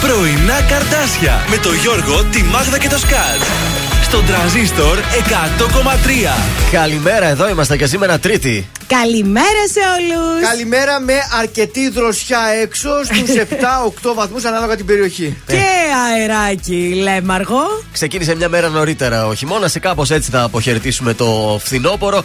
Πρωινά καρτάσια με το Γιώργο, τη Μάγδα και το Σκάτ. Στον τραζίστορ 100,3. Καλημέρα, εδώ είμαστε και σήμερα Τρίτη. Καλημέρα σε όλους. Καλημέρα με αρκετή δροσιά έξω στους 7-8 βαθμούς ανάλογα την περιοχή. Και αεράκι, λέμαργο. Ξεκίνησε μια μέρα νωρίτερα ο χειμώνας. Κάπως έτσι θα αποχαιρετήσουμε το φθινόπωρο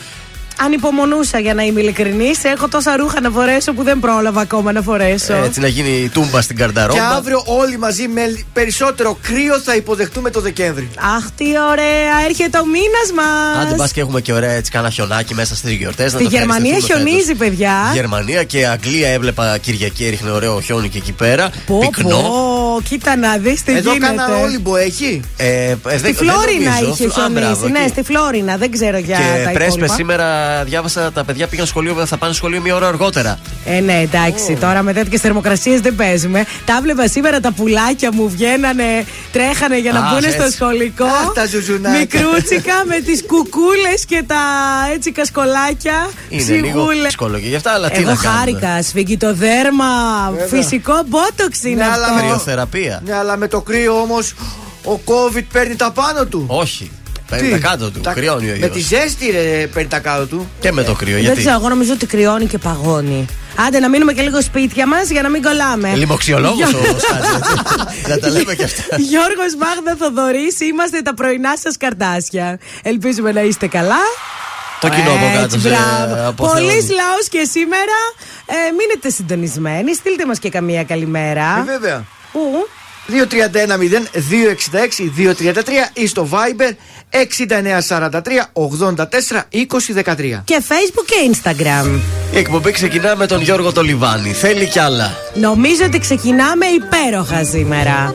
ανυπομονούσα για να είμαι ειλικρινής. Έχω τόσα ρούχα να φορέσω που δεν πρόλαβα ακόμα να φορέσω. Έτσι να γίνει τούμπα στην καρδαρόμπα. Και αύριο όλοι μαζί με περισσότερο κρύο θα υποδεχτούμε το Δεκέμβρη. Αχ, τι ωραία, έρχεται ο μήνας μας. Αν δεν πα και έχουμε και ωραία έτσι κάνα χιονάκι μέσα στις γιορτές. Στη Γερμανία χιονίζει, παιδιά. Γερμανία και Αγγλία έβλεπα Κυριακή, έριχνε ωραίο χιόνι και εκεί πέρα. Πω, Πυκνό. Πω, κοίτα να δεις τι Εδώ γίνεται. κάνα όλυμπο έχει. Ε, ε, στη Φλόρινα είχε χιονίσει. Ναι, στη Φλόρινα, δεν ξέρω για και τα πρέσπες σήμερα διάβασα τα παιδιά πήγαν σχολείο, θα πάνε σχολείο μία ώρα αργότερα. Ε, ναι, εντάξει, τώρα με τέτοιες θερμοκρασίες δεν παίζουμε. Τα βλέπα σήμερα τα πουλάκια μου βγαίνανε, τρέχανε για να μπουν στο σχολικό. Αχ, τα Μικρούτσικα με τις κουκούλες και τα έτσι κασκολάκια. Είναι λίγο δύσκολο και γι' αυτά, αλλά τι Εγώ χάρηκα, σφίγγει το δέρμα, φυσικό μπότοξ είναι ναι, αυτό. Κρυοθεραπεία. Ναι, αλλά με το κρύο όμως ο COVID παίρνει τα πάνω του. Όχι. Παίρνει τα κάτω του. Τα... Κρυώνει ο Με τη ζέστη ρε, παίρνει τα κάτω του. Και με το κρύο. Γιατί; Δεν ξέρω, εγώ νομίζω ότι κρυώνει και παγώνει. Άντε να μείνουμε και λίγο σπίτια μας για να μην κολλάμε. Λιμοξιολόγος ο Να τα λέμε και αυτά. Γιώργος Μάγδα Θοδωρή, είμαστε τα πρωινά σας καρτάσια. Ελπίζουμε να είστε καλά. Το κοινό από κάτω. Πολύς λαός και σήμερα. Ε, μείνετε συντονισμένοι. Στείλτε μας και καμία καλημέρα. Ε, βέβαια. Πού; 231-0-266-233 ή στο Viber 6943-84-2013. Και Facebook και Instagram. Η εκπομπή ξεκινά με τον Γιώργο Τολιβάνη. Θέλει κι άλλα. Νομίζω ότι ξεκινάμε υπέροχα σήμερα.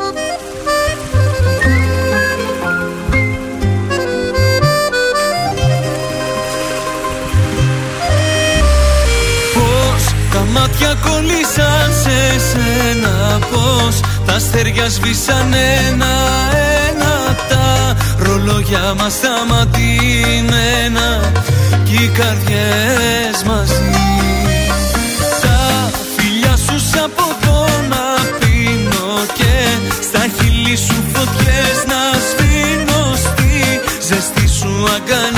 Πώς τα μάτια κολλήσαν σε σένα Πώς τα αστέρια σβήσαν ένα-ένα Τα ρολόγια μας σταματημένα Κι οι καρδιές μαζί. Τα φιλιά σου σαν ποτό να πίνω Και στα χείλη σου φωτιές να σβήνω. Στη ζεστή σου αγκαλιά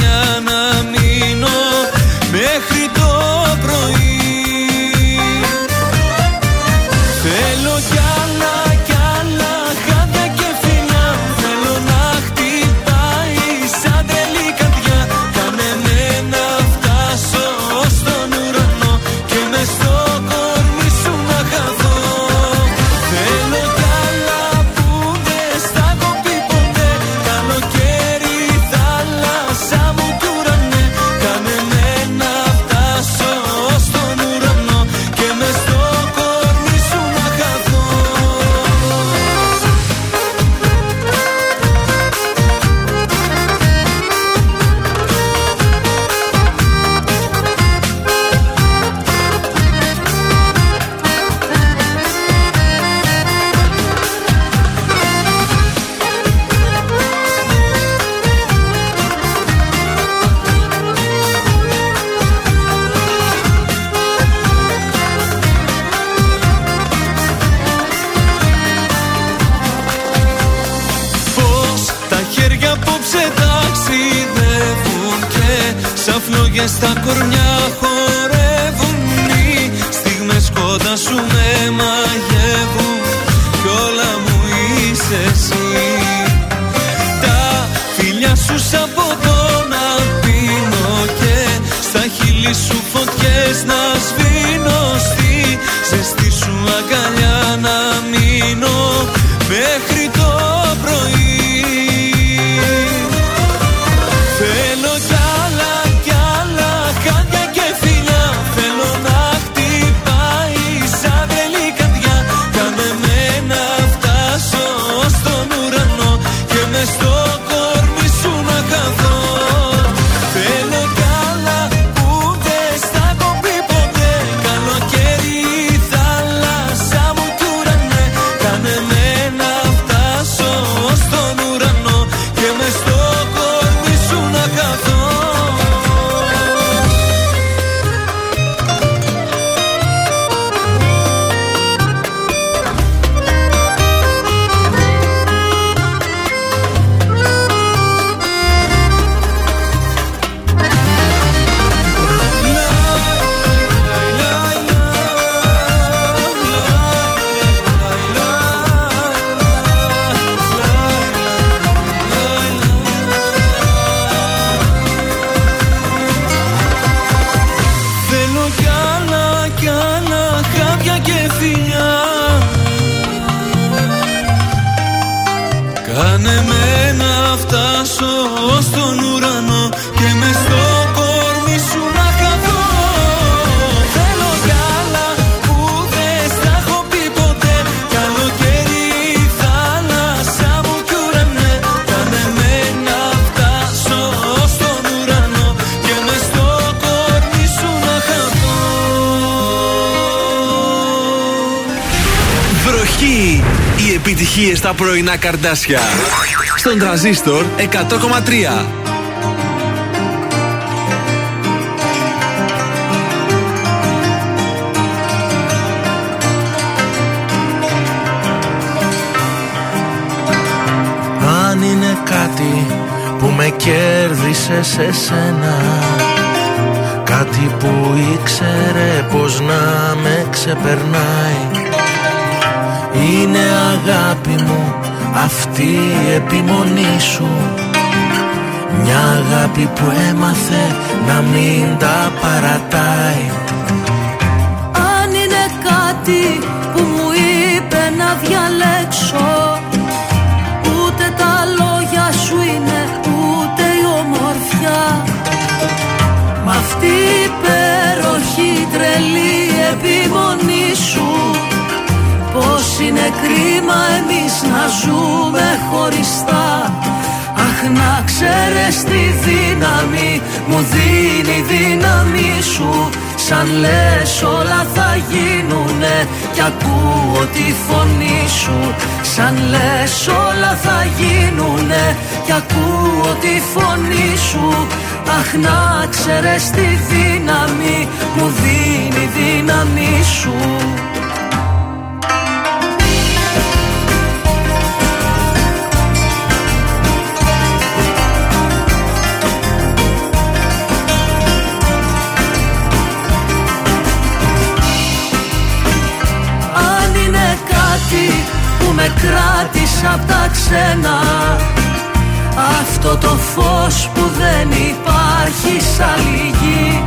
σαν στα πρωινά καρδάσια. Στον τραζίστορ 100,3. Αν είναι κάτι που με κέρδισε σε σένα Κάτι που ήξερε πως να με ξεπερνάει Είναι αγάπη μου αυτή η επιμονή σου. Μια αγάπη που έμαθε να μην τα παρατάει είναι κρίμα εμείς να ζούμε χωριστά. Αχ να ξέρεις τη δύναμη μου δίνει η δύναμη σου. Σαν λες όλα θα γίνουνε κι ακούω τη φωνή σου. Σαν λες όλα θα γίνουνε κι ακούω τη φωνή σου. Αχ να ξέρεις τη δύναμη μου δίνει η δύναμη σου κράτησε απ' τα ξένα Αυτό το φως που δεν υπάρχει σ' άλλη γη.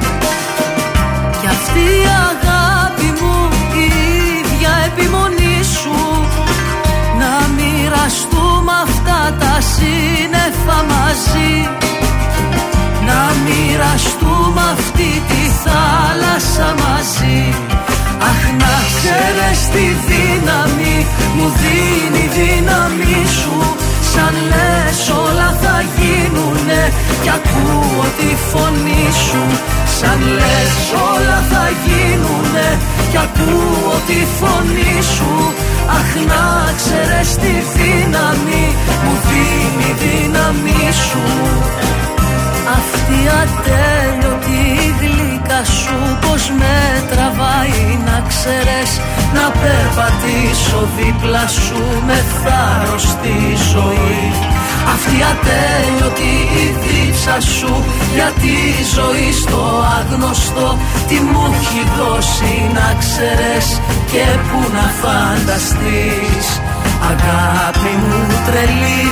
Κι αυτή η αγάπη μου η ίδια επιμονή σου Να μοιραστούμε αυτά τα σύννεφα μαζί. Να μοιραστούμε αυτή τη θάλασσα μαζί Αχ να ξέρεις τη δύναμη μου δίνει η δύναμη σου. Σαν λες όλα θα γίνουνε κι ακούω τη φωνή σου. Σαν λες όλα θα γίνουνε κι ακούω τη φωνή σου. Αχ να ξέρεις τη δύναμη μου δίνει η δύναμη σου. Αυτή η ατέλειωτη γλυκά σου πως με τραβάει να ξέρεις Να περπατήσω δίπλα σου με θάρρος στη ζωή. Αυτή η ατέλειωτη η δίψα σου για τη ζωή στο άγνωστο Τι μου έχει δώσει να ξέρεις και που να φανταστείς. Αγάπη μου τρελή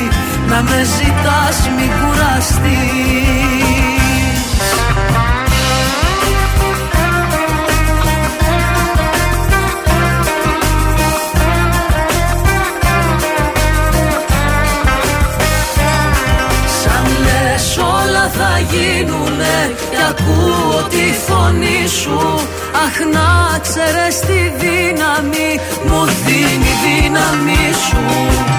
να με ζητάς μη κουραστείς γίνουνε και ακούω τη φωνή σου. Αχ να ξέρεις τη δύναμη μου δίνει η δύναμη σου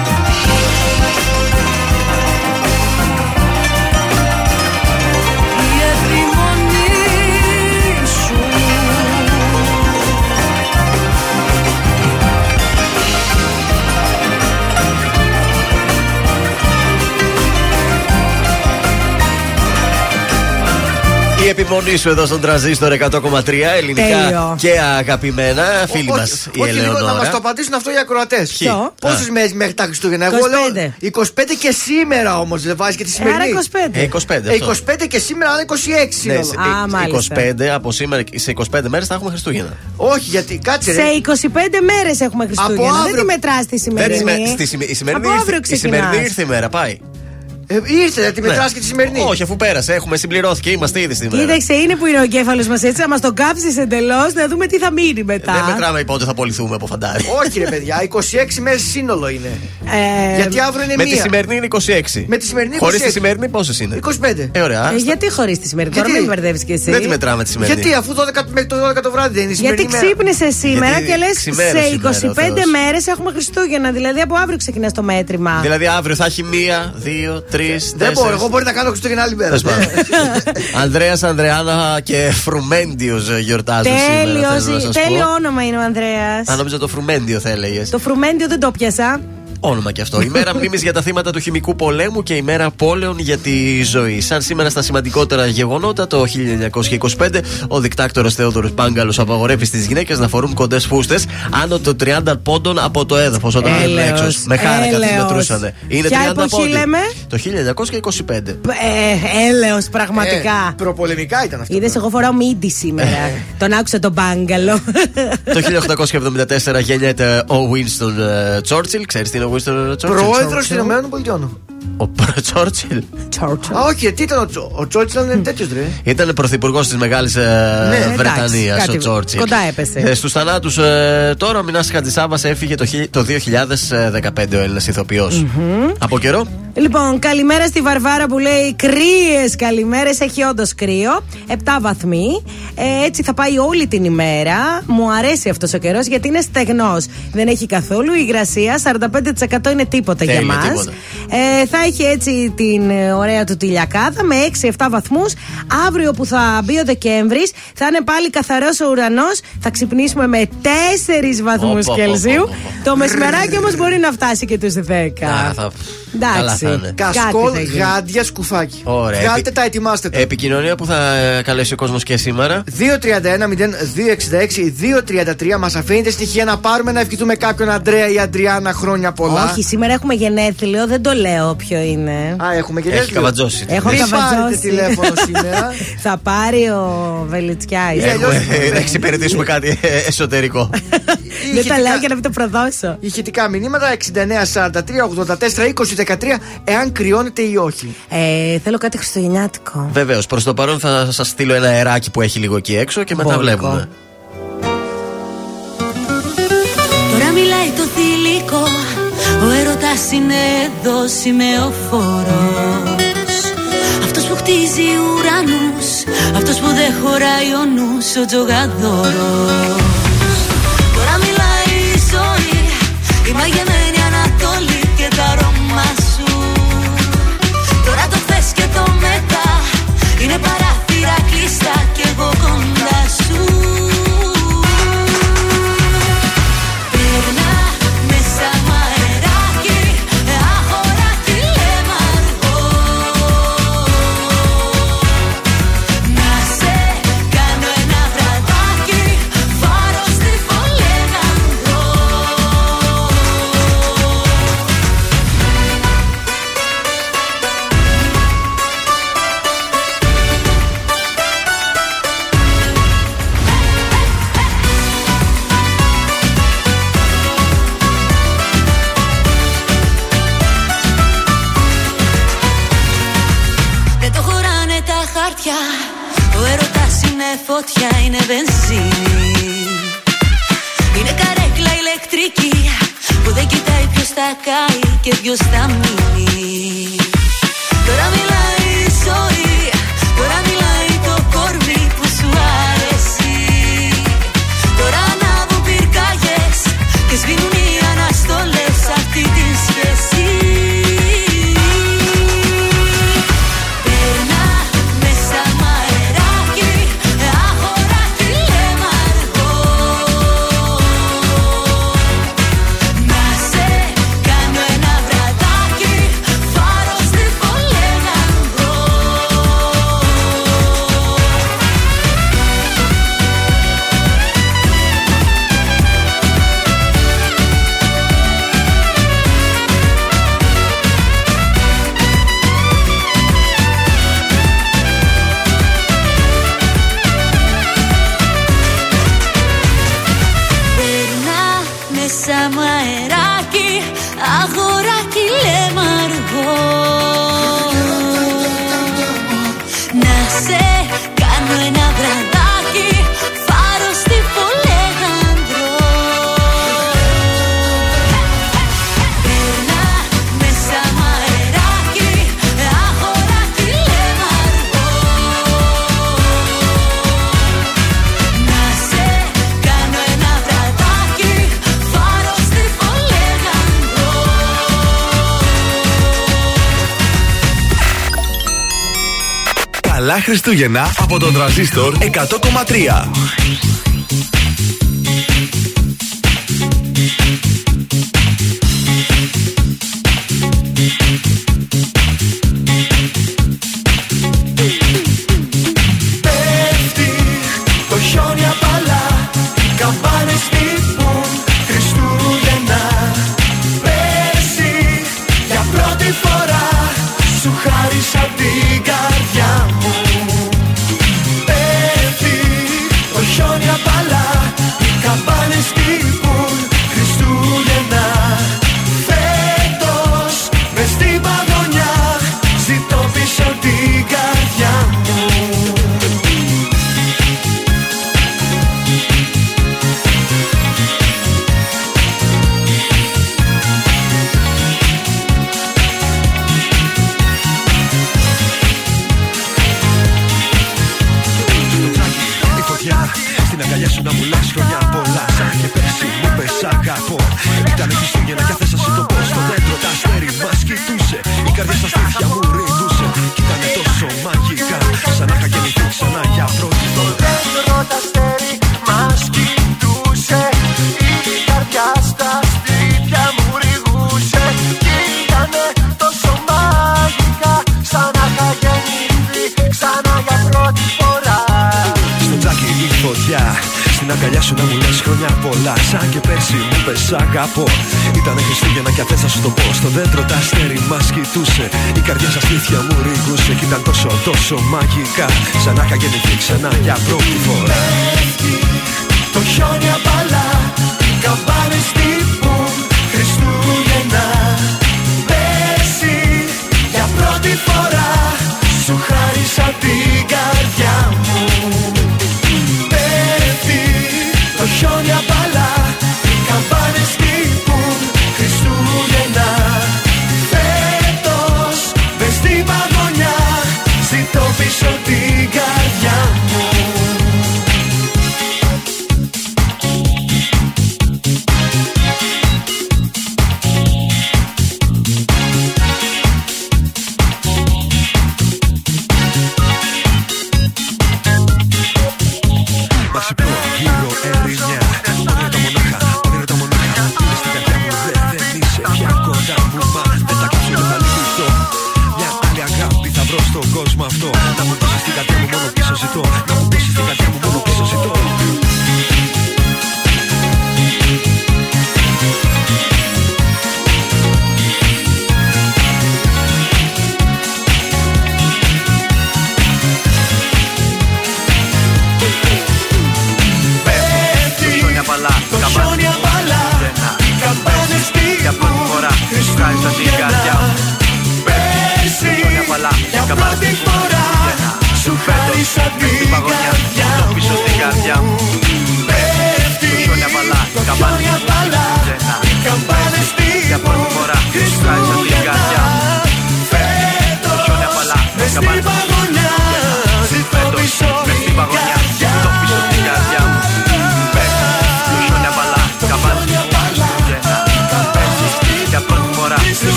Η επιμονή σου εδώ στον τραζίστορ 100,3 ελληνικά Τέλειο. και αγαπημένα. Φίλοι μας Όχι, η όχι λίγο να μας Ελεονόρα. το απαντήσουν αυτό οι ακροατές. Ποιο; Πόσους μέρε μέχρι τα Χριστούγεννα, εγώ 25. λέω 25 και σήμερα όμως, δεν βάζει και τη Άρα σημερινή. 25. Ε, 25. Ε, αυτό. 25 και σήμερα είναι 26 Ναι, σύνολο. σε- Α, ε, μάλιστα. 25 από σήμερα και σε 25 μέρες θα έχουμε Χριστούγεννα. Όχι, γιατί κάτσε Σε ρε. 25 μέρες έχουμε Χριστούγεννα. Δεν αύριο. τη μετρά τη Δεν σημερινή. είμαι- στη σημε- η σημερινή Από ήρθε- αύριο η σημερινή ξεκινάς. ήρθε η μέρα, πάει. Ε, ήρθε, τη μετράς και τη σημερινή. Ναι. Όχι, αφού πέρασε, έχουμε συμπληρώθηκε, είμαστε ήδη στην ημέρα. Κοίταξε, είναι που είναι ο εγκέφαλος μας έτσι, να μας τον κάψεις εντελώς, να δούμε τι θα μείνει μετά. Δεν μετράμε πότε θα απολυθούμε από φαντάρι. Όχι, ρε παιδιά, 26 μέρες σύνολο είναι. Ε, Γιατί αύριο είναι Με μία. τη σημερινή είναι 26. Με τη σημερινή Χωρίς 26. τη σημερινή πόσες είναι; 25. Ε, ωραία. ε, γιατί χωρίς τη σημερινή, τώρα Γιατί; μην μπερδεύεις κι εσύ. Δεν τη μετράμε τη σημερινή. Γιατί αφού 12, μέχρι το 12 το βράδυ δεν είναι η Γιατί σημερινή μέρα. ξύπνησε σήμερα Γιατί και λες ξημέρωσε σε σήμερα, 25 ο Θεός. μέρες έχουμε Χριστούγεννα. Δηλαδή από αύριο ξεκινάς το μέτρημα. Δηλαδή αύριο θα έχει μία, δύο, τρεις, Δεν μπορώ, εγώ μπορεί να κάνω Χριστούγεννα άλλη μέρα. Ναι. Ανδρέας, Ανδρεάνα και Φρουμέντιος γιορτάζουν σήμερα. θέλω να Τέλειο, σας πω. τέλειο όνομα είναι ο Ανδρέας. Α, νόμιζα το Φρουμέντιο θα έλεγες. Το φρουμέντιο δεν το πιασα. Όνομα και αυτό. Ημέρα μνήμης για τα θύματα του χημικού πολέμου και ημέρα πόλεων για τη ζωή. Σαν σήμερα στα σημαντικότερα γεγονότα, το 1925 ο δικτάκτορο Θεόδωρος Πάγκαλο απαγορεύει στις γυναίκες να φορούν κοντές φούστες άνω των 30 πόντων από το έδαφος όταν βγαίνουν Έλεος, έξω. Με χάρακα τι έλεος. μετρούσαν. Είναι Ποια 30 εποχή πόντι. λέμε; Το 1925. Ε, έλεος πραγματικά. Ε, προπολεμικά ήταν αυτό. Είδες, εγώ φοράω μίντι σήμερα. Τον άκουσα τον μπάγκαλο. το 1874 γεννιέται ο Winston ε, Churchill. Ξέρεις τι είναι ο Winston Churchill. Πρόεδρος των Ηνωμένων Πολιτειών. Ο Churchill. Α, όχι, τι ήταν ο Τσο. Ο Τσότσιλ ήταν τέτοιος ρε. Ήταν πρωθυπουργός της Μεγάλης Ναι, εντάξει, Βρετανίας, κάτι ο Τσόρτσιλ. κοντά έπεσε. Στους θανάτους, ε, τώρα ο Μινά Χατζησάβας έφυγε το, χι- το 2015 ο Έλληνας ηθοποιός. Από καιρό. Λοιπόν, καλημέρα στη Βαρβάρα που λέει κρύες καλημέρες. Έχει όντως κρύο. 7 βαθμοί. Ε, έτσι θα πάει όλη την ημέρα. Μου αρέσει αυτός ο καιρός γιατί είναι στεγνός. Δεν έχει καθόλου υγρασία. 45% είναι τίποτα για Τέλεια, μας. τίποτα. Ε, θα έχει έτσι την ε, ωραία του τηλιακάδα με 6-7 βαθμούς. Αύριο που θα μπει ο Δεκέμβρης θα είναι πάλι καθαρός ο ουρανός. Θα ξυπνήσουμε με 4 βαθμούς Πω, πω, πω, Κελσίου. πω, πω, πω. Το μεσημεράκι όμως μπορεί να φτάσει και τους 10. Α, θα... Εντάξει. Καλά θα είναι. Κασκόλ, θα γίνει. γάντια, σκουφάκι. Ωραία. Βγάλτε Επι- τα, ετοιμάστε τα. Επικοινωνία που θα ε, καλέσει ο κόσμος και σήμερα. 231-0266-233 μας αφήνετε στοιχεία να πάρουμε να ευχηθούμε κάποιον Αντρέα ή Αντριάννα χρόνια πολλά. Όχι, σήμερα έχουμε γενέθλιο, δεν το λέω ποιο είναι. Α, έχουμε και Έχει τέτοιο. καβατζώσει. Έχω Μην πάρετε καβατζώσει. τηλέφωνο σήμερα. Θα πάρει ο Βελιτσιάη. Ε, αλλιώς- Έχουμε να εξυπηρετήσουμε κάτι ε, εσωτερικό. Δεν τα λέω για να μην το προδώσω. Ηχητικά μηνύματα 6943 84 20 13 εάν κρυώνεται ή όχι. Ε, θέλω κάτι χριστουγεννιάτικο. Βεβαίως, προς το παρόν θα σας στείλω ένα αεράκι που έχει λίγο εκεί έξω και μετά Μπόλικο. βλέπουμε. Τώρα μιλάει το θηλυκό Ο έρωτας είναι εδώ σημεοφόρος Αυτός που χτίζει ουρανούς Αυτός που δεν χωράει ο νους Ο τζογαδόρος Τώρα μιλάει η ζωή Η μαγεμένη Είναι παράθυρα κλειστά και εγώ κοντά σου φωτιά, είναι βενζίνη. Είναι καρέκλα ηλεκτρική Που δεν κοιτάει ποιος θα κάει και ποιος θα μείνει Χριστούγεννα από τον Τραζίστορ 100,3. ξανά για προ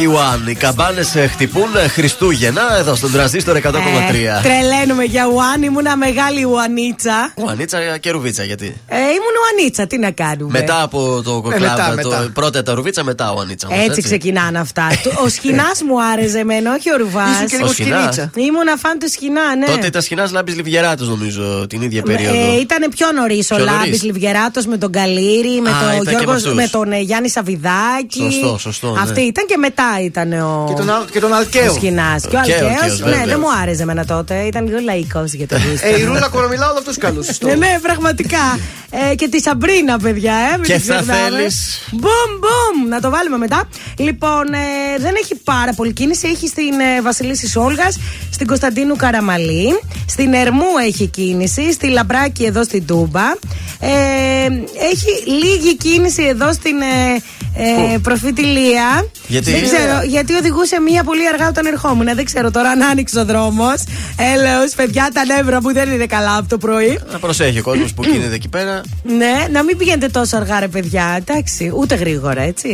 Rocky One. Οι καμπάνες ε, χτυπούν ε, Χριστούγεννα εδώ στον τραζίστορ 100,3. Ε, τρελαίνουμε για One. Ήμουν μεγάλη Ουανίτσα. Ουανίτσα και ρουβίτσα γιατί. Ανίτσα, τι να κάνουμε; Μετά από το κοκλάβα, ε, το... πρώτα τα ρουβίτσα, μετά ο Ανίτσα. Μας, έτσι, έτσι ξεκινάνε αυτά. ο σκηνά μου άρεσε εμένα, όχι ο ρουβάς. Ήμουν αφάν του σκηνά, ναι. Τότε τα σκηνά λάμπης Λιβγεράτος, νομίζω, την ίδια ε, περίοδο. Ε, ήταν πιο νωρίς ο λάμπης Λιβγεράτος με τον Καλύρη, με, τον Γιώργος, με τον ε, Γιάννη Σαβιδάκη. Σωστό, σωστό. Ναι. Αυτή ήταν και μετά ήταν ο. Και τον, Αλκαίος. Σκηνά. Και ο Αλκαίος, ναι, δεν μου άρεσε εμένα τότε. Ήταν λίγο λαϊκός για το Ε, η Ρούλα Κορομιλά, όλο αυτό καλό. Ε, ναι, πραγματικά. Ε, και τη Σαμπρίνα, παιδιά, ε, μην Και την θα ξεχνάμε. θέλεις. Μπουμ, μπουμ. Να το βάλουμε μετά. Λοιπόν, ε, δεν έχει πάρα πολύ κίνηση. Έχει στην ε, Βασιλίση Όλγα, στην Κωνσταντίνου Καραμαλή, στην Ερμού έχει κίνηση, στη Λαμπράκη εδώ στην Τούμπα. Ε, έχει λίγη κίνηση εδώ στην ε, ε, Προφήτη Λία. Γιατί; Δεν ξέρω, γιατί οδηγούσε μία πολύ αργά όταν ερχόμουν. Δεν ξέρω τώρα αν άνοιξε ο δρόμος. Έλεος, παιδιά, τα νεύρα μου δεν είναι καλά από το πρωί. Να προσέχει ο κόσμος που κινείται εκεί πέρα. Ναι, να μην πηγαίνετε τόσο αργά, ρε παιδιά. Εντάξει, ούτε γρήγορα, έτσι.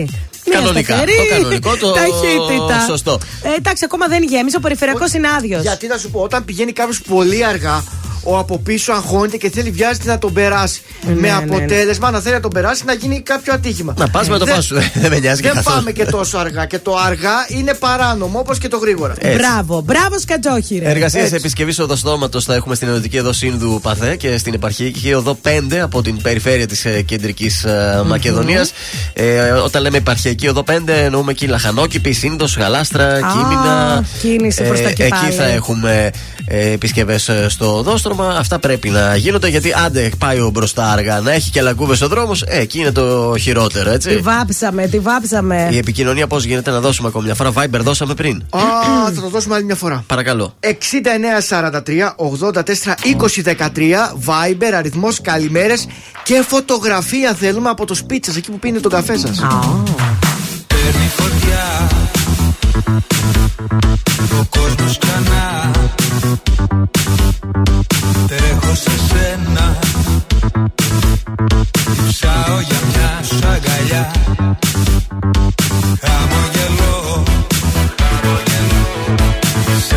Μια Κανονικά. σταθερή Το κανονικό, το ταχύτητα. σωστό. Ε, εντάξει, ακόμα δεν γέμισε. Ο περιφερειακός είναι άδειος. Γιατί να σου πω, όταν πηγαίνει κάποιος πολύ αργά, ο από πίσω αγχώνεται και θέλει βιάζεται να τον περάσει. Ναι, με ναι, αποτέλεσμα να θέλει να τον περάσει να γίνει κάποιο ατύχημα. Να πας με το Δεν- πάσο. Δεν με νοιάζει Δεν καθόλου. πάμε και τόσο αργά. Και το αργά είναι παράνομο όπως και το γρήγορα. Έτσι. Μπράβο, μπράβο Σκατζόχυρε. Εργασίες Έτσι. επισκευής οδοστόματο θα έχουμε στην Ενωτική Οδό Σύνδου Παθέ και στην επαρχιακή οδό 5 από την περιφέρεια της κεντρικής Μακεδονίας. Ε, όταν λέμε επαρχιακή οδό 5, εννοούμε εκεί Λαχανόκηπη, Σύνδος, Γαλάστρα, Κίμηνα. κίνηση προς τα εκεί εκεί πάλι. θα έχουμε ε, επισκευές στο οδόστρωμα. Αυτά πρέπει να γίνονται γιατί άντε πάει ο μπροστά αργά να έχει και λαγκούβε ο δρόμος. Ε, εκεί είναι το χειρότερο, Τη έτσι. βάψαμε, τη βάψαμε. Η επικοινωνία πώς γίνεται να δώσουμε ακόμη μια φορά. Viber δώσαμε πριν. Α, θα το δώσουμε άλλη μια φορά. Παρακαλώ. 6943 84 20 13 Viber, αριθμός καλημέρες και φωτογραφία θέλουμε από το σπίτι σας εκεί που πίνετε τον καφέ σας. Παίρνει φωτιά Ο κόσμος ξανά Τρέχω σε σένα. Ψάω για μια σου αγκαλιά Χαμογελώ. Σε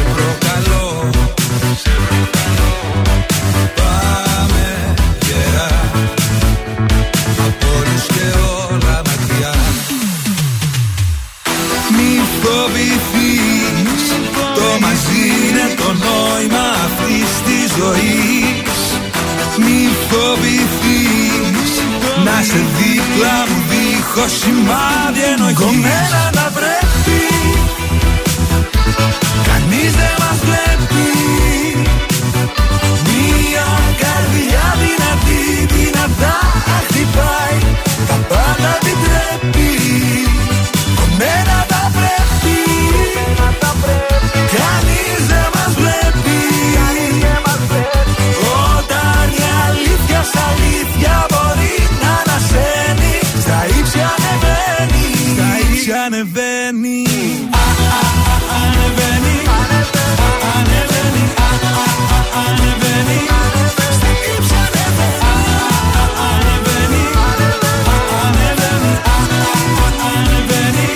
μου δίχως σημάδι ενοχής Κομμένα τα πρέπει Κανείς δεν μας βλέπει. Μια καρδιά δυνατή δυνατά χτυπάει. Τα πάντα επιτρέπει Κομμένα τα πρέπει Κανείς δεν μας βλέπει. Όταν η αλήθεια σ' αλήθεια Στα ύψη ανεβαίνει. Α, α, α, Ανεβαίνει. Ανεβαίνει. Α, α, α, Ανεβαίνει. Στα ύψη ανεβαίνει. Α, α, Ανεβαίνει. Ανεβαίνει. Α, α, Ανεβαίνει.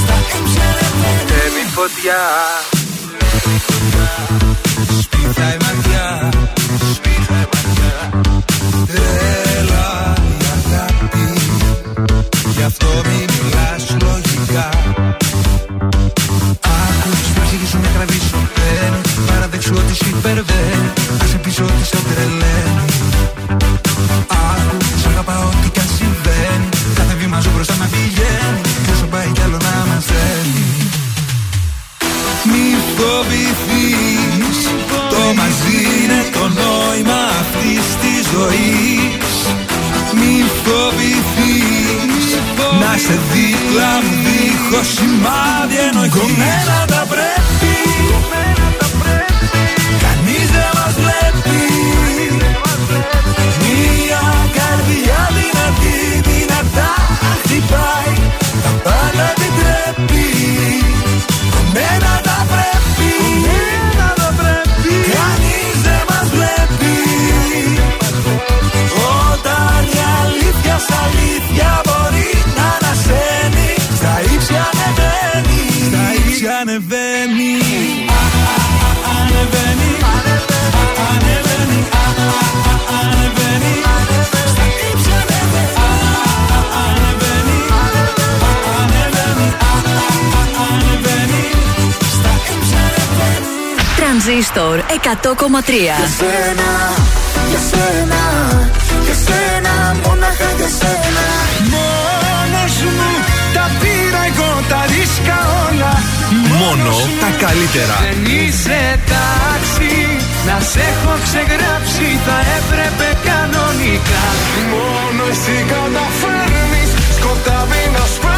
Στα ύψη ανεβαίνει. Παίρνει φωτιά Ας πίσω ότι σε τρελαίνει. Άκου σ' αγαπάω τι κι αν συμβαίνει. Κάθε βήμα σου μπροστά να πηγαίνει. Και όσο πάει κι άλλο να μας θέλει. Μη φοβηθείς. Το μαζί είναι το νόημα αυτής της ζωής. Μη φοβηθείς. Να σε δίπλα μου δίχως σημάδι ενοχής μας βλέπει Μια καρδιά δυνατή δυνατά χτυπάει Τα πάντα επιτρέπει Κομμένα τα πρέπει Κανείς δεν μας βλέπει Όταν η αλήθεια σ' αλήθεια Τρανζίστορ 100,3 σένα, για σένα, για σένα, μόναχα για σένα. Μόνος μου τα πήρα η όλα. Μόνο τα καλύτερα. Δεν είσαι τάξη. Να σε έχω ξεγράψει Θα έπρεπε κανονικά. Μόνο εσύ καταφέρνεις Σκοτάδι να σπέρνεις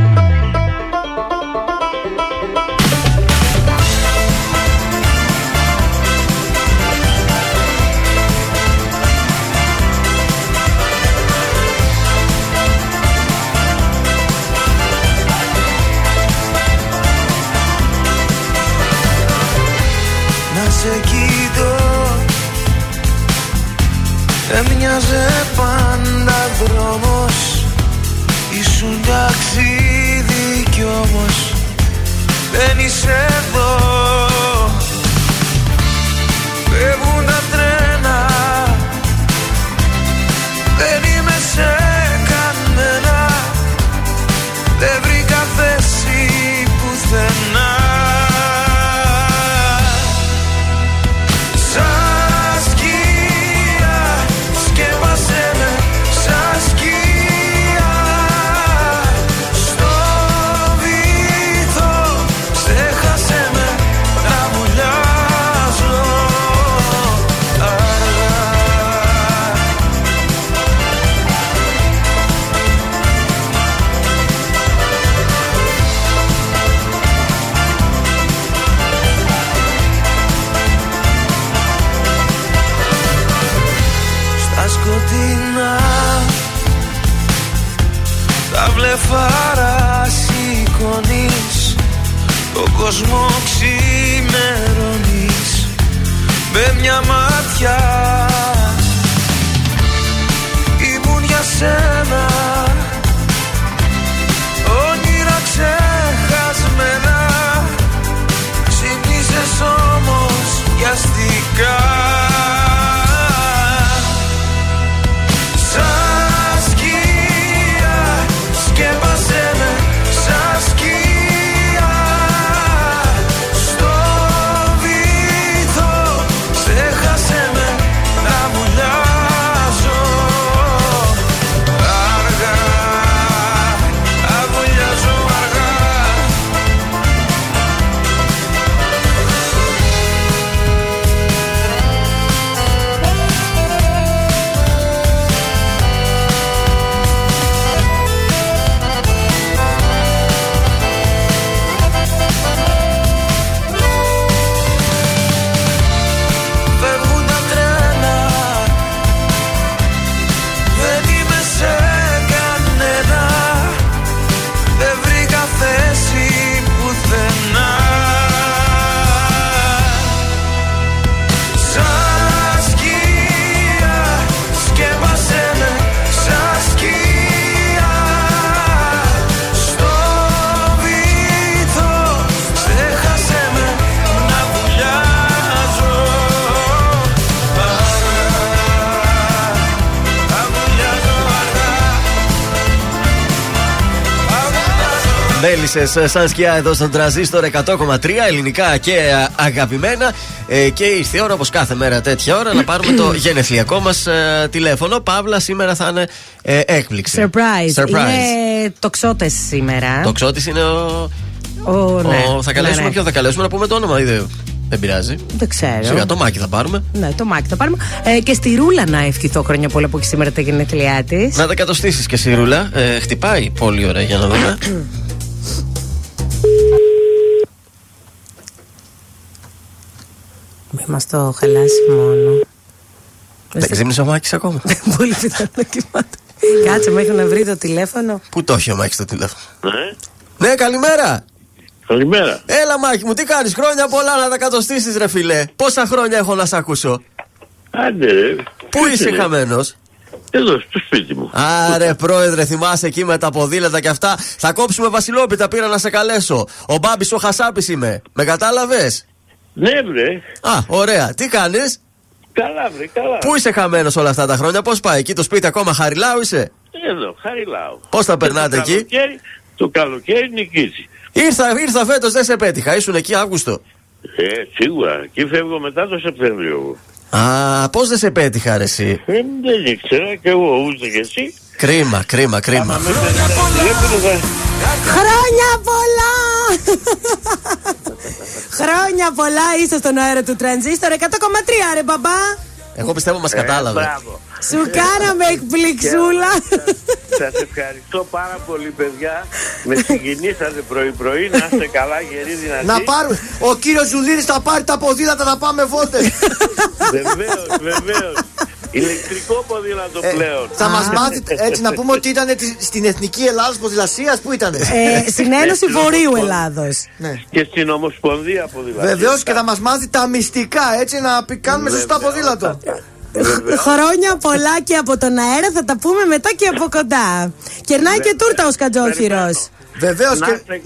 Μέλισσε σαν σκιά εδώ στον τραζίστορ 100,3 ελληνικά και α, αγαπημένα. Ε, και ήρθε η ώρα, όπως κάθε μέρα τέτοια ώρα, να πάρουμε το γενεθλιακό μας τηλέφωνο. Παύλα, σήμερα θα είναι ε, έκπληξη. Surprise. Surprise. Είναι τοξότες σήμερα. Το ξώτη είναι ο. Ο, ναι. ο- θα καλέσουμε Ναι, ναι. ποιον θα καλέσουμε να πούμε το όνομα, ή δεν, δεν πειράζει. Δεν ξέρω. Σιγά το μάκι θα πάρουμε. Ναι, το μάκι θα πάρουμε. Ε, και στη Ρούλα να ευχηθώ χρόνια πολλά που έχει σήμερα τα γενέθλιά της. Να τα κατοστήσεις και εσύ, Ρούλα. Ε, χτυπάει πολύ ωραία για να δούμε. Μην μας το χαλάσει μόνο. Δεν ξύπνησε ο Μάκης ακόμα; Πολύ πιθανό να κοιμάται. Κάτσε μέχρι να βρει το τηλέφωνο. Πού το έχει ο Μάκης το τηλέφωνο; Ναι. Ναι, καλημέρα. Καλημέρα. Έλα, Μάκη μου, τι κάνεις, χρόνια πολλά να τα κατοστήσεις, ρε φιλέ. Πόσα χρόνια έχω να σε ακούσω; Άντε ρε. Πού είσαι χαμένος; Εδώ, στο σπίτι μου. Άρε, πρόεδρε, θυμάσαι εκεί με τα ποδήλατα και αυτά; Θα κόψουμε Βασιλόπιτα, πήρα να σε καλέσω. Ο Μπάμπης ο Χασάπης είμαι. Με κατάλαβες; Ναι, βρε. Α, ωραία. Τι κάνεις; Καλά, βρε, καλά. Πού είσαι χαμένος όλα αυτά τα χρόνια, πώς πάει εκεί το σπίτι ακόμα; Χαριλάου είσαι; Εδώ, χαριλάω. Πώς θα Και περνάτε το εκεί; καλοκαίρι- Το καλοκαίρι νικήσει. Ήρθα, ήρθα φέτος, δεν σε πέτυχα. Ήσουν εκεί Αύγουστο. Ε, σίγουρα. Εκεί φεύγω μετά το Σεπτέμβριο. εγώ. Α, πώς δεν σε πέτυχα, ρε, εσύ; Ε, δεν ήξερα και εγώ ούτε και εσύ. Κρίμα, κρίμα, κρίμα. Χρόνια πολλά! Χρόνια πολλά είσαι στον αέρα του τρανζίστορ 100,3 ρε μπαμπά! Εγώ πιστεύω μας κατάλαβε. Ε, Μπράβο. Σου κάναμε εκπληξούλα! Σας ευχαριστώ πάρα πολύ, παιδιά. Με συγκινήσατε πρωί-πρωί. Να είστε καλά, γεροί, δυνατοί. Να πάρουμε. Ο κύριος Ζουλίδης θα πάρει τα ποδήλατα να πάμε βότες. Βεβαίως, βεβαίως. Ηλεκτρικό ποδήλατο πλέον. Θα μας μάθει έτσι να πούμε ότι ήταν τη- στην Εθνική Ελλάδα Ποδηλασία. Πού ήταν. Ε, Συνένωση Βορείου Ελλάδος. Και στην Ομοσπονδία Ποδηλατών. Βεβαίως και θα μας μάθει τα μυστικά έτσι να πι- κάνουμε σωστά ποδήλατο. Χρόνια πολλά και από τον αέρα θα τα πούμε μετά και από κοντά. Κερνάει και τούρτα ο Σκατζόχυρο. Βεβαίως Να και, είστε-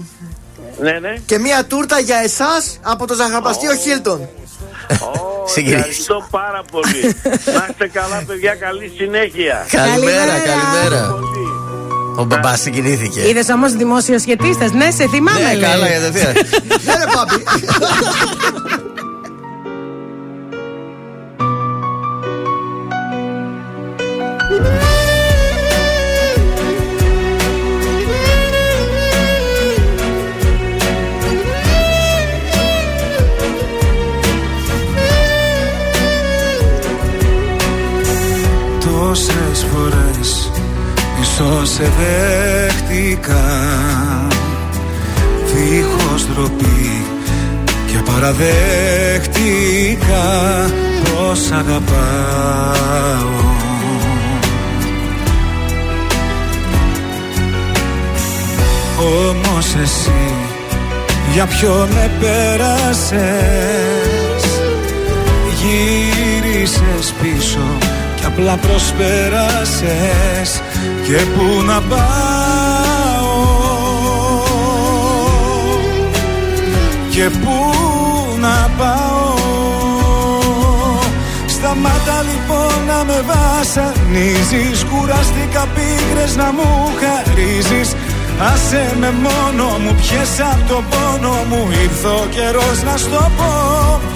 Ναι, ναι. και μία τούρτα για εσάς από το ζαχαροπλαστείο Χίλτον. Ευχαριστώ πάρα πολύ. Να είστε καλά, παιδιά. Καλή συνέχεια. Καλημέρα, καλημέρα. Ο μπαμπάς συγκινήθηκε. Είδες όμως δημόσιος σχετίστε. Ναι, σε θυμάμαι. Ναι, λέει. καλά, κατευθείαν. Ναι, ρε πάπη. Τόσες φορές ίσως σε δέχτηκα. Δίχως ντροπή και παραδέχτηκα Πως αγαπάω. Όμως εσύ για ποιο με πέρασες Γύρισες πίσω και απλά προσπέρασες Και πού να πάω. Και πού να πάω. Σταμάτα λοιπόν να με βασανίζεις Κουράστηκα πίκρες να μου χαρίζεις. Άσε με μόνο μου, πιες απ' το πόνο μου Ήρθε ο καιρός να στο πω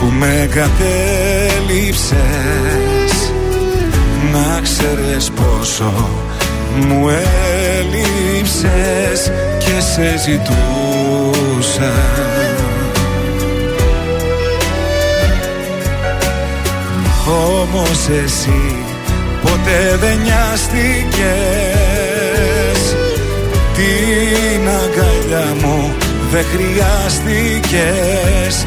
που με κατέληψες Να ξέρεις πόσο μου έλειψες και σε ζητούσα. Όμως εσύ ποτέ δεν νοιάστηκες. Την αγκαλιά μου δεν χρειάστηκες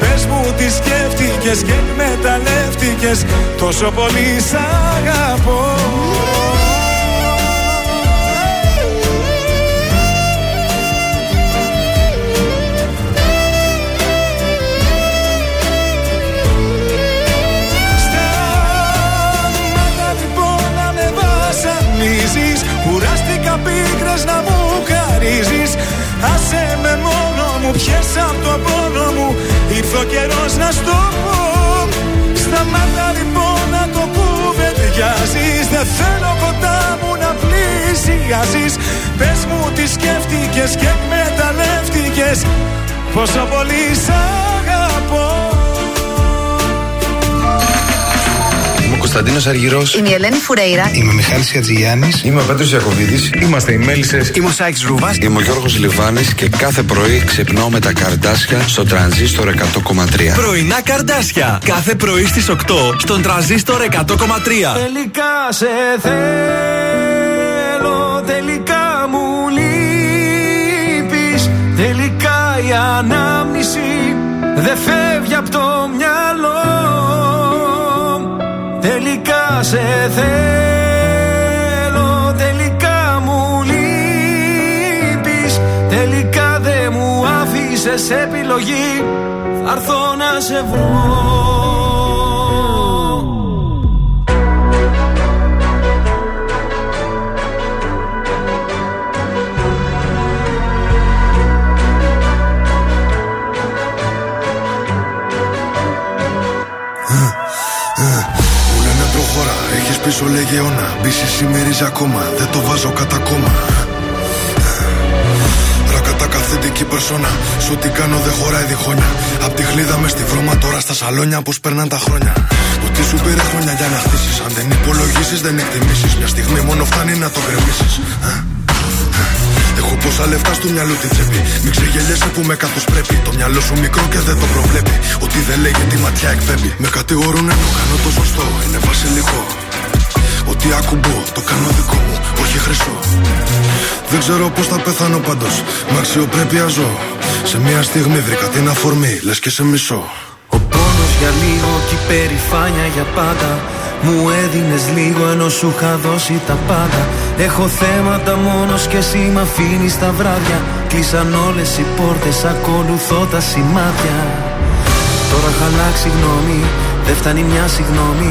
Πες μου τι σκέφτηκες και εκμεταλλεύτηκες Τόσο πολύ σ' αγαπώ. Σταμάτα λοιπόν να με βασανίζεις. Κουράστηκα πίκρες να μου χαρίζεις. Άσε με μόνο μου, πιες απ' το πόνο μου Ήρθε ο καιρός να στο πω. Σταμάτα λοιπόν να το κουβεντιάζεις Δεν θέλω κοντά μου να πλησιάζεις. Πες μου τι σκέφτηκες και εκμεταλλεύτηκες. Πόσο πολύ σ' αγαπώ Κωνσταντίνος Αργυρός. Είμαι η Ελένη Φουρέιρα. Είμαι ο Μιχάλης Χατζηγιάννης. Είμαι ο Πέτρος Ιακοβίδης. Είμαστε οι Μέλισσες. Είμαι ο Σάιξ Ρούβα. Είμαι ο Γιώργος Λιβάνης και κάθε πρωί ξυπνάω με τα καρδάσια στο τρανζίστορ 100,3. Πρωινά καρδάσια. Κάθε πρωί στις 8 στον τραζίστορ 100,3. Τελικά σε θέλω, τελικά μου λείπεις Τελικά η ανάμνηση δεν φεύγει από το Τελικά σε θέλω, τελικά μου λείπεις. Τελικά δεν μου άφησες επιλογή. Θα έρθω να σε βρω έχεις πίσω λεγεώνα Μπίση σημερίζει ακόμα, δεν το βάζω κατά κόμμα Ρακατά καθεντική περσόνα Σου τι κάνω δεν χωράει διχόνια Απ' τη χλίδα μες στη βρώμα τώρα στα σαλόνια Πως περνάν τα χρόνια Ότι σου πήρε χρόνια για να χτίσεις Αν δεν υπολογίσεις δεν εκτιμήσεις Μια στιγμή μόνο φτάνει να το γκρεμίσεις Έχω πόσα λεφτά στο μυαλό τη τσέπη. Μην ξεγελιέσαι που με καθώ πρέπει. Το μυαλό σου μικρό και δεν το προβλέπει. Ότι δεν λέγει τη ματιά εκπέμπει. Με κατηγορούν ενώ κάνω το σωστό. Είναι βασιλικό. Ότι ακουμπώ, το κάνω δικό μου, όχι χρυσό. Δεν ξέρω πώς θα πεθάνω πάντως. Με αξιοπρέπεια ζω. Σε μια στιγμή βρήκα την αφορμή, λες και σε μισό. Πόνος για λίγο και η περηφάνεια για πάντα Μου έδινες λίγο ενώ σου είχα δώσει τα πάντα Έχω θέματα μόνος και εσύ μ' αφήνεις τα βράδια Κλείσαν όλες οι πόρτες, ακολουθώ τα σημάδια Τώρα έχω αλλάξει γνώμη, δεν φτάνει μια συγγνώμη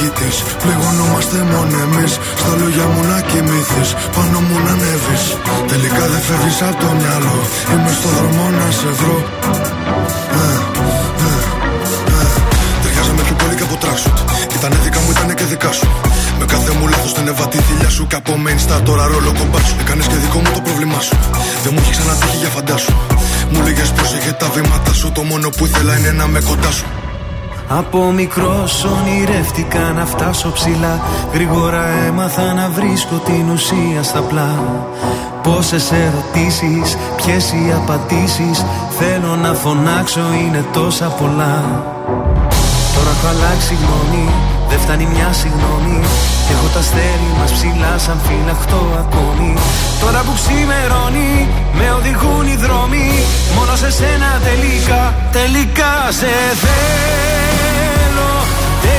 νικητής, πληγωνόμαστε μόνο εμείς. Στα λόγια μου να κοιμηθεί, πάνω μου να ανέβεις. Τελικά δεν φεύγεις από το μυαλό. Είμαι στο δρόμο να σε βρω. Ε, ε, ε. Ταιριάζαμε πιο πολύ και από tracksuit. Κι Ήτανε δικά μου, ήτανε και δικά σου. Με κάθε μου λάθος την έβα τη θηλιά σου. Και από main star τώρα ρόλο κομπά σου. Έκανες και δικό μου το πρόβλημά σου. Δεν μου έχει ξανατύχει για φαντάσου. Μου λέγες πρόσεχε τα βήματα σου. Το μόνο που ήθελα είναι να με κοντά σου. Από μικρός ονειρεύτηκα να φτάσω ψηλά. Γρήγορα έμαθα να βρίσκω την ουσία στα πλά. Πόσες ερωτήσεις, ποιες οι απαντήσεις. Θέλω να φωνάξω είναι τόσα πολλά. Τώρα έχω αλλάξει γνώμη, δεν φτάνει μια συγγνώμη Έχω τα αστέρι μας ψηλά σαν φυλαχτό ακόμη. Τώρα που ξημερώνει, με οδηγούν οι δρόμοι. Μόνο σε σένα τελικά, τελικά σε θέλω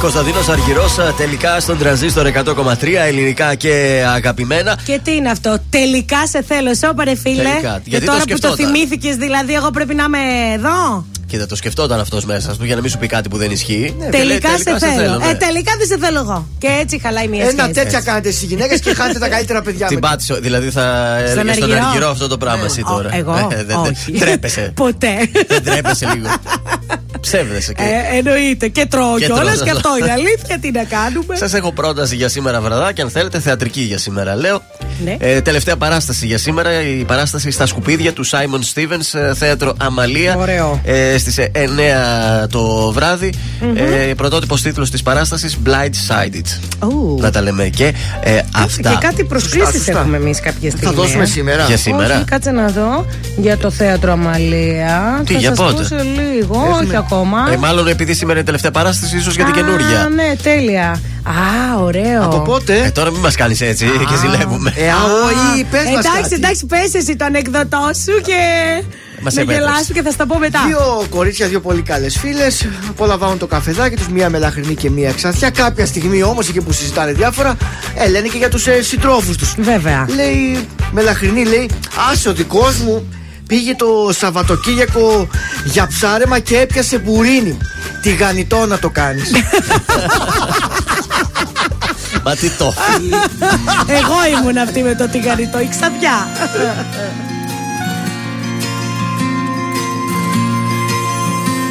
Κωνσταντίνος Αργυρός τελικά στον τραζίστορ 100,3 ελληνικά και αγαπημένα. Και τι είναι αυτό, τελικά σε θέλω, σώπα ρε φίλε. Τελικά. Και Γιατί το τώρα που το σκεφτόταν; θυμήθηκες, δηλαδή, εγώ πρέπει να είμαι εδώ; Κοίτα, το σκεφτόταν αυτός μέσα του για να μην σου πει κάτι που δεν ισχύει. Ναι, τελικά, φίλε, σε θέλω. ναι. Ε, τελικά δεν σε θέλω εγώ. Και έτσι χαλάει μια Ένα σχέση. τέτοια κάνετε στις γυναίκες και χάνετε τα καλύτερα παιδιά. Την μετά. πάτησε, δηλαδή θα έλεγε στον Αργυρό. Αργυρό αυτό το πράγμα εσύ τώρα. Ναι. Εγώ, Ε, δεν- δεν- όχι. Τρέπεσαι. Ποτέ. Δεν τρέπεσαι λίγο. Ψεύδεσαι και. Ε, εννοείται. Και τρώω Και κιόλας τρώω. και αυτό είναι αλήθεια. Τι να κάνουμε; Σας έχω πρόταση για σήμερα βραδάκι. Αν θέλετε, θεατρική για σήμερα λέω. Ναι. Ε, τελευταία παράσταση για σήμερα. Η παράσταση στα σκουπίδια του Σάιμον Στίβεν, θέατρο Αμαλία. Ωραίο. Ε, Στις 9 το βραδυ Ε, πρωτότυπος τίτλος της παράστασης Blind Sided. Ου. Να τα λέμε και ε, αυτά. Και κάτι προσκλήσεις σωστά. έχουμε εμείς κάποια στιγμή. δώσουμε ε. σήμερα. Για σήμερα. Όχι, κάτσε να δω για το θέατρο Αμαλία. Τι, Θα για σας πότε; πω σε λίγο, όχι ακόμα. Ε, μάλλον επειδή σήμερα είναι η τελευταία παράσταση, ίσως για την Α, καινούργια. ναι, τέλεια. Α, ωραίο. Από πότε; Ε, τώρα μην μας κάνεις έτσι και ζηλεύουμε. Ε, α, όχι, πες μας εντάξει, κάτι. εντάξει, πες εσύ το ανεκδοτό σου και Μας να επέτρεψε. γελάσω και θα στα πω μετά. Δύο κορίτσια, δύο πολύ καλές φίλες. Απολαμβάνουν το καφεδάκι τους, μία μελαχρινή και μία ξαθιά. Κάποια στιγμή όμως, εκεί που συζητάνε διάφορα, ε, λένε και για τους ε, συντρόφους τους. Βέβαια. Λέει, μελαχρινή λέει, άσε ο δικός μου πήγε το Σαββατοκύριακο για ψάρεμα και έπιασε μπουρίνι. Τι γανιτό να το κάνεις. Μα τι το. Εγώ ήμουν αυτή με το τηγανιτό, η ξαδιά.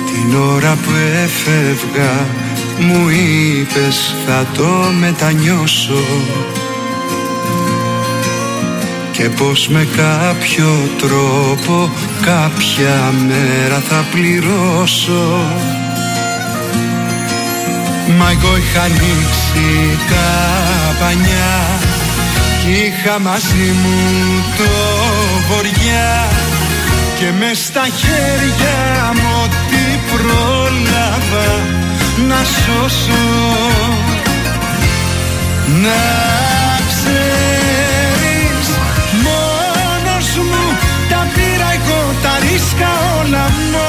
Την ώρα που έφευγα μου είπες θα το μετανιώσω και πως με κάποιο τρόπο κάποια μέρα θα πληρώσω Μα εγώ είχα ανοίξει τα πανιά κι είχα μαζί μου το βοριά. Και μες στα χέρια μου ό,τι πρόλαβα να σώσω. Να ξέρεις μόνος μου τα πήρα εγώ τα ρίσκα όλα μόνος μου κι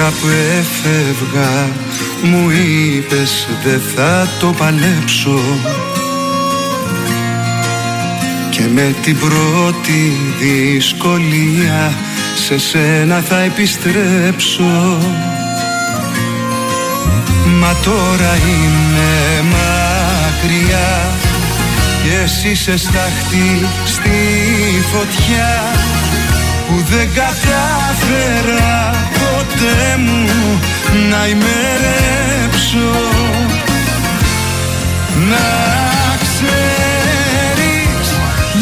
ώρα που έφευγα μου είπες δεν θα το παλέψω και με την πρώτη δυσκολία σε σένα θα επιστρέψω. Μα τώρα είμαι μακριά και εσύ σε στάχτη στη φωτιά που δεν κατάφερα ποτέ μου να ημερέψω. Να ξέρεις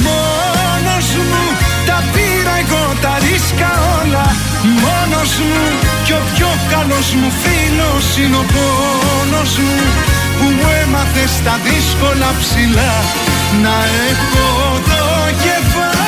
μόνος μου τα πήρα εγώ τα ρίσκα όλα. Μόνος μου κι ο πιο καλός μου φίλος είναι ο πόνος μου που μου έμαθε στα δύσκολα ψηλά. Να έχω το κεφάλι μόνος μου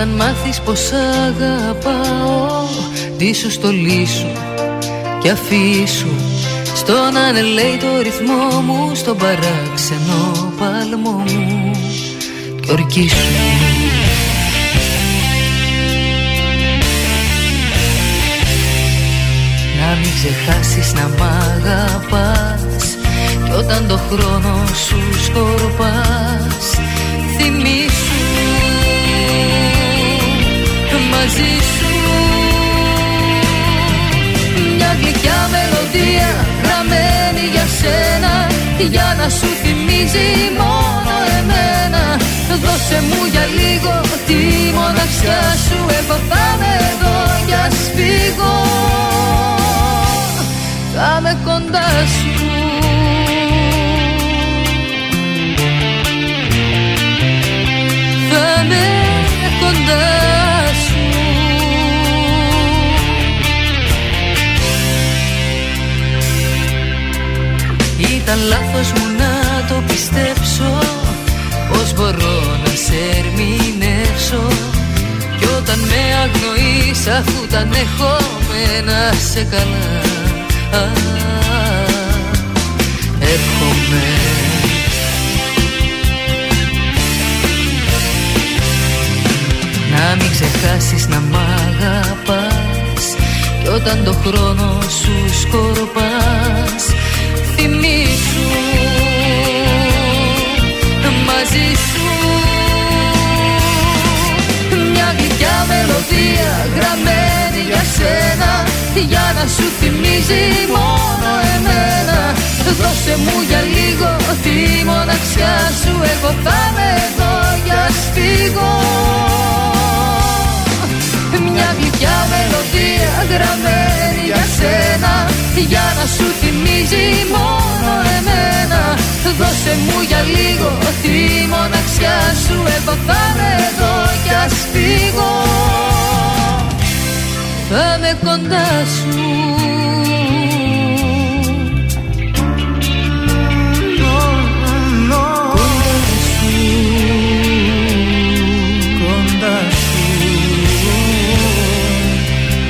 Όταν μάθεις πως αγαπάω Τι σου στολίσου και αφήσου Στον ανελέει το ρυθμό μου Στον παράξενο παλμό μου Και ορκίσου Να μην ξεχάσεις να μ' αγαπάς Κι όταν το χρόνο σου σκορπάς Θυμήσου μαζί σου. Μια γλυκιά μελωδία γραμμένη για σένα Για να σου θυμίζει μόνο εμένα. Δώσε μου για λίγο τη μοναξιά σου Εγώ θα είμαι εδώ για σφίγγω Θα είμαι κοντά σου Ήταν λάθος μου να το πιστέψω. Πώς μπορώ να σε ερμηνεύσω. Κι όταν με αγνοείς αφού τα ανεχόμενα σε καλά. Α, Έρχομαι Να μην ξεχάσεις να μ' αγαπάς. Κι όταν το χρόνο σου σκορπάς Θυμήσου μαζί σου. Μια γλυκιά μελωδία γραμμένη για σένα Για να σου θυμίζει μόνο εμένα. Δώσε μου για λίγο τη μοναξιά σου Εγώ θα είμαι εδώ για σφίγγω μια γλυκιά μελωδία γραμμένη για σένα Για να σου θυμίζει μόνο εμένα. Δώσε μου για λίγο τη μοναξιά σου. Εγώ θα είμαι εδώ κι ας φύγω. Θα είμαι κοντά σου. Κοντά σου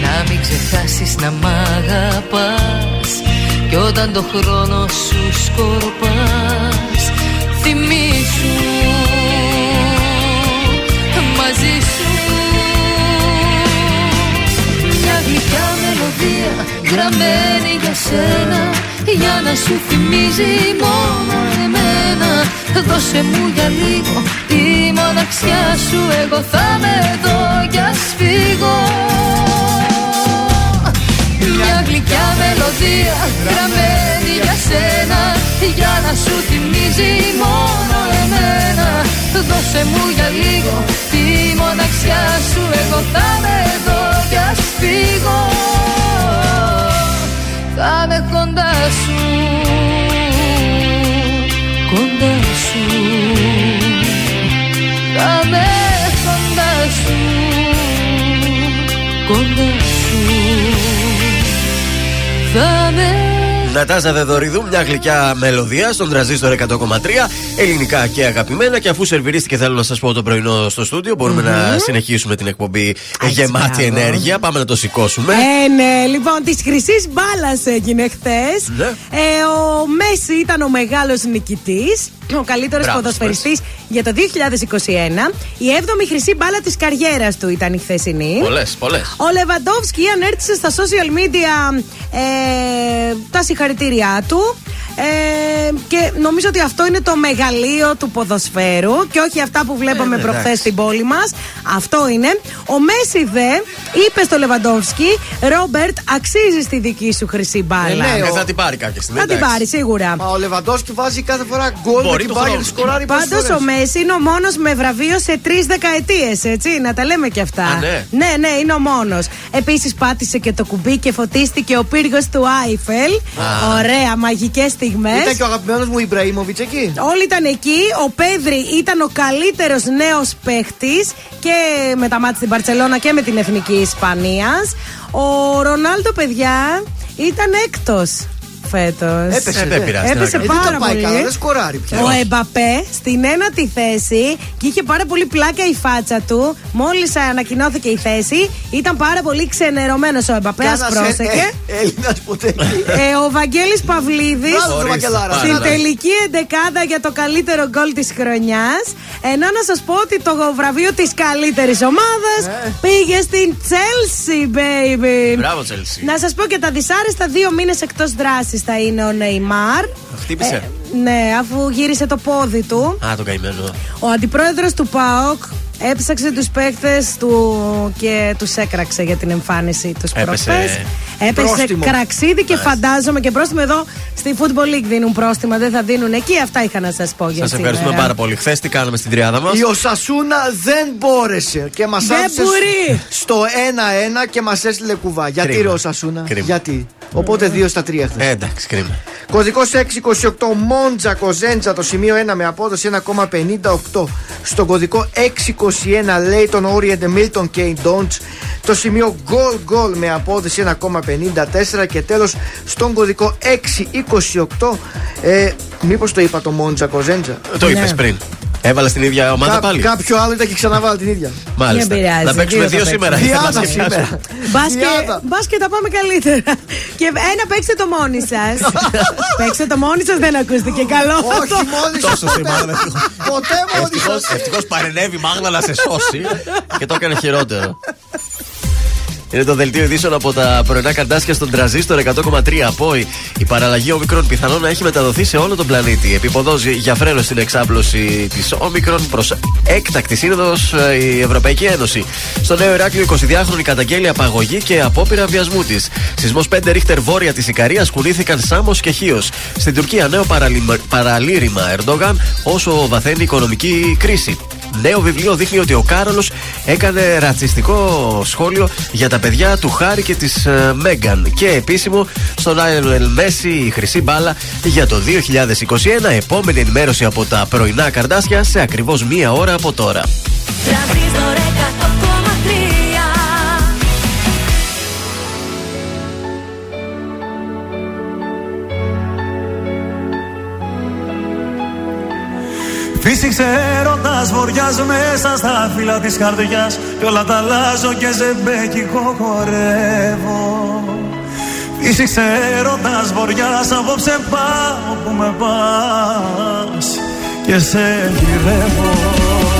Να μην ξεχάσεις να μ' αγαπάς. Κι όταν το χρόνο σου σκορπάς Θυμήσου μαζί σου. Μια γλυκιά μελωδία γραμμένη για σένα Για να σου θυμίζει μόνο εμένα. Δώσε μου για λίγο τη μοναξιά σου Εγώ θα είμαι εδώ κι ας φύγω. Μια γλυκιά μελωδία θυμίζει μόνο εμένα. Δώσε μου για λίγο τη μοναξιά σου. Εγώ θα είμαι εδώ κι ας φύγω. Θα είμαι κοντά σου. Κοντά σου. Θα είμαι Νατάζα Δεδοριδού, μια γλυκιά μελωδία στον τραζίστορ 100,3 ελληνικά και αγαπημένα. Και αφού σερβιρίστηκε, θέλω να σας πω το πρωινό στο στούντιο, μπορούμε να συνεχίσουμε την εκπομπή γεμάτη μπράβο. ενέργεια. Πάμε να το σηκώσουμε. Ε, ναι, λοιπόν, της χρυσής μπάλας έγινε χθες. Ναι. Ε, ο Μέση ήταν ο μεγάλος νικητής. Ο καλύτερος Μπράβο, ποδοσφαιριστής για το 2021. Η 7η χρυσή μπάλα της καριέρας του ήταν η χθεσινή. Πολλές, πολλές. Ο Λεβαντόφσκι ανέρτησε στα social media ε, τα συγχαρητήριά του. Ε, και νομίζω ότι αυτό είναι το μεγαλείο του ποδοσφαίρου και όχι αυτά που βλέπαμε Ε, ναι, προχθές εντάξει. στην πόλη μας. Αυτό είναι. Ο Μέση δε είπε στο Λεβαντόφσκι, Ρόμπερτ, αξίζεις τη δική σου χρυσή μπάλα. Ε, ναι, Ε, ο- θα την πάρει κάποια στιγμή. Θα την εντάξει. πάρει σίγουρα. Μα ο Λεβαντόσκι βάζει κάθε φορά γκολ με Μπορεί την του Bayern χρόνου. σκοράρει πόσες Πάντως φορές. ο Μέση είναι ο μόνος με βραβείο σε τρεις δεκαετίες, έτσι. Να τα λέμε και αυτά. Α, ναι. ναι, ναι, είναι ο μόνος. Επίσης πάτησε και το κουμπί και φωτίστηκε ο πύργος του Άιφελ. Α. Ωραία, μαγικές στιγμές. Ήταν και ο αγαπημένος μου Ιμπραήμοβιτς εκεί. Όλοι ήταν εκεί. Ο Πέδρη ήταν ο καλύτερος νέος παίχτης και με τα μάτια στην Παρσελώνα και με την εθνική Ισπανίας. Ο Ρονάλντο, παιδιά, ήταν έκτος. Φέτος. Έπεσε, Ε, δεν πειράζει, Έπεσε τι να πάρα κάνει. Δεν τα πάει πολύ. καλά, δεν σκοράρει πια. Ο Εμπαπέ στην ένατη θέση και είχε πάρα πολύ πλάκα η φάτσα του. Μόλις ανακοινώθηκε η θέση, ήταν πάρα πολύ ξενερωμένος ο Εμπαπέ. Α πρόσεχε. Έλληνας ποτέ. Ε, ο Βαγγέλης Παυλίδης Μπράβο, Ορίστε, Βαγγελάρα. πάρα στην πολύ. τελική εντεκάδα για το καλύτερο γκολ της χρονιάς ενώ να σας πω ότι το βραβείο της καλύτερης ομάδας Ε. πήγε στην Chelsea baby Μπράβο, Τσέλσι. να σας πω και τα δυσάρεστα δύο μήνες εκτός δράσης θα είναι ο Νεϊμάρ Χτύπησε. ναι αφού γύρισε το πόδι του Α, τον καημένο. ο αντιπρόεδρος του ΠΑΟΚ έψαξε τους παίχτες του και τους έκραξε για την εμφάνιση τους Έπεσε προχθές. Έπεσε πρόστιμο. κραξίδι και φαντάζομαι και πρόστιμο εδώ στη Football League δίνουν πρόστιμα, δεν θα δίνουν εκεί. Αυτά είχα να σας πω για Σας σήμερα. ευχαριστούμε πάρα πολύ. Χθες τι κάναμε στην τριάδα μας; Η Οσασούνα δεν μπόρεσε και μας Δεν άφησε μπορεί. στο 1-1 και μας έστειλε κουβά. Γιατί Κρίμα. ρε Οσασούνα, Κρίμα. γιατί; Οπότε 2 στα 3 χθες. Ε, εντάξει, κρίμα. Κωδικός 628 Μόντζα Κοζέντζα το σημείο 1 με απόδοση 1,58. Στον κωδικό 621 Λέιτον Όριεντ Μίλτον και Ντόντ το σημείο Goal Goal με απόδοση 1,54 και τέλος στον κωδικό 628 ε, μήπως το είπα το Μόντζα Κοζέντζα Το Ναι. είπε πριν. Έβαλε στην ίδια ομάδα Κα- πάλι; Κάποιο άλλο ήταν και ξαναβάλει την ίδια. Μάλιστα. Δεν πειράζει, Να παίξουμε δύο δύο θα σήμερα. παίξουμε. Ήθελα να Διάδα σχεδιάσω. σήμερα. Μπας και, Διάδα. μπας και τα πάμε καλύτερα. και ένα παίξτε το μόνοι σας. παίξτε το μόνοι σας, δεν ακούστηκε καλό. Όχι μόλι. Τόσο θυμάμαι. Ποτέ μόλι. Ευτυχώς παρενέβη η Μάγδα να σε σώσει και το έκανε χειρότερο. Είναι το δελτίο ειδήσεων από τα πρωινά καρτάσια στον τραζίστορ 100,3 από η παραλλαγή Omicron πιθανόν να έχει μεταδοθεί σε όλο τον πλανήτη. Επιποδόζει για φρένο στην εξάπλωση της Omicron προς έκτακτη σύνοδος η Ευρωπαϊκή Ένωση. Στο νέο Ηράκλειο 22χρονη καταγγέλει απαγωγή και απόπειρα βιασμού της. Σεισμός 5 ρίχτερ βόρεια της Ικαρίας κουνήθηκαν Σάμος και Χίος. Στην Τουρκία νέο παραλυμα- παραλήρημα Ερντόγαν όσο βαθαίνει η οικονομική κρίση. Νέο βιβλίο δείχνει ότι ο Κάρολος έκανε ρατσιστικό σχόλιο για τα παιδιά του Χάρη και της ε, Μέγκαν. Και επίσημο στον Λάιονελ Μέση η χρυσή μπάλα για το 2021. Επόμενη ενημέρωση από τα πρωινά καρδάσια σε ακριβώς μία ώρα από τώρα. Φύσηξε έρωτας βοριάς μέσα στα φύλλα της καρδιάς. Κι όλα τα αλλάζω και ζεμπέκικο χορεύω. Φύσηξε έρωτας βοριάς απόψε πάω που με πας. Και σε γυρεύω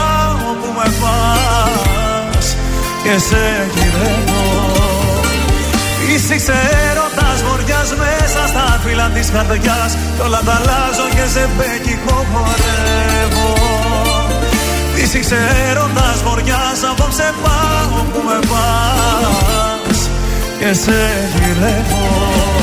που με πας Και σε γυρεύω. Φύσηξε έρωτας βοριάς μέσα στα φύλλα της καρδιάς Κι όλα τα αλλάζω και ζεμπέκικο χορεύω. Φύσηξε έρωτας βοριάς απόψε πάω που με πας Και σε γυρεύω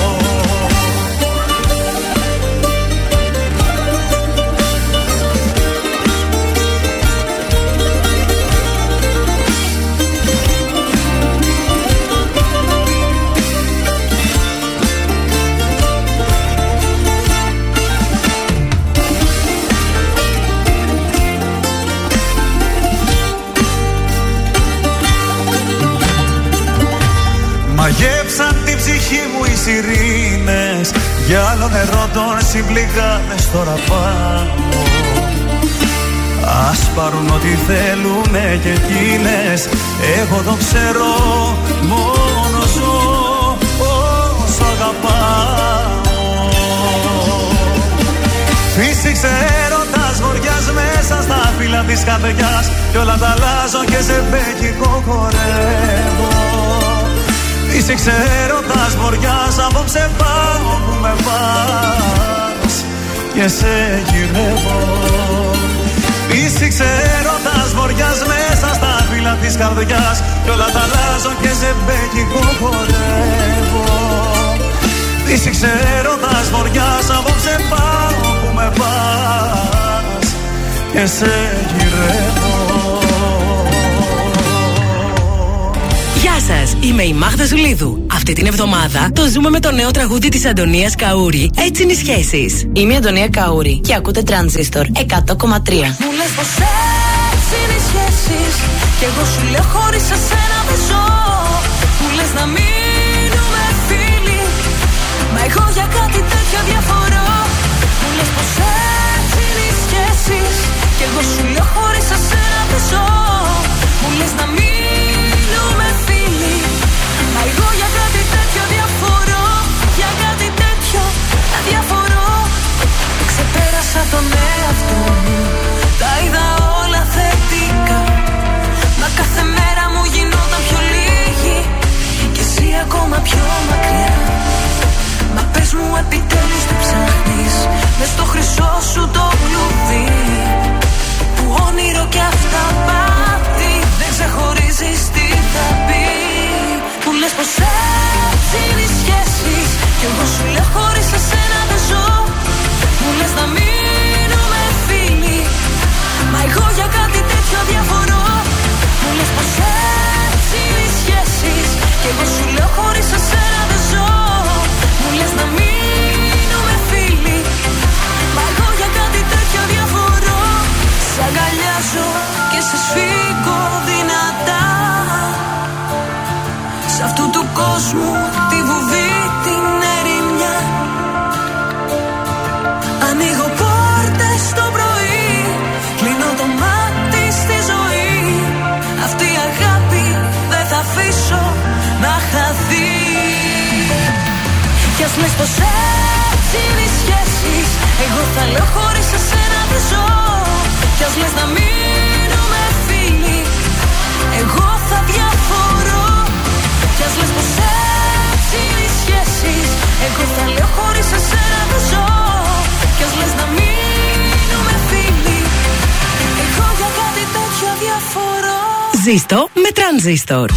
Μαγεύσαν την ψυχή μου οι σιρήνες. Για άλλο νερό των συμπληγάδες τώρα πάνω Ας πάρουν ό,τι θέλουνε και εκείνες. Εγώ το ξέρω μόνο ζω όσο αγαπάω. Φύσηξε έρωτας βοριάς μέσα στα φύλλα της καρδιάς. Κι όλα τα αλλάζω και σε μπέκικο χορεύω Φύσηξε έρωτας βοριάς απόψε πάω που με πας Και σε γυρεύω. Φύσηξε έρωτας βοριάς μέσα στα φύλλα της καρδιάς. Κι όλα τα αλλάζω και σε μπέκικο χορεύω. Φύσηξε έρωτας βοριάς απόψε πάω που με πας Και σε γυρεύω σας, είμαι η Μάγδα Ζουλίδου. Αυτή την εβδομάδα το ζούμε με το νέο τραγούδι της Αντωνίας Καούρη. Έτσι είναι οι σχέσεις. Είμαι η Αντωνία Καούρη και ακούτε τρανζίστορ 100,3. Μου λες πως έτσι είναι οι σχέσεις Κι εγώ σου λέω χωρίς εσένα δεν ζω Μου λες να μείνουμε φίλοι Μα εγώ για κάτι τέτοιο διαφορώ Μου λες πως έτσι είναι οι σχέσεις Κι εγώ σου λέω χωρίς εσένα δεν ζω Μου λες να μείνουμε Ξεπέρασα τον εαυτό μου. Τα είδα όλα θετικά. Μα κάθε μέρα μου γινόταν πιο λίγη. Και εσύ ακόμα πιο μακριά. Μα πες μου επιτέλους τι ψάχνεις. Μες στο χρυσό σου το κλουβί. Που όνειρο και αυτά πάθη Δεν ξεχωρίζεις τι θα πει. Που λες πως έτσι είναι οι σχέσεις Κι εγώ σου λέω χωρίς εσένα δεν ζω μου λες να μείνουμε φίλοι Μα εγώ για κάτι τέτοιο διαφορώ Μου λες πως έτσι είναι οι σχέσεις. Κι εγώ σου λέω χωρίς εσένα δεν ζω. Μου λες να μείνουμε φίλοι Μα εγώ για κάτι τέτοιο διαφορώ Σ' αγκαλιάζω και σε σφίγγω δυνατά. Σ' αυτού του κόσμου τη βουβή Κι ας λες πως έτσι είναι οι σχέσεις Εγώ θα λέω χωρίς εσένα δεν ζω. Κι ας λες να μείνουμε φίλοι. Εγώ θα διαφορώ. Κι ας λες πως έτσι είναι οι σχέσεις Εγώ θα λέω χωρίς εσένα δεν ζω. Κι ας λες να μείνουμε φίλοι. Εγώ για κάτι τέτοιο διαφορώ. Ζήστο με τρανζίστορ.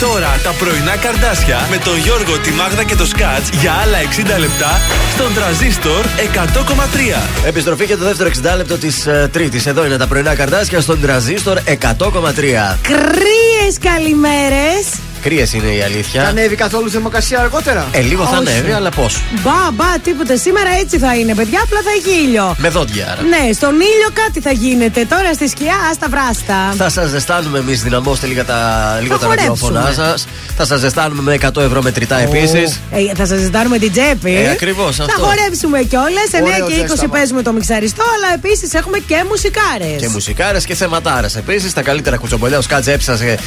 Τώρα τα πρωινά καρδάσια με τον Γιώργο, τη Μάγδα και το Σκάτ για άλλα 60 λεπτά στον τραζίστορ 100,3. Επιστροφή για το δεύτερο 60 λεπτό της Τρίτης. Εδώ είναι τα πρωινά καρτάσια στον τραζίστορ 100,3. Κρύες καλημέρες. Κρύες είναι η αλήθεια. Θα ανέβει καθόλου θερμοκρασία αργότερα; Ε, λίγο θα Όχι. ανέβει, αλλά πώς; Μπα, μπα, τίποτα. Σήμερα έτσι θα είναι, παιδιά. Απλά θα έχει ήλιο. Με δόντια άρα. Ναι, στον ήλιο κάτι θα γίνεται. Τώρα στη σκιά, άστα βράστα. Θα σας ζεστάνουμε εμείς, δυναμώστε λίγα τα, λίγο τα χορέψουμε. ραδιόφωνά σας. Θα σας ζεστάνουμε με 100 ευρώ μετρητά επίσης. Ε, θα σας ζητάρουμε την τσέπη. Ε, ακριβώς, Θα αυτό. χορέψουμε κιόλας. 9 Ωραίο και 20 ζέσταμα. παίζουμε το μιξαριστό, αλλά επίσης έχουμε και μουσικάρες. Και μουσικάρες και θεματάρες επίσης. Τα καλύτερα κουτσομπολιά. Ο Σκάτζ έψαξε,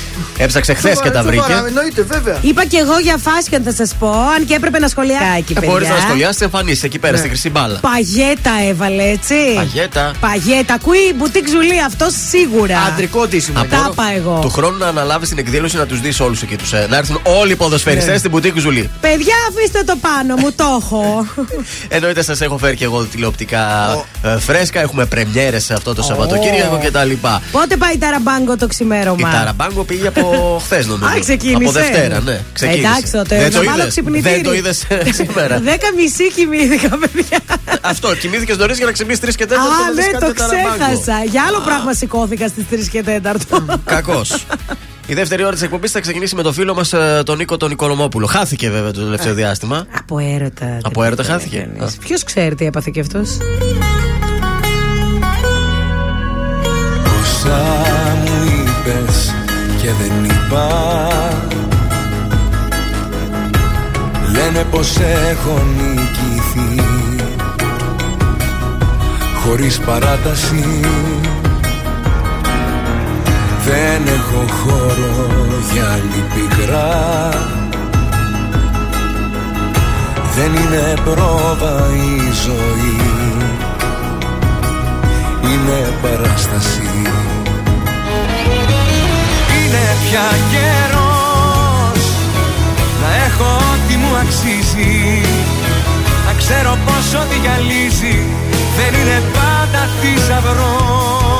έψαξε χθες Σοβαρά, και τα βρήκε. σοβαρά, Εννοείται, βέβαια. Είπα και εγώ για fashion θα σας πω, αν και έπρεπε να σχολιάσω. Ε, Μπορείς να σχολιάσεις, εμφανίσεις εκεί πέρα Ναι. στη χρυσή μπάλα. Παγέτα έβαλε, έτσι. Παγέτα. Παγέτα. Ακούει μπουτίκ ζουλή αυτό σίγουρα. Αντρικό τίσιμο. Τα είπα εγώ. Του χρόνου να αναλάβεις την εκδήλωση να τους δεις όλους εκεί τους. να έρθουν όλοι οι ποδοσφαιριστές Ναι. στην μπουτίκη Ζουλή. Παιδιά, αφήστε το πάνω μου, το έχω. Εννοείται σας έχω φέρει και εγώ τηλεοπτικά ε, φρέσκα. Έχουμε πρεμιέρες σε αυτό το Σαββατοκύριακο κτλ. Πότε πάει η ταραμπάγκο το ξημέρωμα; Η Ταραμπάγκο πήγε από χθες νομίζω. Α, ξεκίνησε. Από Δευτέρα, ναι. Ξεκίνησε. Εντάξει, τότε Δεν να το βάλω είδες; ξυπνητήρι. Δεν το είδες σήμερα. Δέκα μισή κοιμήθηκα, παιδιά. Αυτό, κοιμήθηκες νωρίς για να ξυπνήσεις 3 και 4 Α, ναι, το ξέχασα. Για άλλο πράγμα σηκώθηκα στις 3 και 4. Κακός. Η δεύτερη ώρα της εκπομπής θα ξεκινήσει με το φίλο μας τον Νίκο τον Νικολομόπουλο. Χάθηκε βέβαια το τελευταίο διάστημα. Από έρωτα. Από έρωτα χάθηκε. Α. Ποιος ξέρει τι έπαθε κι αυτός; Όσα μου είπες και δεν είπα. Λένε πως έχω νικηθεί. Χωρίς παράταση. Δεν έχω χώρο για άλλη πικρά. Δεν είναι πρόβα η ζωή. Είναι παράσταση. Είναι πια καιρός. Να έχω ό,τι μου αξίζει. Να ξέρω πως ό,τι γυαλίζει Δεν είναι πάντα θησαυρός.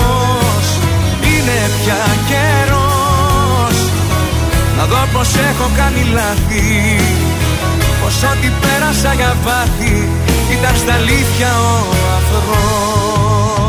Είναι πια καιρός. Να δω πως έχω κάνει λάθη. Πως ό,τι πέρασα για βάθη Ήταν στα αλήθεια ο αφρός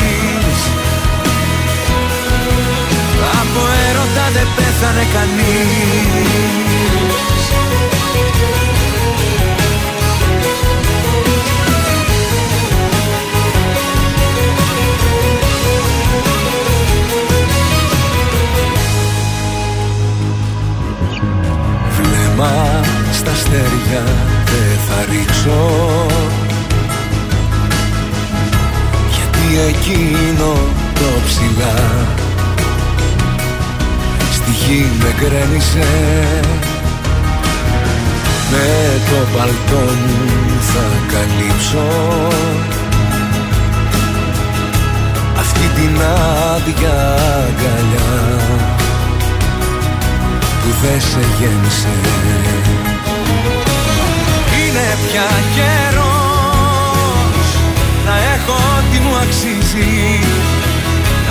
έρωτα δεν πέθανε κανείς. Βλέμμα στα αστέρια δεν θα ρίξω. Γιατί εκείνο το ψηλά Στη γη με γκρέμισε. Με το παλτό μου θα καλύψω. Αυτή την άδεια αγκαλιά που δεν σε γέμισε. Είναι πια καιρός να έχω ό,τι μου αξίζει. Να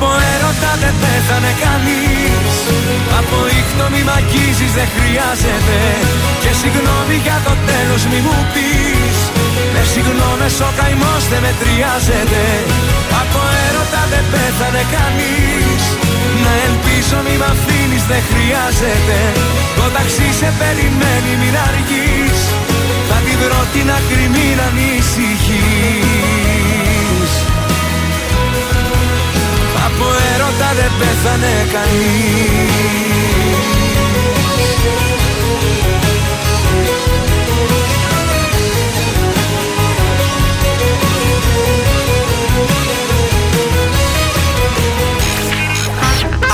Από έρωτα δεν πέθανε κανείς. Από ήχτο μη μ' αγγίζεις δεν χρειάζεται. Και συγγνώμη για το τέλος μη μου πεις. Με συγγνώμες ο καημός δεν μετριάζεται. Από έρωτα δεν πέθανε κανείς. Να ελπίζω μη μ' αφήνεις δεν χρειάζεται. Το ταξί σε περιμένει μην αργείς. Θα την πρώτη να κρυμεί να ανησυχείς Από έρωτα δεν πέθανε κανείς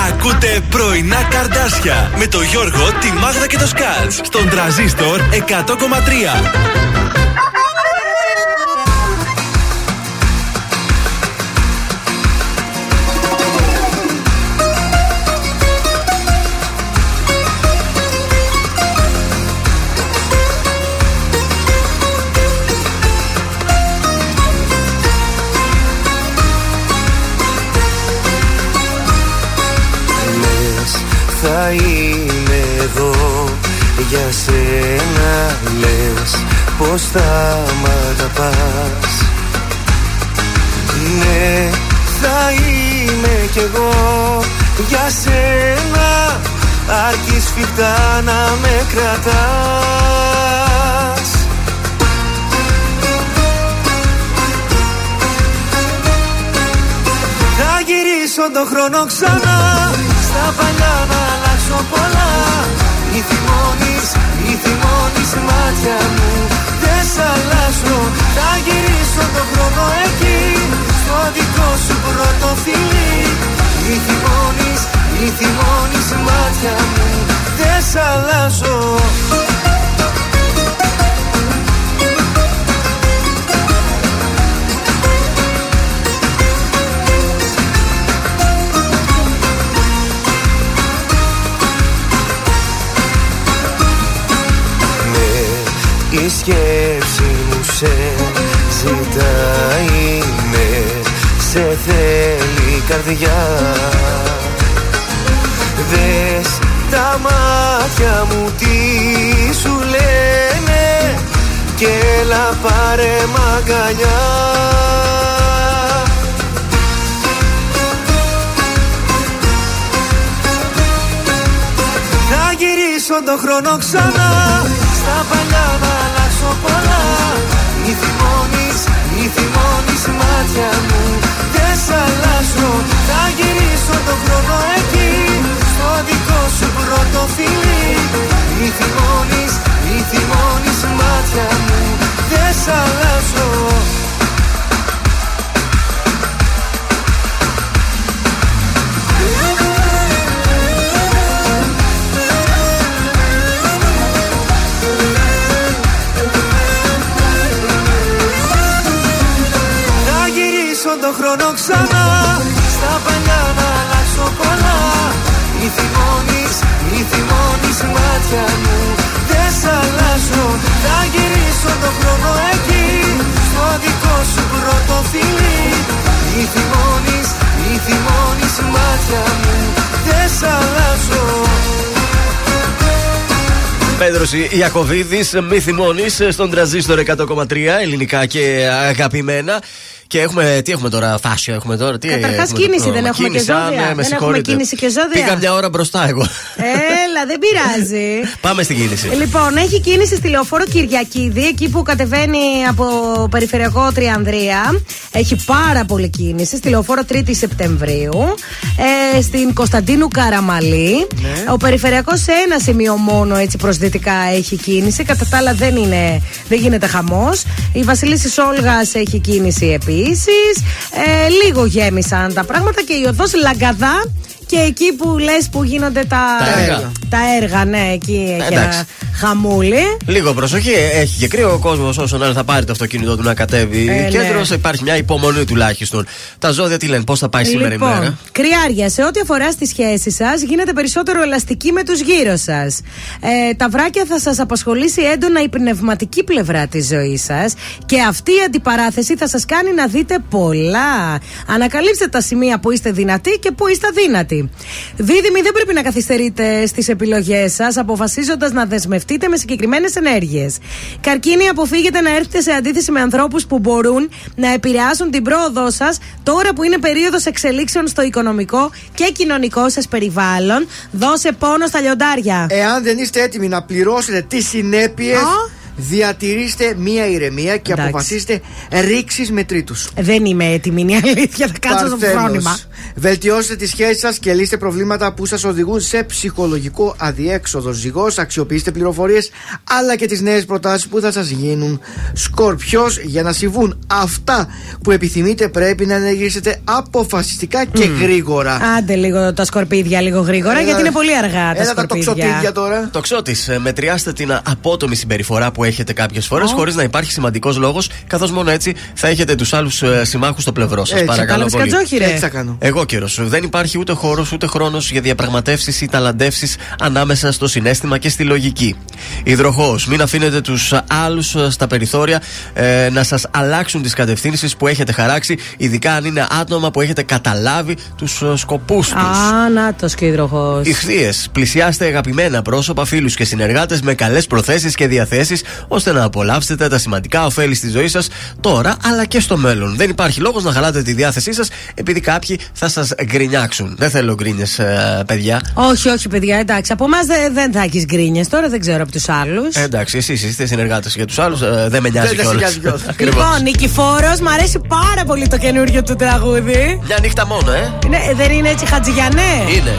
Ακούτε πρωινά καρδάσια με το Γιώργο, τη Μάγδα και το Σκάτς στον τραζίστορ 100,3. Είμαι εδώ για σένα Λες πως θα μ' αγαπάς. Ναι θα είμαι κι εγώ για σένα Αρκεί σφιχτά να με κρατάς. Θα γυρίσω τον χρόνο ξανά μάτια μου Δεν σ' αλλάζω. Ναι, η σκέψη μου σε ζητάει Ναι, σε θέλει η καρδιά Δες τα μάτια μου τι σου λένε και έλα πάρε μ' αγκαλιά Θα γυρίσω τον χρόνο ξανά Στα παλιά να αλλάξω πολλά. Μη θυμώνεις, μη θυμώνεις μάτια μου Δεν σ' αλλάζω. Θα γυρίσω τον χρόνο εκεί. Στο δικό σου πρώτο φιλί. Μη θυμώνεις, μη θυμώνεις μάτια μου. Δεν σ' αλλάζω. Θα γυρίσω τον χρόνο ξανά. Στα παλιά να αλλάξω πολλά. Μη θυμώνεις, μη θυμώνεις μάτια μου Δεν σ' αλλάζω Θα γυρίσω τον χρόνο εκεί Στο δικό σου πρώτο φιλί Μη θυμώνεις, μη θυμώνεις μάτια μου Δεν σ' αλλάζω Πέτρος Ιακοβίδη, μη θυμώνεις στον τραζίστορ 100,3 ελληνικά και αγαπημένα. Και έχουμε, τι έχουμε τώρα, φάσιο έχουμε τώρα. Τι Καταρχάς έχουμε κίνηση το δεν πρόγραμμα. έχουμε Κίνηση, και α, ζώδια. ναι, με δεν έχουμε συγχωρείτε. κίνηση και ζώδια. Πήγα μια ώρα μπροστά εγώ. Έλα, δεν πειράζει. Πάμε στην κίνηση. Λοιπόν, έχει κίνηση στη λεωφόρο Κυριακίδη, εκεί που κατεβαίνει από περιφερειακό Τριανδρία. Έχει πάρα πολύ κίνηση. Στη λεωφόρο 3η Σεπτεμβρίου. Ε, στην Κωνσταντίνου Καραμαλή. Ο περιφερειακός σε ένα σημείο μόνο έτσι προσδυτικά έχει κίνηση. Κατά τα άλλα δεν, είναι, δεν γίνεται χαμός. Η Βασιλίση Όλγα έχει κίνηση επίσης. Ε, λίγο γέμισαν τα πράγματα και η οδός Λαγκαδά. Και εκεί που λες που γίνονται τα, Τα έργα. τα έργα, ναι, εκεί έχει Εντάξει. ένα χαμούλι. Λίγο προσοχή, έχει και κρύο ο κόσμος όσον άλλο θα πάρει το αυτοκίνητό του να κατέβει. Ε, Κέντρος ναι. υπάρχει μια υπομονή τουλάχιστον. Τα ζώδια τι λένε, πώς θα πάει σήμερα η μέρα; Λοιπόν, κρυάρια, σε ό,τι αφορά στη σχέση σας, γίνετε περισσότερο ελαστικοί με τους γύρω σας. Ε, τα βράκια θα σας απασχολήσει έντονα η πνευματική πλευρά της ζωής σας και αυτή η αντιπαράθεση θα σας κάνει να δείτε πολλά. Ανακαλύψτε τα σημεία που είστε δυνατοί και που είστε αδύνατοι. Δίδυμοι, δεν πρέπει να καθυστερείτε στις επιλογές σας, αποφασίζοντας να δεσμευτείτε με συγκεκριμένες ενέργειες. Καρκίνοι, αποφύγετε να έρθετε σε αντίθεση με ανθρώπους που μπορούν να επηρεάσουν την πρόοδό σας τώρα που είναι περίοδος εξελίξεων στο οικονομικό και κοινωνικό σας περιβάλλον. Δώσε πόνο στα λιοντάρια. Εάν δεν είστε έτοιμοι να πληρώσετε τις συνέπειες, διατηρήστε μία ηρεμία και Εντάξει. αποφασίστε ρήξεις με τρίτους. Δεν είμαι έτοιμη, είναι η αλήθεια. Θα κάτσω στο φρόνημα. Βελτιώστε τη σχέση σας και λύστε προβλήματα που σας οδηγούν σε ψυχολογικό αδιέξοδο. Ζυγός, αξιοποιήστε πληροφορίες αλλά και τις νέες προτάσεις που θα σας γίνουν. Σκορπιός, για να συμβούν αυτά που επιθυμείτε, πρέπει να ενεργήσετε αποφασιστικά και γρήγορα. Άντε λίγο τα σκορπίδια, λίγο γρήγορα, Έλα. γιατί είναι πολύ αργά τα Έλα τα σκορπίδια. τοξοτίδια τώρα. Το ξώτη, μετριάστε την απότομη συμπεριφορά που έχετε κάποιες φορές Ω. χωρίς να υπάρχει σημαντικός λόγος, καθώς μόνο έτσι θα έχετε τους άλλους συμμάχους στο πλευρό σας. Έτσι, Παρακαλώ κατάλαβες, πολύ. Κατζόχη, ρε. Έτσι θα κάνω. Εγώ καιρός. Δεν υπάρχει ούτε χώρος ούτε χρόνος για διαπραγματεύσεις ή ταλαντεύσεις ανάμεσα στο συνέστημα και στη λογική. Υδροχός, μην αφήνετε τους άλλους στα περιθώρια ε, να σας αλλάξουν τις κατευθύνσεις που έχετε χαράξει, ειδικά αν είναι άτομα που έχετε καταλάβει τους σκοπούς τους. Α, να το σκύδροχο. Ηχθείες, πλησιάστε αγαπημένα πρόσωπα, φίλους και συνεργάτες με καλές προθέσεις και διαθέσεις, ώστε να απολαύσετε τα σημαντικά ωφέλη στη ζωή σας τώρα αλλά και στο μέλλον. Δεν υπάρχει λόγος να χαλάτε τη διάθεσή σας επειδή κάποιοι θα σας γκρινιάξουν. Δεν θέλω γκρίνιες, παιδιά. Όχι, όχι, παιδιά, εντάξει. Από εμάς δεν θα έχεις γκρίνιες. Τώρα δεν ξέρω από τους άλλους. Ε, εντάξει, εσείς είστε συνεργάτες για τους άλλους, δεν με νοιάζει Δεν σε κιόλας. νοιάζει κιόλας. Λοιπόν, Νικηφόρο, μου αρέσει πάρα πολύ το καινούριο του τραγούδι. Μια νύχτα μόνο, ε. Είναι, δεν είναι έτσι χατζηγιανέ; Είναι.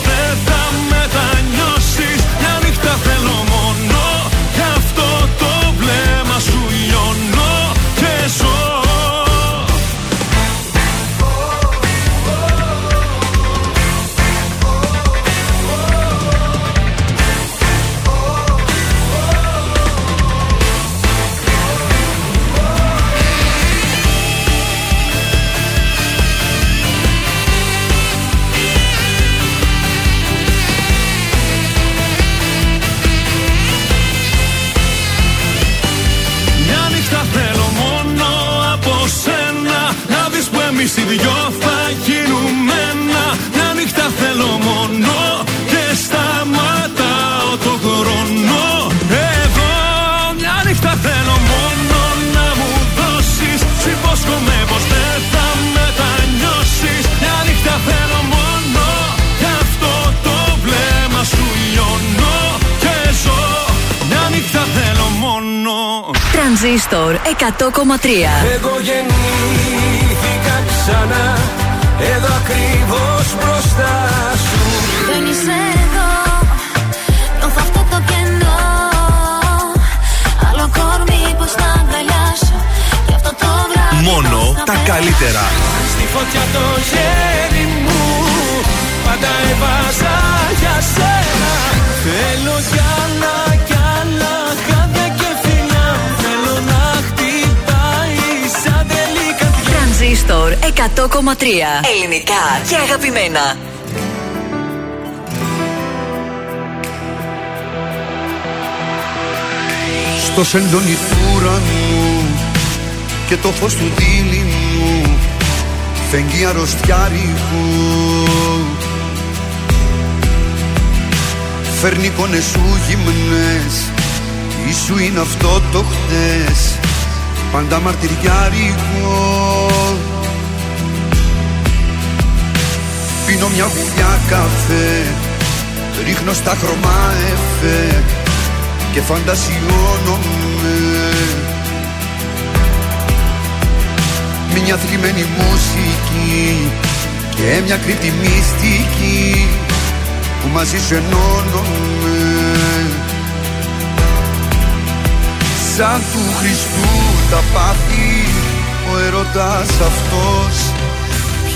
υπόσχομαι πως Εγώ γεννήθηκα ξανά. Εδώ ακριβώς μπροστά σου. Δεν είσαι εδώ, νιώθω αυτό το κενό. Άλλο κορμί πως να αγκαλιάσω. Γι' αυτό το βράδυ Μόνο πώς να τα περάσω. καλύτερα. Στη φωτιά το χέρι μου Πάντα έβαζα για σένα. Θέλω κι άλλα Τρανζίστορ 100,3 Ελληνικά και αγαπημένα. Στο σεντόνι του ουρανού και το φως του δίληνου φεγγεί αρρωστιάρικου Φέρνει εικόνες σου γυμνές. Ίσου είναι αυτό το χτες Πάντα μαρτυριάρικο Πίνω μια γουλιά καφέ Ρίχνω στα χρώμα εφέ Και φαντασιώνομαι. Μια θλιμμένη μουσική Και μια κρύπτη μυστική Που μαζί σου ενώνομαι. Σαν του Χριστού τα πάθη Ο ερωτάς αυτός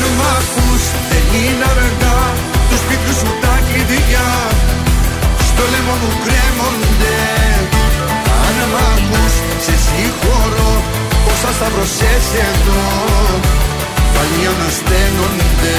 Αν μ' ακούς δεν είναι αργά. Του σπίτου σου τα κλειδιά. Στο λαιμό μου κρέμονται. Αν μ' ακούς σε συγχωρώ. Όσα σταυρωσές εδώ Πάλι ανασταίνονται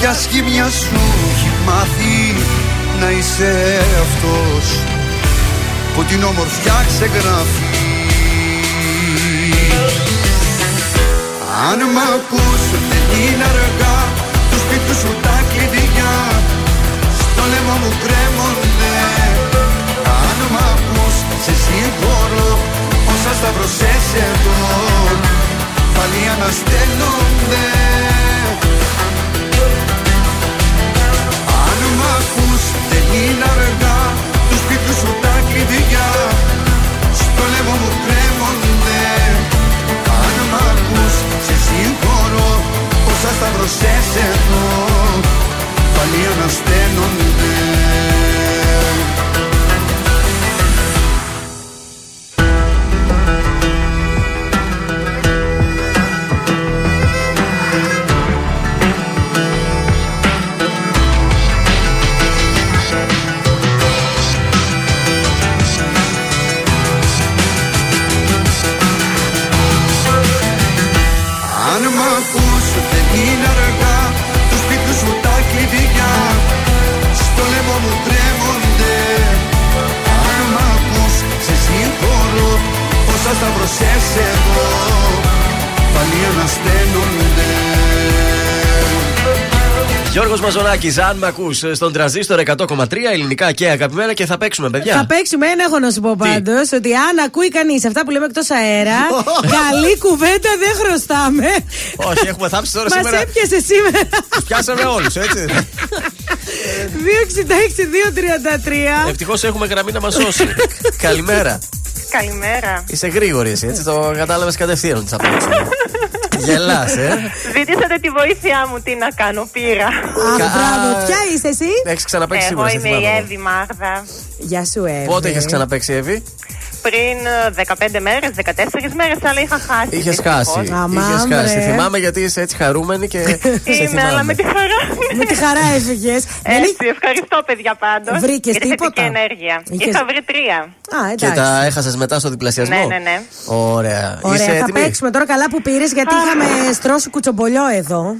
Ποια σχήμια σου έχει μάθει να είσαι αυτός Που την ομορφιά ξεγράφει. Αν μ' ακούς δεν είναι αργά Του σπίτου σου τα κλειδιά. Στο λαιμό μου κρέμονται. Αν μ' ακούς σε συγχωρώ Όσα σταυρωσές εδώ Πάλι αναστέλλονται δεν είναι αργά Τους σπίτους σου τα κλειδιά. Στο λαιμό μου κρέμονται Αν μ' ακούς σε συγχωρώ Όσα σταυρωσές εδώ Πάλι ανασταίνονται Όσα σταυρωσές εδώ Πάλι ανασταίνονται Γιώργος Μαζονάκης, αν με ακούς στον τραζίστορ 100,3 ελληνικά και αγαπημένα και θα παίξουμε, παιδιά. Θα παίξουμε ένα, έχω να σου πω πάντως, ότι αν ακούει κανείς αυτά που λέμε εκτός αέρα, καλή κουβέντα δεν χρωστάμε. Όχι, έχουμε θάψει τώρα Μας σήμερα. έπιασε σήμερα. Τους πιάσαμε όλους, έτσι. 266-233. Ευτυχώς έχουμε γραμμή να μας σώσει. Καλημέρα. Καλημέρα. Είσαι γρήγορη εσύ, έτσι το κατάλαβες κατευθείαν ότι θα παίξουμε. Γελάς, ε. Ζήτησατε τη βοήθειά μου, τι να κάνω, πήρα. Αχ, μπράβο, ποια είσαι εσύ; Έχεις ξαναπέξει Εγώ σίγουρα. σε είμαι η θυμάμαι. Εύη Μάγδα. Γεια σου, Εύη. Πότε είχες ξαναπέξει, Εύη; Πριν ε, 15 μέρες, 14 μέρες, αλλά είχα χάσει. Είχες δυστυχώς. χάσει. Είχες χάσει. Θυμάμαι γιατί είσαι έτσι χαρούμενη και. σε Είμαι, αλλά με θυμάμαι. τη χαρά. Με τη χαρά έφυγες. Έτσι, ευχαριστώ, παιδιά, πάντως. Βρήκες Για τη τίποτα; θετική ενέργεια. Είχες- Είχα βρει τρία. Α, Και εντάξει. τα έχασες μετά στο διπλασιασμό; Ναι, ναι, ναι. Ωραία. Ωραία, Είσαι θα έτοιμη; παίξουμε τώρα καλά που πήρες γιατί είχαμε στρώσει κουτσομπολιό εδώ.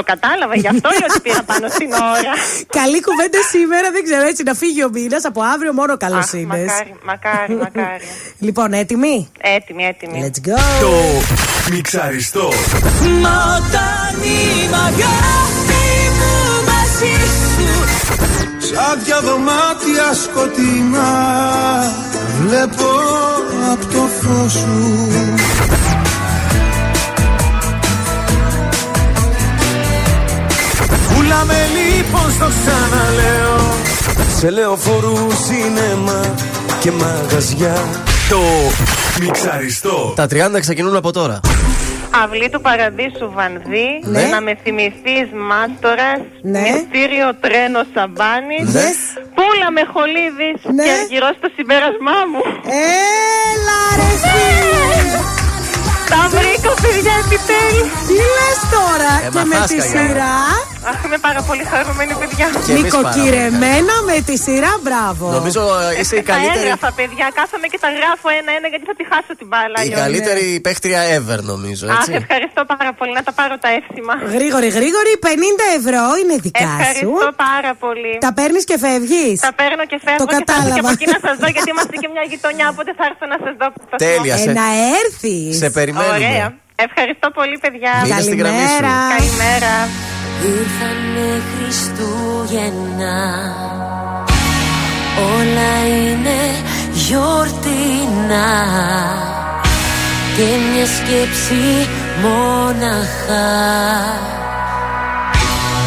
Το κατάλαβα, γι' αυτό λέω ότι πήρα πάνω στην ώρα. Καλή κουβέντα σήμερα, δεν ξέρω έτσι να φύγει ο μήνας. Από αύριο μόνο καλός Αχ, είναι. Μακάρι, μακάρι, μακάρι. Λοιπόν, έτοιμοι; Έτοιμη, έτοιμη. Let's go. Το μιξαριστό. Μα όταν είμαι αγάπη μου μαζί σου Σαν δυο δωμάτια σκοτεινά Βλέπω απ' το φως σου Πουλάμε λοιπόν στο ξαναλέω Σε λεωφορού, σινέμα και μαγαζιά Το μιξαριστό. Τα 30 ξεκινούν από τώρα. Αυλή του Παραδείσου Βανδύ, Ναι. να με θυμηθείς μάστορας, Ναι. μυστήριο τρένο Σαμπάνης, Yes. πούλα με χολίδης Ναι. και αργυρό στο συμπέρασμά μου. Έλα ρε φίλε. Τα βρήκα παιδιά επιτέλους. Τι λες τώρα Ε, και μα με τη χάσκα, σειρά; Αχ, είμαι πάρα πολύ χαρούμενη παιδιά. Και εμείς πάρα πολύ. Νοικοκυρεμένα με τη σειρά, μπράβο. Νομίζω ε, είσαι η Τα καλύτερη. έγραφα παιδιά, κάθομαι και τα γράφω ένα-ένα γιατί θα τη χάσω την μπάλα. Η αλλιώς. καλύτερη παίχτρια ever, νομίζω. Αχ, Έτσι. ευχαριστώ πάρα πολύ. Να τα πάρω τα εύσημα. Γρήγορη, γρήγορη, 50 ευρώ είναι δικά σου. Ευχαριστώ πάρα πολύ. Τα παίρνεις και φεύγεις. Τα παίρνω και φεύγω Το και θα έρθω και κατάλαβα. από εκεί να σας δω γιατί είμαστε και μια γειτονιά οπότε θα έρθω να σας δω. από το Τέλεια, στόμα. σε- Ε, να έρθεις. Σε περιμένουμε. Ωραία. Ευχαριστώ πολύ παιδιά. Μείνε στην γραμμή σου. Καλημέρα. Καλημέρα. Ήρθανε Χριστούγεννα. Όλα είναι γιορτινά. Και μια σκέψη μόναχα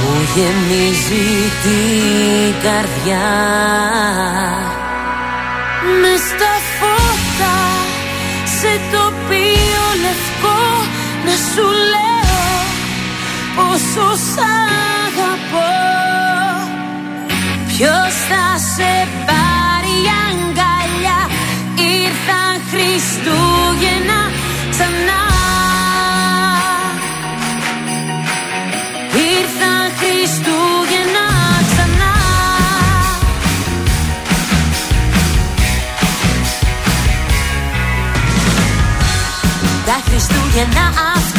Που γεμίζει την καρδιά. Μες στα φώτα σε τοπίο λευκό να σου λέω πόσο σ' αγαπώ. Ποιος θα σε πάρει αγκαλιά; Ήρθαν Χριστούγεννα ξανά. Ήρθαν Χριστούγεννα ξανά. Τα Χριστούγεννα αυτά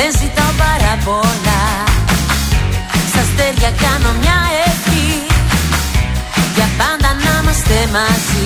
δεν ζητάω παραπονά. Στα αστέρια κάνω μια ευχή. Για πάντα να είμαστε μαζί.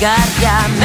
Γεμίζει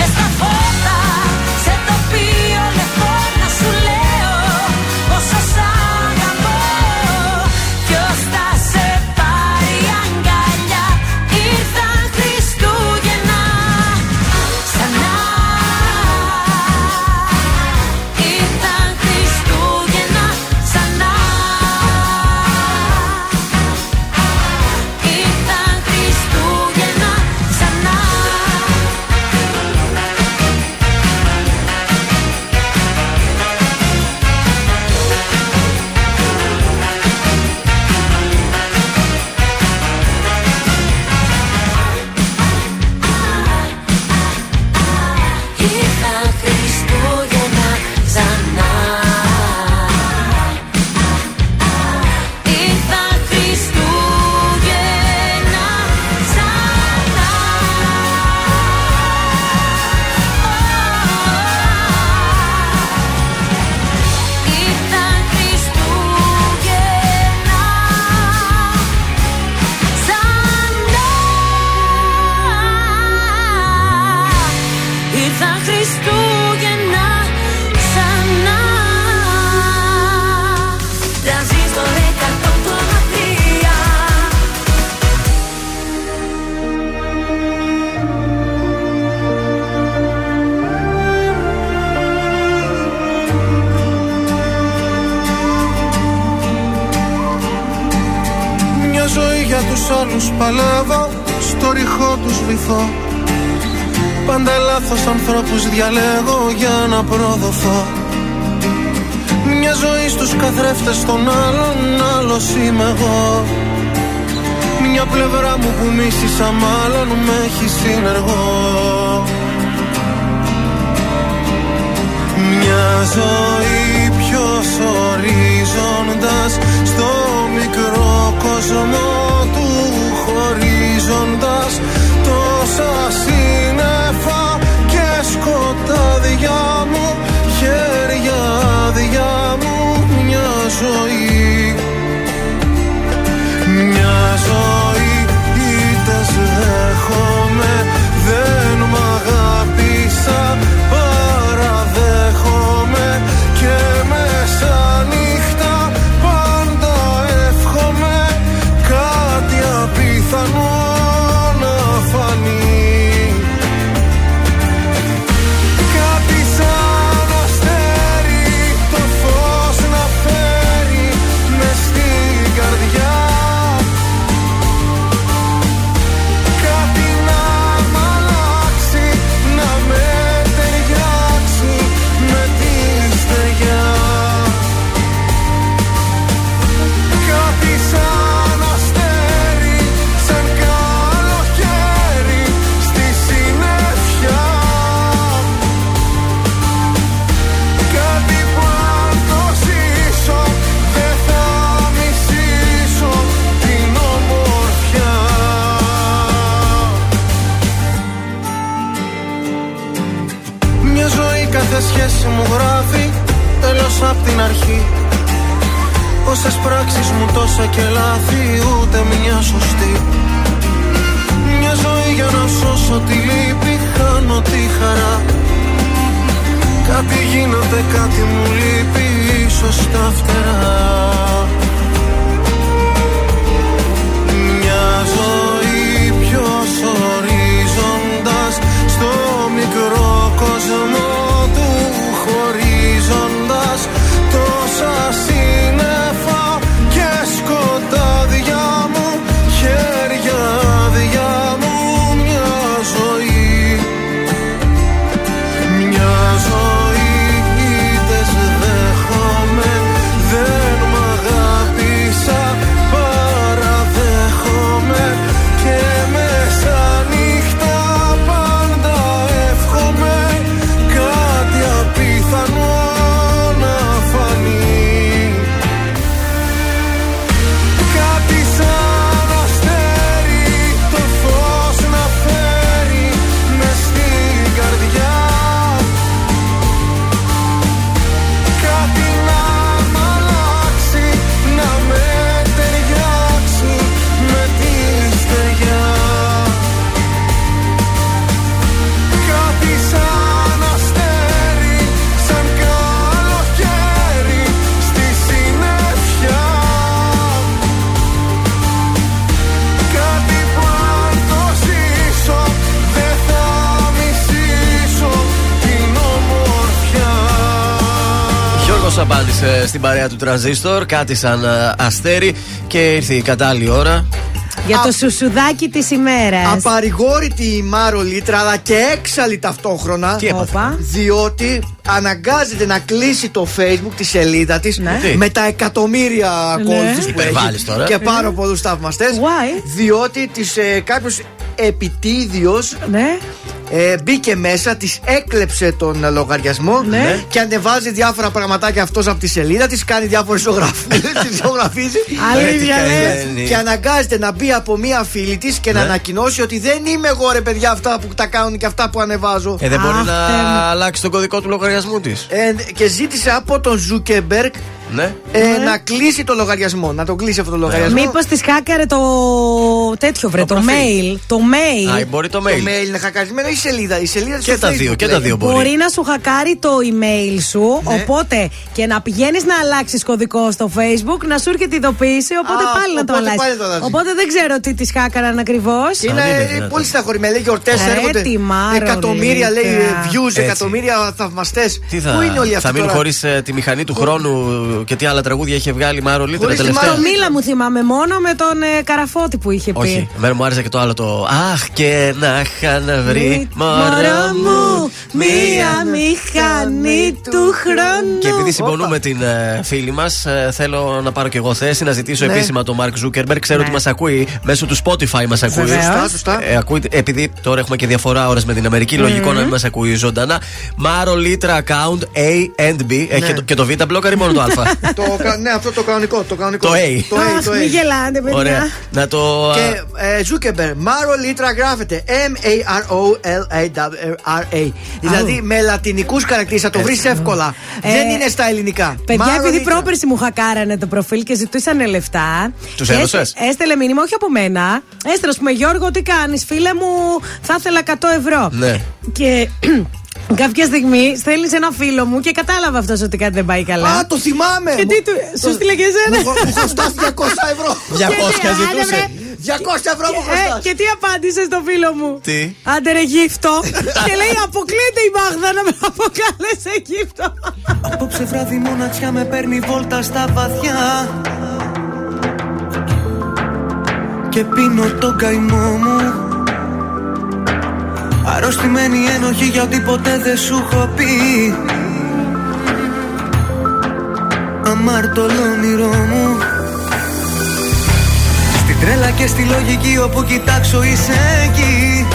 παρέα του τρανζίστορ. Κάτι σαν ε, αστέρι και ήρθε η κατάλληλη ώρα. Για το σουσουδάκι της ημέρας. Απαρηγόρητη η Μάρο Λίτρα, αλλά και έξαλλη ταυτόχρονα. Τι έπαθε; Όπα. Διότι αναγκάζεται να κλείσει το facebook τη σελίδα της Τι; με τα εκατομμύρια ακόλουθου που Υπερβάλλεις έχει τώρα. και πάρα πολλούς θαυμαστές. Why? Διότι της ε, κάποιος επιτίδιος Ναι. Ε, μπήκε μέσα, της έκλεψε τον ε, λογαριασμό Ναι. και ανεβάζει διάφορα πραγματάκια αυτός από τη σελίδα της, κάνει διάφορες ζωγραφίες, τη ζωγραφίζει. Αλήθεια, Ε, τι λες. κάνει. Και αναγκάζεται να μπει από μία φίλη της και να Ναι. ανακοινώσει ότι δεν είμαι εγώ ρε παιδιά αυτά που τα κάνουν και αυτά που ανεβάζω. Ε, δεν μπορεί Αχ, να Θεέ μου. αλλάξει τον κωδικό του λογαριασμού της. Ε, και ζήτησε από τον Ζούκερμπεργκ Ναι. ε, να κλείσει το λογαριασμό. Να τον κλείσει αυτό το λογαριασμό. Μήπως τη χάκαρε το τέτοιο βρε, Το το, προφίλ. mail. Το mail. Α, μπορεί το Το mail. mail είναι χακαρισμένο ή η σελίδα. Η σελίδα Και στο τα Facebook δύο, και λέει. τα δύο μπορεί. Μπορεί να σου χακάρει το email σου, Ναι. οπότε και να πηγαίνεις να αλλάξεις κωδικό στο Facebook, να σου έρχεται ειδοποίηση, οπότε Α, πάλι να το οπότε αλλάξεις. πάλι το αλλάζεις. Οπότε δεν ξέρω τι τη χάκαραν ακριβώς. Και Είναι Αν είναι ε, δυνατόν. πολύ στεναχωρημένη. Λέει γιορτές Ρε, έρχονται. τη Μάρο, Εκατομμύρια λέει Λίκα. views, Έτσι. εκατομμύρια θαυμαστές. Τι θα, Πού είναι όλοι αυτοί θα μείνουν τώρα; χωρίς τη μηχανή του χρόνου και τι άλλα τραγούδια είχε βγάλει η Μάρο Λίτρα Χωρίς τη τελευταία; Μάρο Το Μίλα μου θυμάμαι μόνο με τον ε, Καραφώτη που είχε πει. Όχι, εμένα μου άρεσε και το άλλο το Αχ και να είχα να βρει Μωρό μου, μία μηχανή του χρόνου. Και επειδή συμφωνούμε με την ε, φίλη μας, θέλω να πάρω και εγώ θέση να ζητήσω Ναι. επίσημα τον Μαρκ Ζούκερμπεργκ. Ξέρω Ναι. ότι μας ακούει μέσω του Spotify, μας ακούει. Βεβαίως. Σωστά, σωστά. Ε, ακούει, επειδή τώρα έχουμε και διαφορά ώρας με την Αμερική, λογικό να μην μας ακούει ζωντανά. Μάρο Λίτρα account A and B. Έχει Ναι. και το- και το Β μπλόκαρ ή μόνο το Α. Το κα- Ναι, αυτό το κανονικό. Το κανονικό. Το A. Το A, Αχ, το μην A. γελάτε, παιδιά. Ωραία. Να το. Και ε, Ζούκερμπεργκ, Μάρο Λίτρα γράφεται M-A-R-O-L-A-R-A. Δηλαδή με λατινικούς χαρακτήρες θα το βρεις εύκολα. Ε, Δεν είναι στα ελληνικά. Παιδιά, Μάρο επειδή Λίτρα. πρόπερση μου χακάρανε το προφίλ και ζητούσαν λεφτά. Τους και έδωσες; έστε- Έστελε μήνυμα, όχι από μένα. Έστειλε, ας πούμε, Γιώργο, τι κάνεις, φίλε μου, θα ήθελα 100 ευρώ. Ναι. Και κάποια στιγμή στέλνεις ένα φίλο μου και κατάλαβα αυτός ότι κάτι δεν πάει καλά. Α, το θυμάμαι! Και τι του, σου στείλε και εσένα. Μου μου χρωστάς 200 ευρώ. 200 Και τι, άντε, ζητούσε. βρε. 200 ευρώ μου Ε, χρωστάς. και τι απάντησες στο φίλο μου; Τι; Άντε ρε γύφτο. και λέει αποκλείται η Μάγδα να με αποκάλεσε γύφτο. Απόψε βράδυ μοναξιά με παίρνει βόλτα στα βαθιά Και πίνω τον καημό μου Αρρωστημένη ένοχη για ό,τι ποτέ δεν σου έχω πει. Αμάρτωλο όνειρό μου. Στην τρέλα και στη λογική όπου κοιτάξω είσαι εκεί.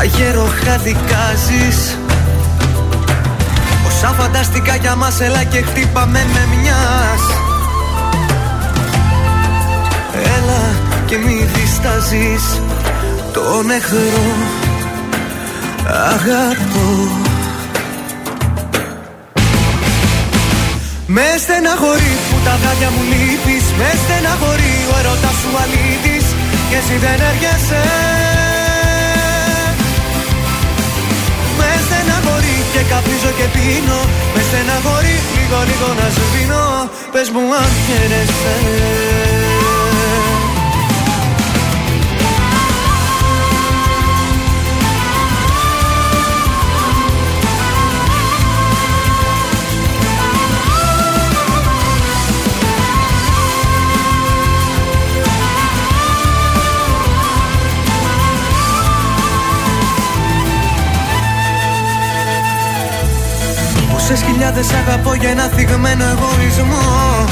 Αγέροχα δικάζεις Όσα φανταστικά για μας έλα και χτύπαμε με μιας. Έλα και μη διστάζεις Τον εχθρό αγαπώ. Με στεναχωρεί που τα βράδια μου λείπεις Με στεναχωρεί ο ερωτάς σου αλήτης Και εσύ δεν έρχεσαι. Με στεναχωρεί και καπνίζω και πίνω Με στεναχωρεί λίγο λίγο να σβήνω Πες μου αν χαίρεσαι Πόσες χιλιάδες αγαπώ για ένα θυγμένο εγωισμό.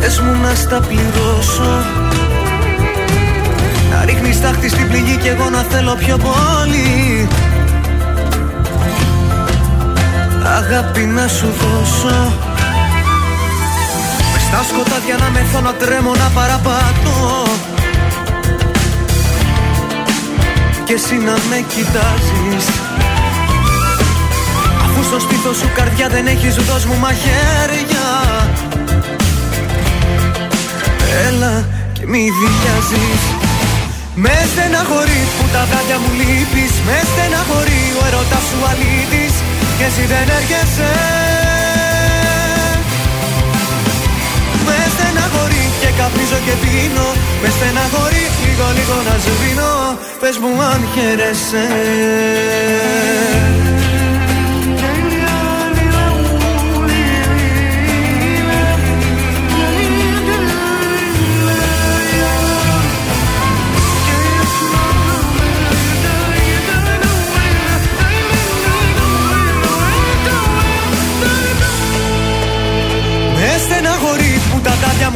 Πες μου να στα πληρώσω. Να ρίχνεις τάχτη στην πληγή κι εγώ να θέλω πιο πολύ. Αγάπη να σου δώσω. Μες στα σκοτάδια να μεθώ να τρέμω να παραπατώ. Και εσύ να με κοιτάζεις Αφού στο σπίτι σου καρδιά δεν έχεις δώσ' μου μαχαίρια. Έλα και μη δικιάζεις Με στεναχωρεί που τα βράδια μου λείπεις. Με στεναχωρεί ο έρωτας σου αλήτης. Και εσύ δεν έρχεσαι. Με στεναχωρεί και καπνίζω και πίνω. Με στεναχωρεί λίγο λίγο να σε πίνω Πες μου αν χαίρεσαι.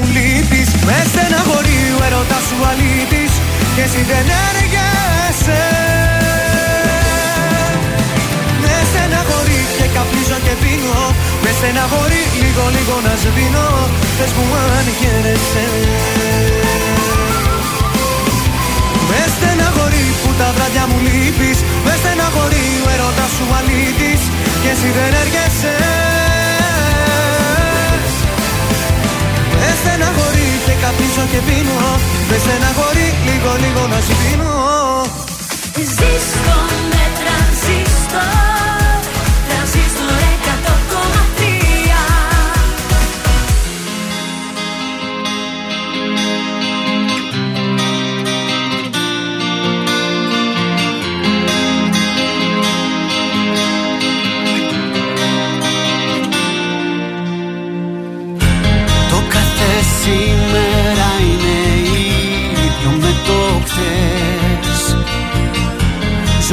μου λείπεις Με στεναχωρεί ο σου αλήτης. Και εσύ δεν έργεσαι Με στεναχωρεί και καπνίζω και πίνω. Με στεναχωρεί λίγο λίγο να σβήνω. Θες που αν χαίρεσαι με στεναχωρεί που τα βράδια μου λείπεις. Με στεναχωρεί ο έρωτας σου αλήτης. Και εσύ δεν έργεσαι στεναχωρεί και καπνίζω και πίνω. Με στεναχωρεί λίγο λίγο να σου δίνω με τρανζίστορ.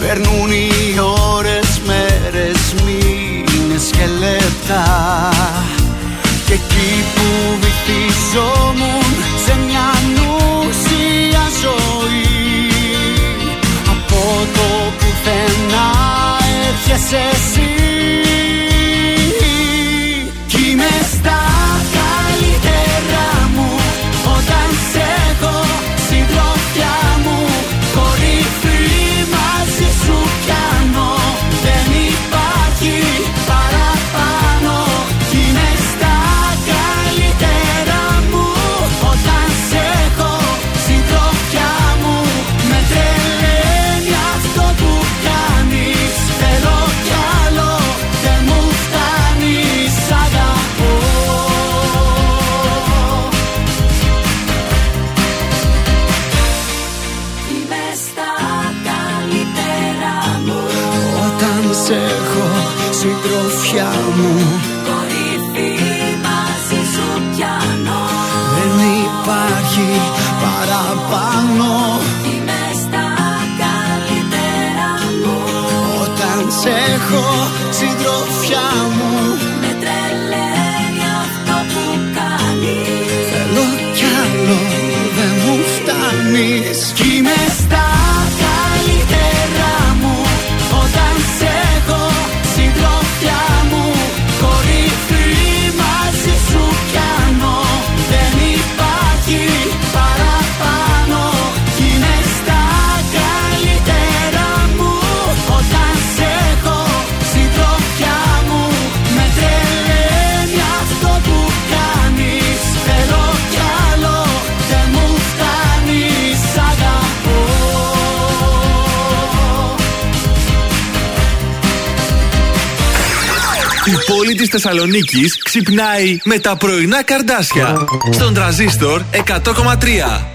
Περνούν οι ώρες, μέρες, μήνες και λεπτά. Και εκεί που βυθιζόμουν σε μια νουσία ζωή Από το πουθενά έρχεσαι εσύ. Η πόλη της Θεσσαλονίκης ξυπνάει με τα πρωινά καρδάσια. Στον τραζίστορ 100,3.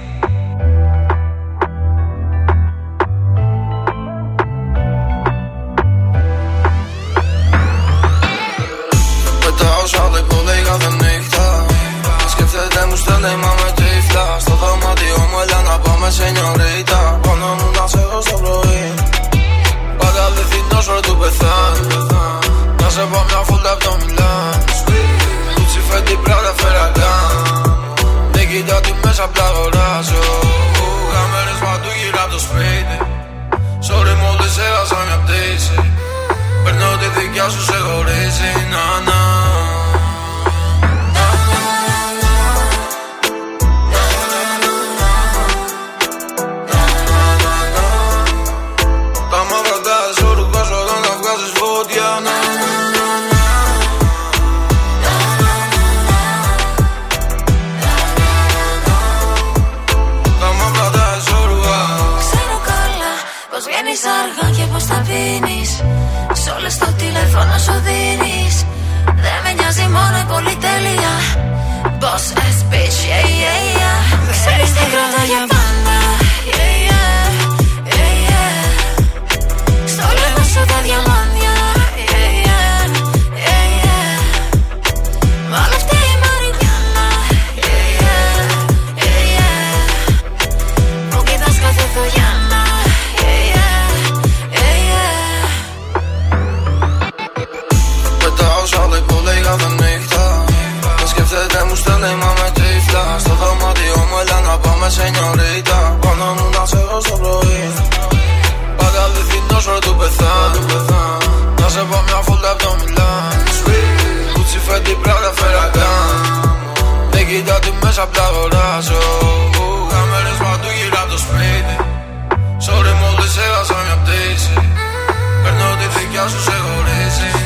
Στέλνει μάμε τύφλα Στο δωμάτιό μου έλα να πάμε σενιωρίτα Πάνω μου να σε έχω στο πρωί. Πάντα πληθυνός ρε του πεθάν να σε πω μια φούλτα από το Μιλάν Κούτσι φέτη πράτα φεραγάν Δεν κοιτάω τι μέσα απ' τα αγοράζω Κάμερες παντού γύρω απ' το σπίτι Sorry μόλις έχασα μια πτήση Παίρνω τη δικιά σου σε χωρίζει Να να Τα να πάμε σενιωρίτα Πάνω μου να σε έχω στο πρωί Πάντα αληθινός ρε του πεθάνει Να σε πω μια φούλτα απ' το Μιλάν Κούτσι φέτη πράτα φεραγάν Δεν κοιτάω τι μέσα απ' τα αγοράζω Κάμερες παντού γύρω απ' το σπίτι Sorry μόλις έχασα μια πτήση Παίρνω τη δικιά σου σε χωρίζει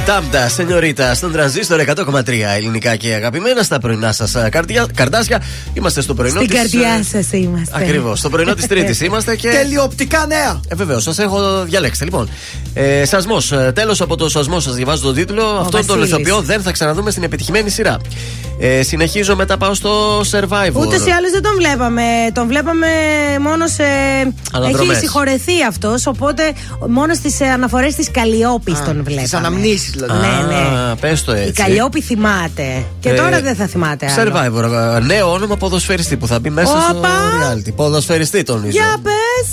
Sneak, Τάμπτα, Σενιωρίτα, στον τρανζίστορ 100,3 ελληνικά και αγαπημένα στα πρωινά σας καρτάσια. Είμαστε στο πρωινό Στην της, καρδιά ε, σας είμαστε. Ακριβώς. Στο πρωινό της Τρίτης είμαστε και. Τελειοπτικά νέα. Ε, βεβαίως, σας έχω διαλέξει. Λοιπόν, ε, σασμός. Τέλος από το σασμό σας διαβάζω τον τίτλο. Αυτό το Βασίλης. ηθοποιό δεν θα ξαναδούμε στην επιτυχημένη σειρά. Ε, συνεχίζω, μετά πάω στο Survivor. Ούτως ή άλλως δεν τον βλέπαμε. Τον βλέπαμε μόνο σε. Αναδρομές. Έχει συγχωρεθεί αυτός, οπότε μόνο στις αναφορές της Καλλιόπης τον βλέπαμε. τις αναμνήσεις, δηλαδή. Ναι, ναι. Πες το Η έτσι. Καλλιόπη θυμάται. Και Ε, τώρα δεν θα θυμάται άλλο. Survivor. ε, Νέο όνομα ποδοσφαιριστή που θα μπει μέσα Όπα. στο reality. Ποδοσφαιριστή τον Για πες.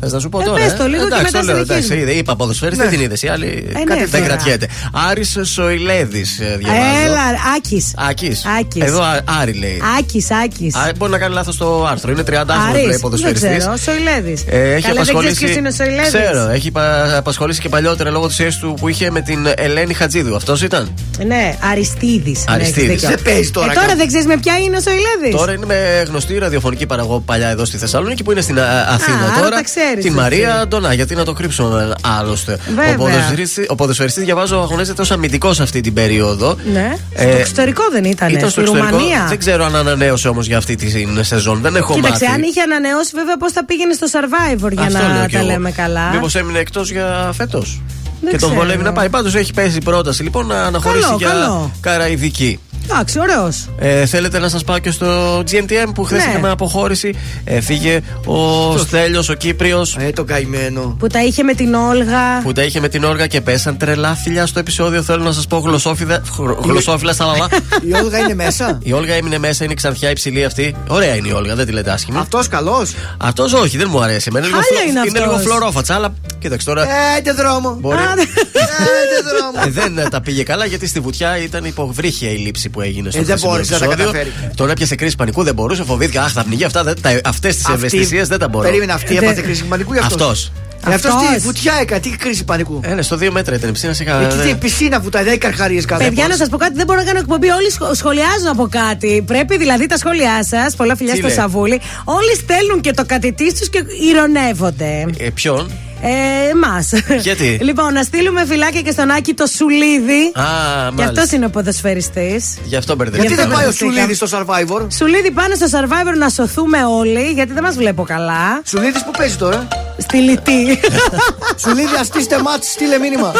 Θες να σου πω Ε, τώρα. πες το λίγο και εντάξει, μετά το λέω, εντάξει, συνεχίζουμε. είδε, είπα ποδοσφαιριστή, Ναι. δεν είδες. Οι άλλοι Ε, κάτι ναι, δεν τώρα. κρατιέται. Άρης Σοηλέδης, διαβάζω. Έλα, Άκης. Άκης. Άκης. Εδώ Α- Άρη λέει. Άκης, Άκης. Α, μπορεί να κάνει λάθος το άρθρο. Είναι 30 άρθρο λέει δεν ποδοσφαιριστή. ξέρω. Σοηλέδης. Ε, έχει Καλά, δεν απασχολήσει. ξέρει ποιος είναι ο Σοηλέδης. Ξέρω, έχει πα- απασχολήσει και παλιότερα λόγω της σχέση του που είχε με την Ελένη Χατζίδου. Αυτός ήταν; Ναι, Αριστίδης. Αριστίδης. Δεν παίζει τώρα Ε, τώρα καν. δεν ξέρεις με ποια είναι ο Σοηλέδης. Τώρα είναι με γνωστή ραδιοφωνική παραγωγό παλιά εδώ στη Θεσσαλονίκη που είναι στην Α- Αθήνα άρα τώρα. Τα ξέρεις Την εσύ. Μαρία Αντωνά, γιατί να το κρύψουμε άλλωστε. Βέβαια. Ο ποδοσφαιριστής, ο ποδοσφαιριστής, διαβάζω αγωνίζεται ως αμυντικός αυτή την περίοδο. Ναι. Ε, στο εξωτερικό δεν ήταν. Ήταν στη στο εξωτερικό. Ρουμανία. Δεν ξέρω αν ανανέωσε όμως για αυτή τη σεζόν. Δεν έχω Κοίταξε, μάθει. αν είχε ανανεώσει, βέβαια, πώς θα πήγαινε στο survivor για Αυτό λέω να κι τα εγώ. λέμε καλά. Μήπως έμεινε εκτός για φέτος; Δεν Και τον ξέρω. βολεύει να πάει. Πάντως έχει πέσει η πρόταση λοιπόν να αναχωρήσει Καλό, για καλό. καραϊδική. Εντάξει, ωραίος. Ε, θέλετε να σας πάω και στο GNTM που χθες Ναι. είχαμε αποχώρηση. Ε, φύγε ο Στέλιος, ο Κύπριος. Ε, το καημένο. Που τα είχε με την Όλγα. Που τα είχε με την όργα και πέσαν τρελά φιλιά στο επεισόδιο. Θέλω να σας πω γλωσσόφιδα, χρο- γλωσσόφυλλα στα λαλά. Η Όλγα είναι μέσα; Η Όλγα έμεινε μέσα, είναι ξανθιά υψηλή αυτή. Ωραία είναι η Όλγα, δεν τη λέτε άσχημη. Αυτός καλός; Αυτός όχι, δεν μου αρέσει. Εμένα λίγο, Χάλια φλο- είναι είναι λίγο αυτός. φλωρόφατσα, αλλά κοίταξε τώρα. Έντε δρόμο. Μπορεί. Έντε δρόμο. Ε, δεν ε, τα πήγε καλά γιατί στη βουτιά ήταν υποβρύχια η λήψη που έγινε στο Ε, δεν χθεσινό μπόρεσε να τα επεισόδιο. καταφέρεις. Τον έπιασε κρίση πανικού, δεν μπορούσε, φοβήθηκα. Αχ, θα πνιγεί αυτά. Αυτές τις Αυτή- ευαισθησίες δεν τα μπορώ. Περίμενε, αυτή Ε, έπαθε δεν- κρίση σημαντικού γι' αυτός; Αυτός. Ε, Αυτός Αυτός. τι, βουτιά έκανε, τι κρίση πανικού; Ε, ναι, στο 2 μέτρα ήταν η πισίνα σε Εκεί κανένα. τι, πισίνα βουτάει, δεν έχει καρχαρίε κάθε Παιδιά, να σας πω κάτι, δεν μπορώ να κάνω εκπομπή. Όλοι σχο- σχολιάζουν από κάτι. Πρέπει δηλαδή τα σχόλιά σας, πολλά φιλιά Τι στο λέει; Σαβούλη, όλοι στέλνουν και το κατητής τους και ηρωνεύονται. Ε, ποιον; Ε, εμάς. Γιατί; Λοιπόν, να στείλουμε φυλάκια και στον Άκη το Σουλίδι. Α, Και μάλιστα. αυτό είναι ο ποδοσφαιριστής. Γι' αυτό μπερδεύτηκα. Γιατί δεν πάει ο μπερδευτήκαμε. Σουλίδης στο survivor; Σουλίδι πάνε στο survivor να σωθούμε όλοι, γιατί δεν μας βλέπω καλά. Σουλίδης που παίζει τώρα. Στη λιτή. Σουλίδη, αστήστε μάτς, στείλε μήνυμα.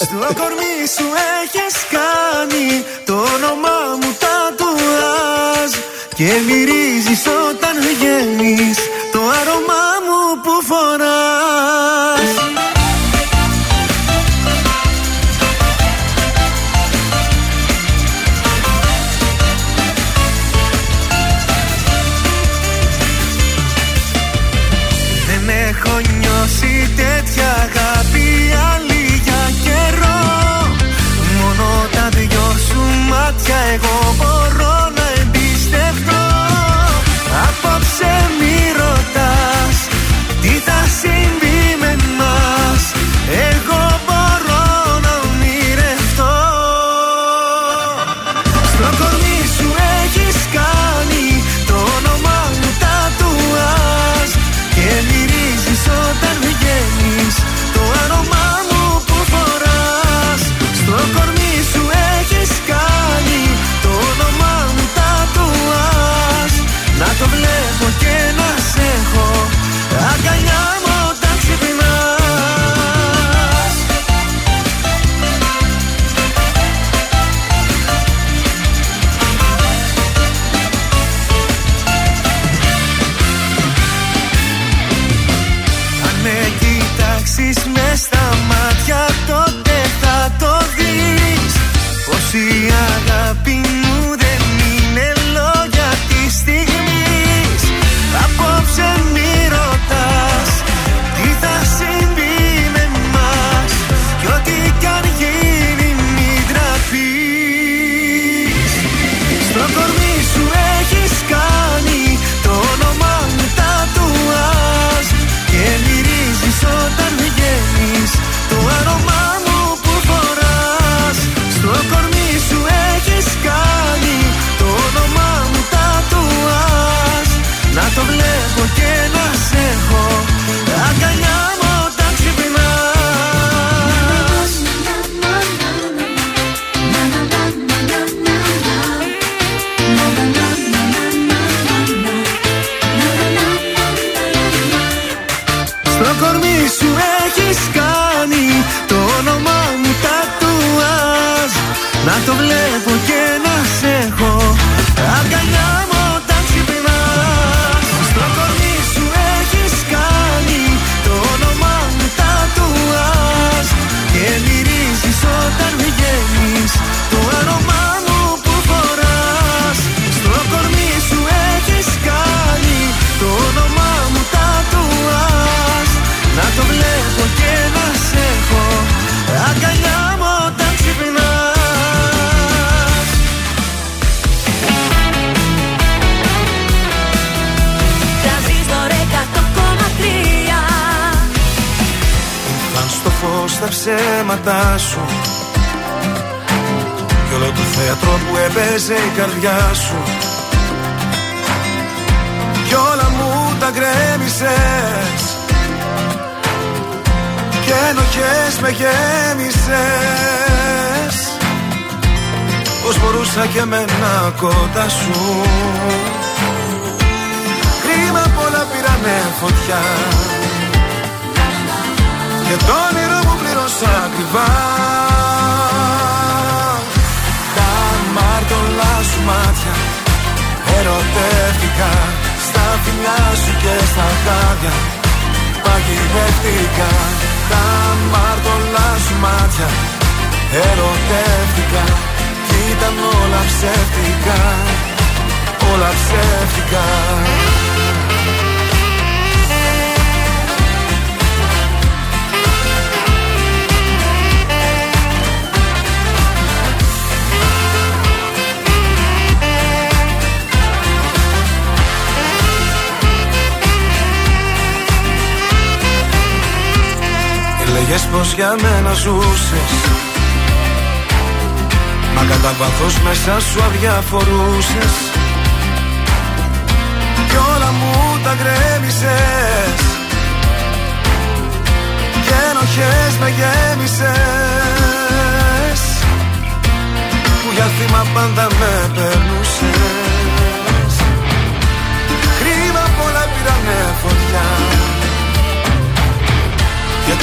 Στο κορμί σου έχεις κάνει το όνομά μου τατουάζ Και μυρίζεις όταν βγαίνεις το άρωμά μου που φοράς ψέματά σου. Κι όλο το θέατρο που έπαιζε η καρδιά σου. Κι όλα μου τα γκρέμισες. Και ενοχές με γέμισες. Πώς μπορούσα και εμένα κοντά σου. Κρίμα πολλά πήρανε φωτιά. Και το όνειρο μου πλήρωσα ακριβά. Τα μάρτωλά σου μάτια Ερωτεύτηκα Στα φιλιά σου και στα χάδια. Παγιδεύτηκα. Τα μάρτωλά σου μάτια Ερωτεύτηκα. Κι ήταν όλα ψεύτικα. Όλα ψεύτικα Έλεγες πως για μένα ζούσες. Μα κατά βάθος μέσα σου αδιαφορούσες. Κι όλα μου τα γκρέμισες. Και ενοχές με γέμισες. Που για θύμα πάντα με περνούσες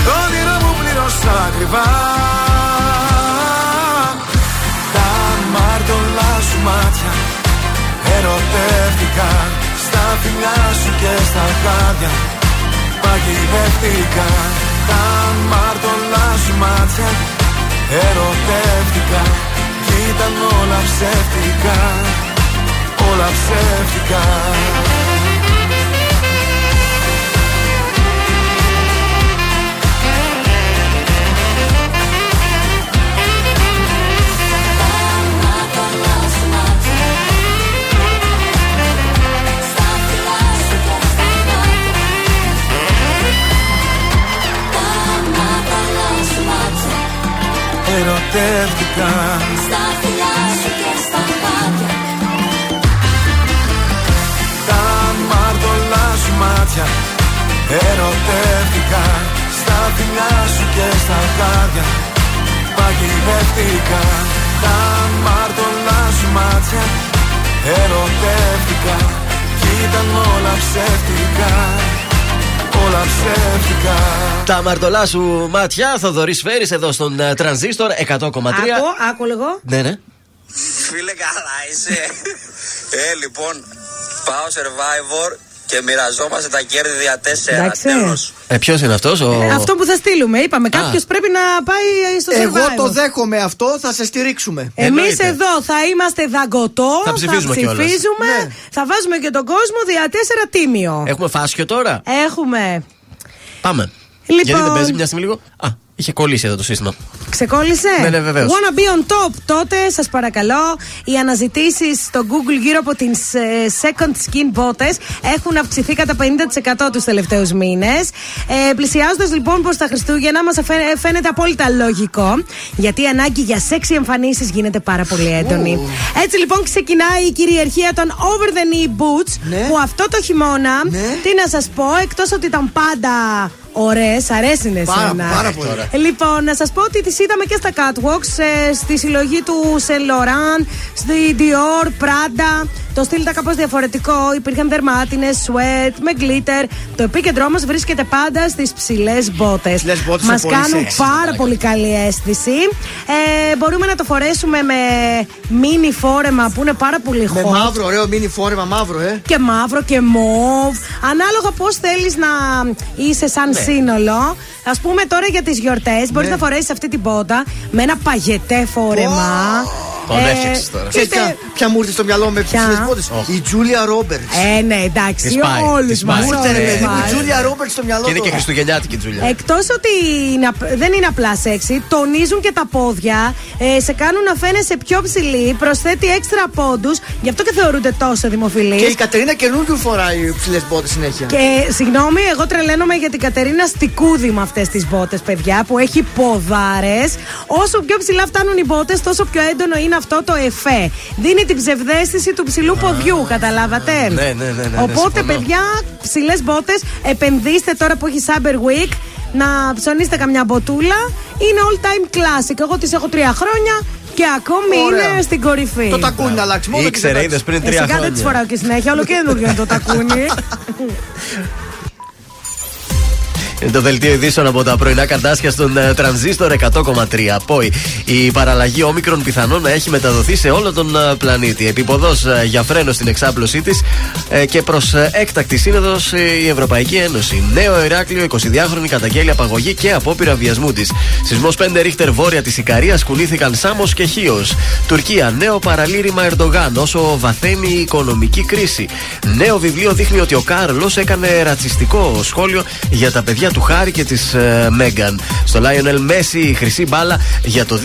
το όνειρο μου πλήρωσα ακριβά. Τα μάρτωλά σου μάτια Ερωτεύτηκα Στα φιλιά σου και στα χάδια. Παγιδεύτηκα. Τα μάρτωλά σου μάτια Ερωτεύτηκα. Κι ήταν όλα ψεύτικα. Όλα ψεύτικα Ερωτεύτηκα. Στα φιλιά σου και στα μάτια Τα μάρτωλά σου μάτια Ερωτεύτηκα. Στα φιλιά σου και στα χάδια Παγιδεύτηκα. Τα μάρτωλά σου μάτια Ερωτεύτηκα. Κι ήταν όλα ψεύτικα Όλα ψεύτικα Τα μαρτωλά σου μάτια, Θοδωρής Φέρης εδώ στον ε, τρανζίστορ 100,3. Άκου, άκου λίγο. Ναι, ναι. Φίλε, καλά είσαι. ε, λοιπόν, πάω survivor και μοιραζόμαστε τα κέρδη δια τέσσερα. Εντάξει. Τέλος. Ε, Ποιος είναι αυτός, ο. Ε, Αυτό που θα στείλουμε, είπαμε. Κάποιος πρέπει να πάει στο Εγώ survival. το δέχομαι αυτό, θα σε στηρίξουμε. Εμείς Εννοείται. εδώ θα είμαστε δαγκωτό, Θα ψηφίζουμε κιόλας. ψηφίζουμε, θα βάζουμε και τον κόσμο δια τέσσερα τίμιο. Έχουμε φάσιο τώρα; Έχουμε. Πάμε. Λοιπόν- Γιατί δεν παίζει μια στιγμή λίγο. Α, είχε κολλήσει εδώ το σύστημα. Ξεκόλλησε; Ναι, ναι, βεβαίως. Wanna be on top. Τότε, σας παρακαλώ, οι αναζητήσεις στο Google γύρω από τις second skin bots έχουν αυξηθεί κατά 50% τους τελευταίους μήνες. Ε, Πλησιάζοντας λοιπόν προς τα Χριστούγεννα, μας φαίνεται απόλυτα λογικό. Γιατί η ανάγκη για σεξι εμφανίσεις γίνεται πάρα πολύ έντονη. Έτσι λοιπόν ξεκινάει η κυριαρχία των over the knee boots. Που αυτό το χειμώνα, τι να σας πω, εκτός ότι ήταν πάντα Ωραίες, αρέσουν Πάρα- εσένα. πάρα πολύ. Ωραία. Λοιπόν, να σας πω ότι τις είδαμε και στα catwalks, ε, στη συλλογή του Saint Laurent, στη Dior, Prada. Το στυλ ήταν κάπως διαφορετικό. Υπήρχαν δερμάτινες, sweat, με glitter. Το επίκεντρό μας βρίσκεται πάντα στις ψηλές μπότες. μπότες Μας είναι πολύ κάνουν sexy, πάρα πολύ καλή αίσθηση. Ε, μπορούμε να το φορέσουμε με mini φόρεμα που είναι πάρα πολύ Με hot. μαύρο, ωραίο μίνι φόρεμα, μαύρο, ε. Και μαύρο και μοβ. Ανάλογα πώς θέλεις να είσαι σαν Ναι. Σύνολο. Α πούμε τώρα για τις γιορτές, μπορείς να φορέσεις αυτή την πότα με ένα παγετέ φόρεμα. Τον Ε, έφτιαξες τώρα. Ξέρεις είτε- ποια, ποια μου ήρθε στο μυαλό με Ποια; ψηλές πόδες. Η Τζούλια Ρόμπερτς. Ε, ναι, εντάξει, Της πάει, όλους της μας. πάει. Μου ήρθε ρε παιδί μου, η Τζούλια Ρόμπερτς στο μυαλό Και είναι και τώρα. χριστουγεννιάτικη Τζούλια. Εκτός ότι είναι απ- δεν είναι απλά σεξι, τονίζουν και τα πόδια, ε, σε κάνουν να φαίνεσαι πιο ψηλή, προσθέτει έξτρα πόντους, γι' αυτό και θεωρούνται τόσο δημοφιλείς. Και η Κατερίνα καινούργιου φοράει ψηλές μπότε συνέχεια. Και συγγνώμη, εγώ τρελαίνομαι για την Κατερίνα Στικούδη με αυτές τις μπότες, παιδιά, που έχει ποδάρες. Όσο πιο ψηλά φτάνουν οι μπότες, τόσο πιο έντονο είναι αυτό το εφέ. Δίνει την ψευδέστηση του ψηλού ποδιού, καταλάβατε; Ναι, ναι, ναι, ναι, ναι, Οπότε, συμφωνώ. παιδιά, ψηλές μπότες, επενδύστε τώρα που έχει Cyber Week να ψωνίσετε καμιά μποτούλα. Είναι all time classic. Εγώ τις έχω τρία χρόνια και ακόμη Ωραία. είναι στην κορυφή. Το τακούνι να αλλάξει μόνο. και Ήξερε, δεν είδες πριν Ε, τρία σιγά δεν τις χρόνια. φοράω και συνέχεια, όλο και καινούριο είναι το τακούνι. Είναι το δελτίο ειδήσεων από τα πρωινά καρτάσια στον ε, τρανζίστορ 100,3. Πόη. Η παραλλαγή όμικρον πιθανόν να έχει μεταδοθεί σε όλο τον ε, πλανήτη. Επιποδό για φρένο στην εξάπλωσή της και προς έκτακτη σύνοδος η Ευρωπαϊκή Ένωση. Νέο Ηράκλειο, 22χρονη καταγγέλει απαγωγή και απόπειρα βιασμού της. Σεισμός 5 ρίχτερ βόρεια της Ικαρίας κουνήθηκαν Σάμος και Χίος. Τουρκία, νέο παραλήρημα Ερντογάν όσο βαθαίνει η οικονομική κρίση. Νέο βιβλίο δείχνει ότι ο Κάρλος έκανε ρατσιστικό σχόλιο για τα παιδιά του Χάρη και της Μέγκαν. Στο Lionel Messi η χρυσή μπάλα για το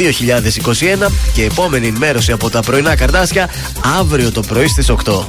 2021 και επόμενη ενημέρωση από τα πρωινά καρτάσια αύριο το πρωί στις 8.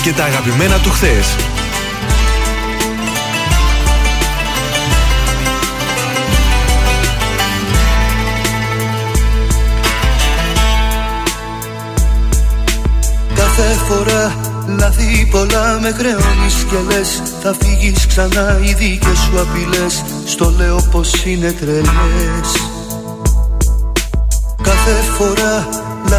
Και τα αγαπημένα του χθες. Κάθε φορά λάθη πολλά με χρεώνεις και λες Θα φύγεις ξανά οι δικές σου απειλές Στο λέω πως είναι τρελές Κάθε φορά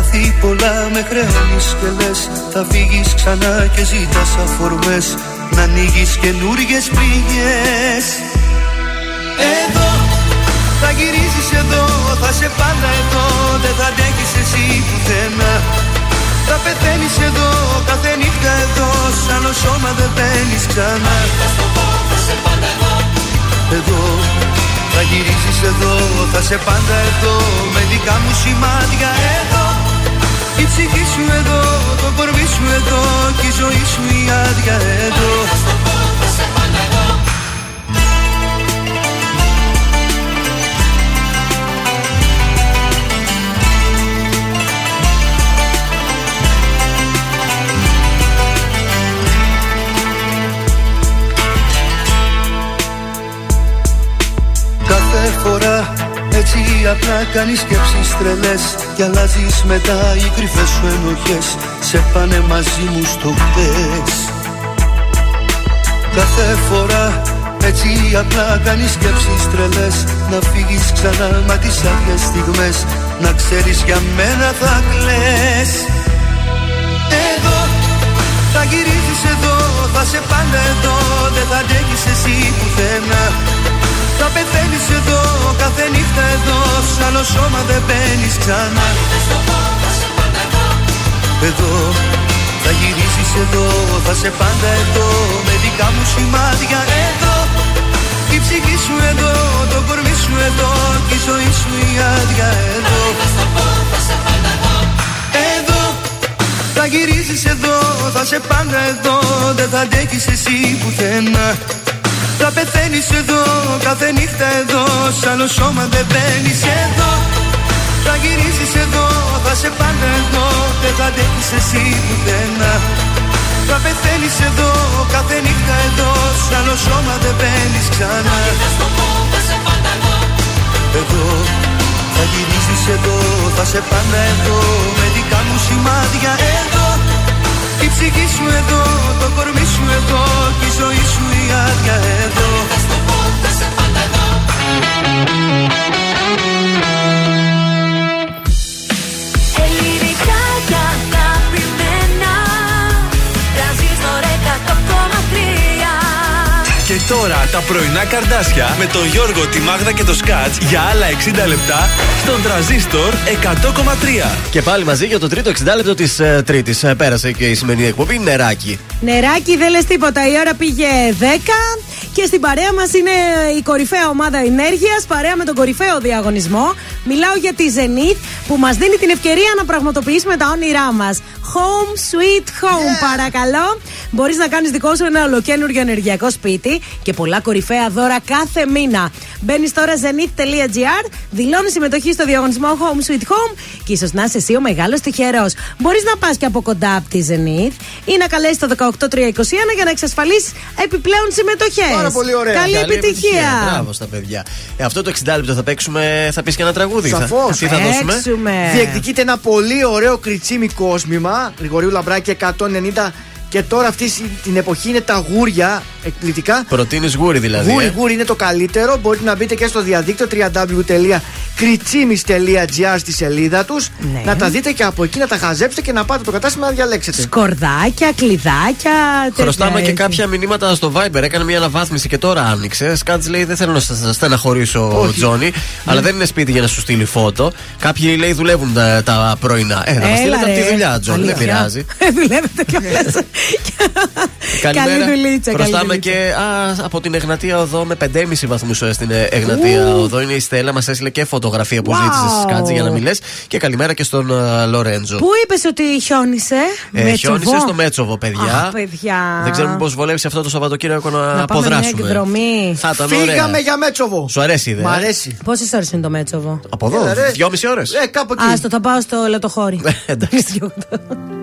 λάθη πολλά με χρεώνεις και λες. Θα φύγεις ξανά και ζητάς αφορμές. Να ανοίγεις καινούριες πληγές Εδώ θα γυρίσεις εδώ, θα σε πάντα εδώ. Δεν θα αντέχεις εσύ πουθενά. Θα πεθαίνεις εδώ, κάθε νύχτα εδώ. Σαν ο σώμα δεν μπαίνεις ξανά. Εδώ θα γυρίσεις εδώ, θα σε πάντα εδώ. Με δικά μου σημάδια εδώ Η ψυχή σου εδώ, το κορμί σου εδώ Και η ζωή σου η άδεια εδώ απλά κάνεις σκέψεις τρελές Και αλλάζεις μετά οι κρυφές σου ενοχές. Σε πάνε μαζί μου στο χτες Κάθε φορά έτσι απλά κάνεις σκέψεις τρελές. Να φύγεις ξανά μα τις άδειες στιγμές. Να ξέρεις για μένα θα κλαις. Εδώ θα γυρίσεις εδώ Θα σε πάντα εδώ Δεν θα αντέχεις εσύ πουθενά θα πεθαίνεις εδώ, κάθε νύχτα εδώ Σ' άλλο σώμα δεν μπαίνεις ξανά. Εδώ θα γυρίσεις εδώ, θα σε πάντα εδώ Με δικά μου σημάδια εδώ. Η ψυχή σου εδώ, το κορμί σου εδώ Και η ζωή σου η άδεια εδώ. Εδώ θα γυρίσεις εδώ, θα σε πάντα εδώ Δεν θα αντέχεις εσύ πουθενά θα πεθαίνεις εδώ, κάθε νύχτα εδώ σαν άλλο σώμα δεν μπαίνεις εδώ. Θα γυρίσεις εδώ, θα σε πάντα εδώ Δεν θα αντέχεις εσύ πουθενά. Θα πεθαίνεις εδώ, κάθε νύχτα εδώ Σ' άλλο σώμα δεν μπαίνεις ξανά. Θα σε πάντα εδώ. Εδώ, θα γυρίσεις εδώ, θα σε πάντα εδώ Με δικά μου σημάδια εδώ η ψυχή σου εδώ, το κορμί σου εδώ και η ζωή σου η άδεια εδώ. Ελληνικά τώρα τα πρωινά καρδάσια με τον Γιώργο, τη Μάγδα και το Σκάτς για άλλα 60 λεπτά στον τραζίστορ 100,3. Και πάλι μαζί για το τρίτο 60 λεπτό της ε, Τρίτης. πέρασε και η σημερινή εκπομπή νεράκι. Νεράκι δεν λες τίποτα. Η ώρα πήγε 10 και στην παρέα μας είναι η κορυφαία ομάδα ενέργειας παρέα με τον κορυφαίο διαγωνισμό. Μιλάω για τη Zenith που μας δίνει την ευκαιρία να πραγματοποιήσουμε τα όνειρά μας. Home sweet home, παρακαλώ. Μπορείς να κάνεις δικό σου ένα ολοκένουργιο ενεργειακό σπίτι και πολλά κορυφαία δώρα κάθε μήνα. Μπαίνεις τώρα zenith.gr, δηλώνεις συμμετοχή στο διαγωνισμό Home Sweet Home και ίσως να είσαι εσύ ο μεγάλος τυχερός. Μπορείς να πας και από κοντά από τη Zenith ή να καλέσεις το 18321 για να εξασφαλίσεις επιπλέον συμμετοχές. Πάρα πολύ ωραία. Καλή, Καλή επιτυχία. Μπράβο στα παιδιά. Ε, αυτό το 60 λεπτό θα παίξουμε, θα πεις και ένα τραγούδι. Θα- Σαφώς. Τι θα δώσουμε; Παίξουμε. Διεκδικείται ένα πολύ ωραίο κριτσίμι κόσμημα. Γρηγορίου Λαμπράκη 190. Και τώρα αυτή την εποχή είναι τα γούρια εκπληκτικά. Προτείνεις γούρι δηλαδή. Γούρι, ε; γούρι είναι το καλύτερο. Μπορείτε να μπείτε και στο διαδίκτυο www.κριτσίμι.gr στη σελίδα τους. Ναι. Να τα δείτε και από εκεί να τα χαζέψετε και να πάτε το κατάστημα να διαλέξετε. Σκορδάκια, κλειδάκια. Χρωστάμε τέτοια και έτσι. κάποια μηνύματα στο Viber. Έκανε μια αναβάθμιση και τώρα άνοιξε. Σκάτς λέει: Δεν θέλω να σας στεναχωρήσω, ο Όχι. Τζόνι, αλλά δεν είναι σπίτι για να σου στείλει φώτο. Κάποιοι λέει δουλεύουν τα, τα πρωινά. Ε, θα μας Έλα, στείλετε από τη ρε. δουλειά, Τζόνι, δεν Αλήθεια. πειράζει. Ε, Δουλεύετε κιόλας. Καλή δουλίτσα. καλή Χρωστάμε δουλίτσα. και α, από την Εγνατία Οδό με 5,5 βαθμού στην ε, Εγνατία Ου. Οδό. Είναι η Στέλλα, μας έστειλε και φωτογραφία που Wow. ζήτησες Σκάτζη για να μιλές. Και καλημέρα και στον ε, Λορέντζο. Πού είπες ότι χιόνισε, Ε, με χιόνισε τσοβό; στο Μέτσοβο, παιδιά. Αχ, παιδιά. Δεν ξέρουμε πώς βολεύεις αυτό το Σαββατοκύριακο να, Να πάμε μια αποδράσουμε. εκδρομή. Θα ήταν ωραία. Φύγαμε για Μέτσοβο. Σου αρέσει, δε. Μ' αρέσει. Πόσες ώρες είναι το Μέτσοβο; Από εδώ, Έλα, ρε. δυόμιση ώρες. Ε, κάπου εκεί. Άστο, θα πάω στο λατοχώρι. Εντάξει.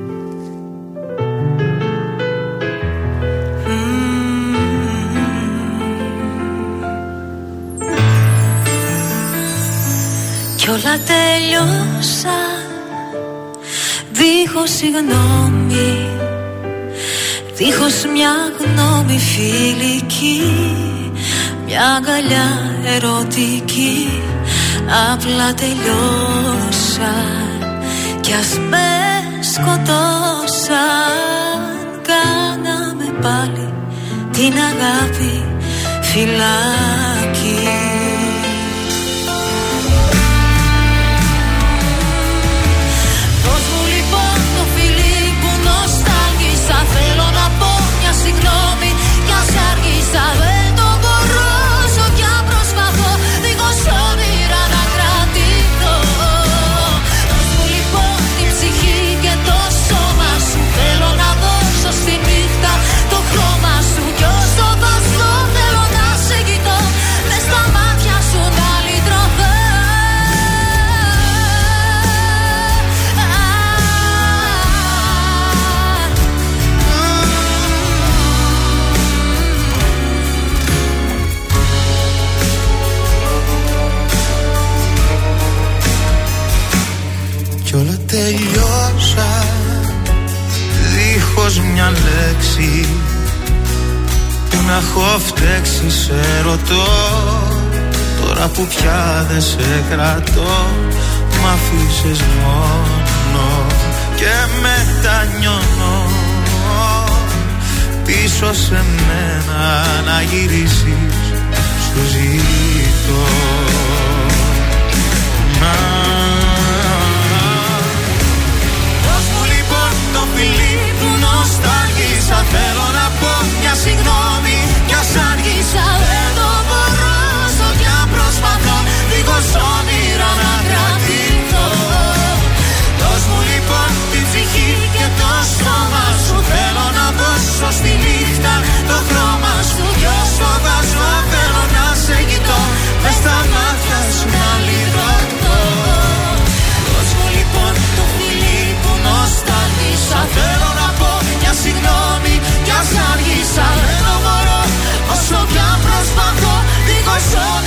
Κι όλα τελειώσαν Δίχως συγγνώμη Δίχως μια γνώμη φιλική. Μια αγκαλιά ερωτική. Απλά τελειώσαν Κι ας με σκοτώσαν. Κάναμε πάλι την αγάπη φυλάκι έχω φταίξει σε ρωτώ. Τώρα που πια δεν σε κρατώ Μ' αφήσες μόνο Και μετανιώνω. Πίσω σε μένα να γυρίσεις Σου ζητώ. Να. Δώσ' μου λοιπόν το φιλί που νοσταλγήσα Θέλω να πω μια συγγνώμη. κι ας άργησα Δεν το μπορώ στο πια προσπαθώ Δίχως όνειρα να κρατηθώ. Δώσ' μου λοιπόν την ψυχή και το στόμα σου Θέλω να δώσω στη νύχτα το χρώμα σου. Δυο στο δάσμα θέλω να σε κοιτώ Μες στα μάτια σου να λιδωτώ Δώσ' μου λοιπόν το φιλί που νοσταλγίσα Θέλω να πω μια συγγνώμη κι ας άργησα your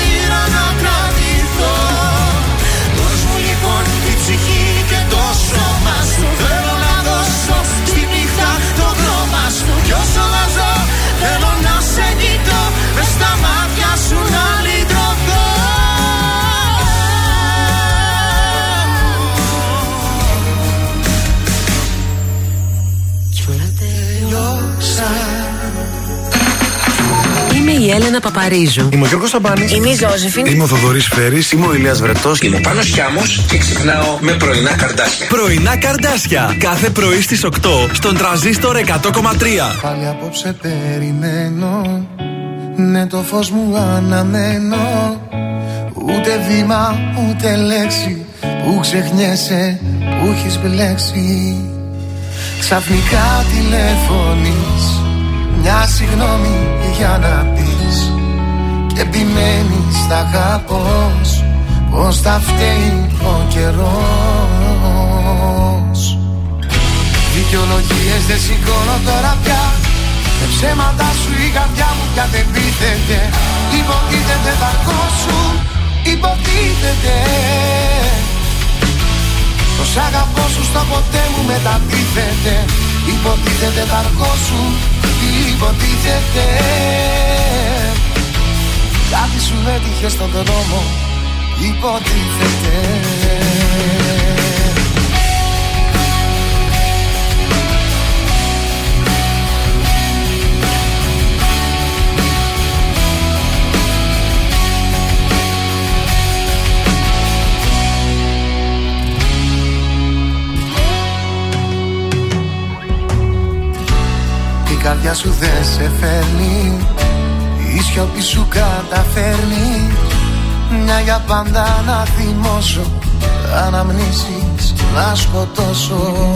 βάζω Παπαρίζου. Είμαι ο Γιώργος Σαμπάνη. Είμαι η Ζώζεφιν. Είμαι ο Θοδωρής Φέρης. Είμαι ο Ηλίας Βρετός. Είμαι ο Πάνος Χιάμος και ξυπνάω με πρωινά καρδάσια. Πρωινά καρδάσια. Κάθε πρωί στις 8 στον τραζίστορ 100,3. Πάλι απόψε περιμένω Ναι το φως μου αναμένω Ούτε βήμα ούτε λέξη Που ξεχνιέσαι που έχεις μπλέξει Ξαφνικά τηλεφωνείς Μια συγγνώμη για να πεις Και επιμένεις θα αγαπώς Πως τα φταίει ο καιρός. Δικαιολογίες δεν σηκώνω τώρα πια Με ψέματα σου η καρδιά μου πια δεν πείθεται. Υποτίθεται θα σου Υποτίθεται. Το σ' αγαπώ σου στο ποτέ μου μετατίθεται. Υποτίθεται θα σου Υποτίθεται Κάτι σου έτυχε στον δρόμο Υποτίθεται. Η καρδιά σου δεν σε φέρνει Η σιωπή σου καταφέρνει Μια για πάντα να θυμώσω Αναμνήσεις να σκοτώσω.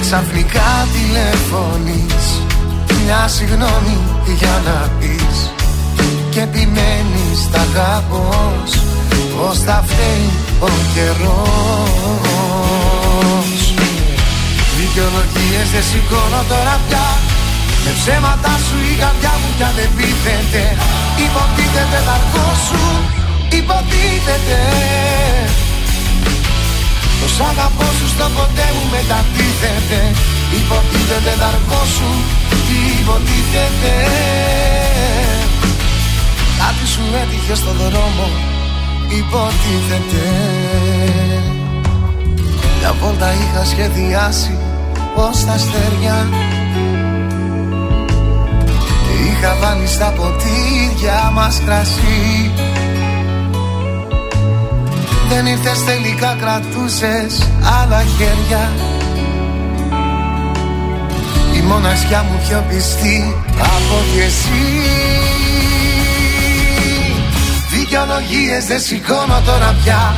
Ξαφνικά τηλεφωνείς Μια συγγνώμη για να πεις. Και επιμένεις τα αγαπώς Πως θα φταίει ο καιρός. Δικαιολογίες δεν σηκώνω τώρα πια Με ψέματα σου η καρδιά μου πια δεν πείθεται Υποτίθεται θα σου Υποτίθεται. Το σ' αγαπώ σου στο ποτέ μου μετατίθεται Υποτίθεται θα σου Υποτίθεται. Κάτι σου έτυχε στο δρόμο Υποτίθεται. Μια βόλτα είχα σχεδιάσει πως τα αστέρια Και είχα βάλει στα ποτήρια μας κρασί. Δεν ήρθες τελικά κρατούσες άλλα χέρια. Η μοναξιά μου πιο πιστή από ότι εσύ. Δικαιολογίες δεν σηκώνω τώρα πια.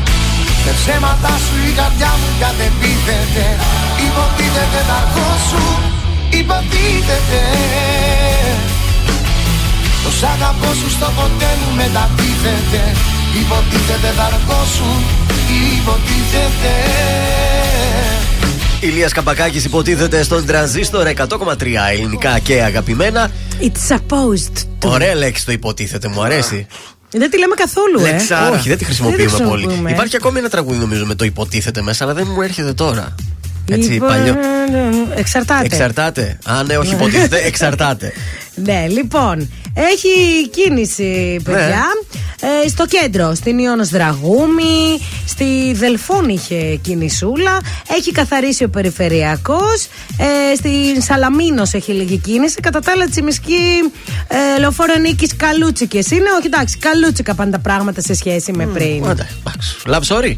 Με ψέματα σου η καρδιά μου πια δεν πείθεται. Υποτίθεται θα σου Υποτίθεται Το σ' αγαπώ σου στο ποτέ μου μεταπίθεται Υποτίθεται θα σου Υποτίθεται Ηλίας Καμπακάκης υποτίθεται στον τρανζίστορ 100,3 ελληνικά και αγαπημένα. It's supposed to. Ωραία λέξη το υποτίθεται, μου αρέσει. Δεν τη λέμε καθόλου, ε. Λεξάρα. Όχι, δεν τη χρησιμοποιούμε Δεν τη πολύ. χρησιμοποιούμε. Υπάρχει ακόμη ένα τραγούδι νομίζω με το υποτίθεται μέσα, αλλά δεν μου έρχεται τώρα. Έτσι, Λοιπόν, παλιό. Εξαρτάται. Εξαρτάται. Α, ναι, όχι υποτίθεται, εξαρτάται. Ναι, λοιπόν, έχει κίνηση, παιδιά. Ε, στο κέντρο, στην Ιώνος Δραγούμη, στη Δελφών είχε κινησούλα. Έχει καθαρίσει ο περιφερειακός. Ε, στην Σαλαμίνος έχει λίγη κίνηση. Κατά τα άλλα, τσιμισκή ε, λεωφόρο Νίκης Καλούτσικες είναι. Όχι, εντάξει, καλούτσικα πάνε τα πράγματα σε σχέση με πριν. Άντε, εντάξει. Love story.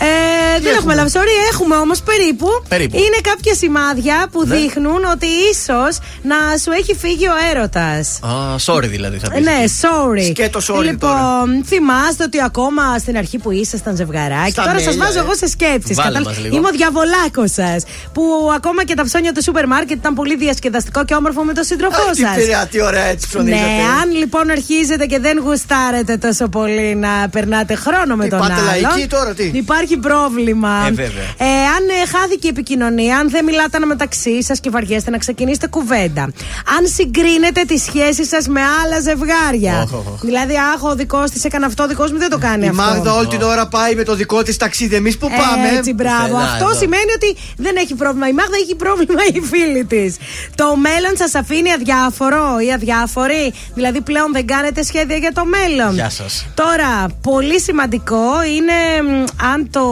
Ε, δεν έχουμε love story, έχουμε όμως περίπου. Περίπου. Είναι κάποια σημάδια που Ναι. δείχνουν ότι ίσως να σου έχει φύγει ο έρωτας. Α, sorry δηλαδή θα πεις. Ναι, sorry. Σκέτο sorry Λοιπόν, τώρα. θυμάστε ότι ακόμα στην αρχή που ήσασταν ζευγαράκι. Στα τώρα σας μέλια, βάζω ε. εγώ σε σκέψεις. Βάλε μας λίγο. Είμαι ο διαβολάκος σας. Που ακόμα και τα ψώνια του σούπερ μάρκετ ήταν πολύ διασκεδαστικό και όμορφο με τον σύντροφό Αχ, τι σας. πειραιά, τι ωραία έτσι ψωνίζετε. Ναι, αν λοιπόν αρχίζετε και δεν γουστάρετε τόσο πολύ να περνάτε χρόνο με Τι, τον πάτε άλλον. λαϊκοί τώρα, τι; Υπάρχει πρόβλημα. Ε, βέβαια. Ε, αν ε, χάθηκε η επικοινωνία, αν δεν μιλάτε μεταξύ σας και βαριέστε να ξεκινήσετε κουβέντα. Αν συγκρίνετε τις σχέσεις σας με άλλα ζευγάρια. Οχ, οχ, οχ. Δηλαδή, αχ, ο δικός της έκανε αυτό, ο δικός μου δεν το κάνει Η αυτό. Μάγδα όλη την ώρα πάει με το δικό της ταξίδι. Εμείς που πάμε. Έτσι, μπράβο. Πουθενά Αυτό εδώ. σημαίνει ότι δεν έχει πρόβλημα. Η Μάγδα έχει πρόβλημα η φίλη της. Το μέλλον σας αφήνει αδιάφορο ή αδιάφορη; Δηλαδή, πλέον δεν κάνετε σχέδια για το μέλλον. Γεια σας. Τώρα, πολύ σημαντικό είναι μ, αν το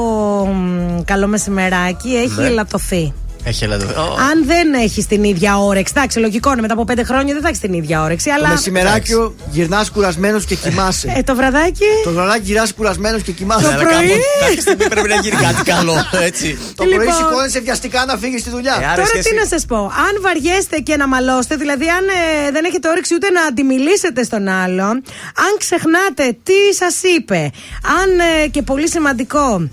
μ, καλό μεσημεράκι έχει Ναι. ελαττωθεί. Έχει έλα εδώ. Ω. Αν δεν έχεις την ίδια όρεξη. Εντάξει, λογικό είναι μετά από πέντε χρόνια δεν θα έχεις την ίδια όρεξη. Το Αλλά. μεσημεράκιο γυρνάς κουρασμένος και κοιμάσαι. Ε, το βραδάκι. Το βραδάκι γυρνάς κουρασμένος και κοιμάσαι. Το Αλλά πρωί. κάπου- Κάποια στιγμή πρέπει να γίνει κάτι καλό, έτσι. Το πρωί Λοιπόν. σηκώνεσαι βιαστικά να φύγεις στη δουλειά. Ε, άρα Τώρα σχέση- τι να σας πω. Αν βαριέστε και να μαλώσετε, δηλαδή αν ε, δεν έχετε όρεξη ούτε να αντιμιλήσετε στον άλλον, αν ξεχνάτε τι σας είπε, αν ε, και πολύ σημαντικό.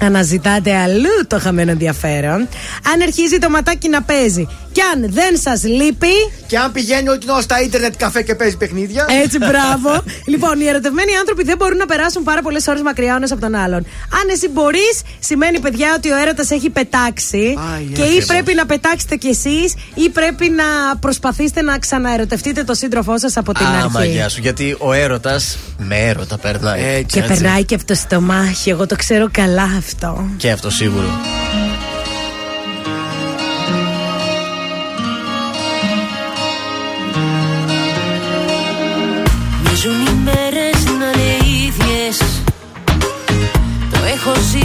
Αναζητάτε αλλού το χαμένο ενδιαφέρον. Αν αρχίζει το ματάκι να παίζει και αν δεν σας λείπει. Και αν πηγαίνει όλη την ώρα στα ίντερνετ καφέ και παίζει παιχνίδια. Έτσι, μπράβο. λοιπόν, οι ερωτευμένοι άνθρωποι δεν μπορούν να περάσουν πάρα πολλές ώρες μακριά ο ένας από τον άλλον. Αν εσύ μπορείς, σημαίνει, παιδιά, ότι ο έρωτας έχει πετάξει. και ή ακριβώς. πρέπει να πετάξετε κι εσείς, ή πρέπει να προσπαθήσετε να ξαναερωτευτείτε το σύντροφό σας από την Άμα αρχή. γεια σου. Γιατί ο έρωτας με έρωτα περνάει. Και περνάει και αυτό στο μάχη. Εγώ το ξέρω καλά αυτό. Και αυτό σίγουρο.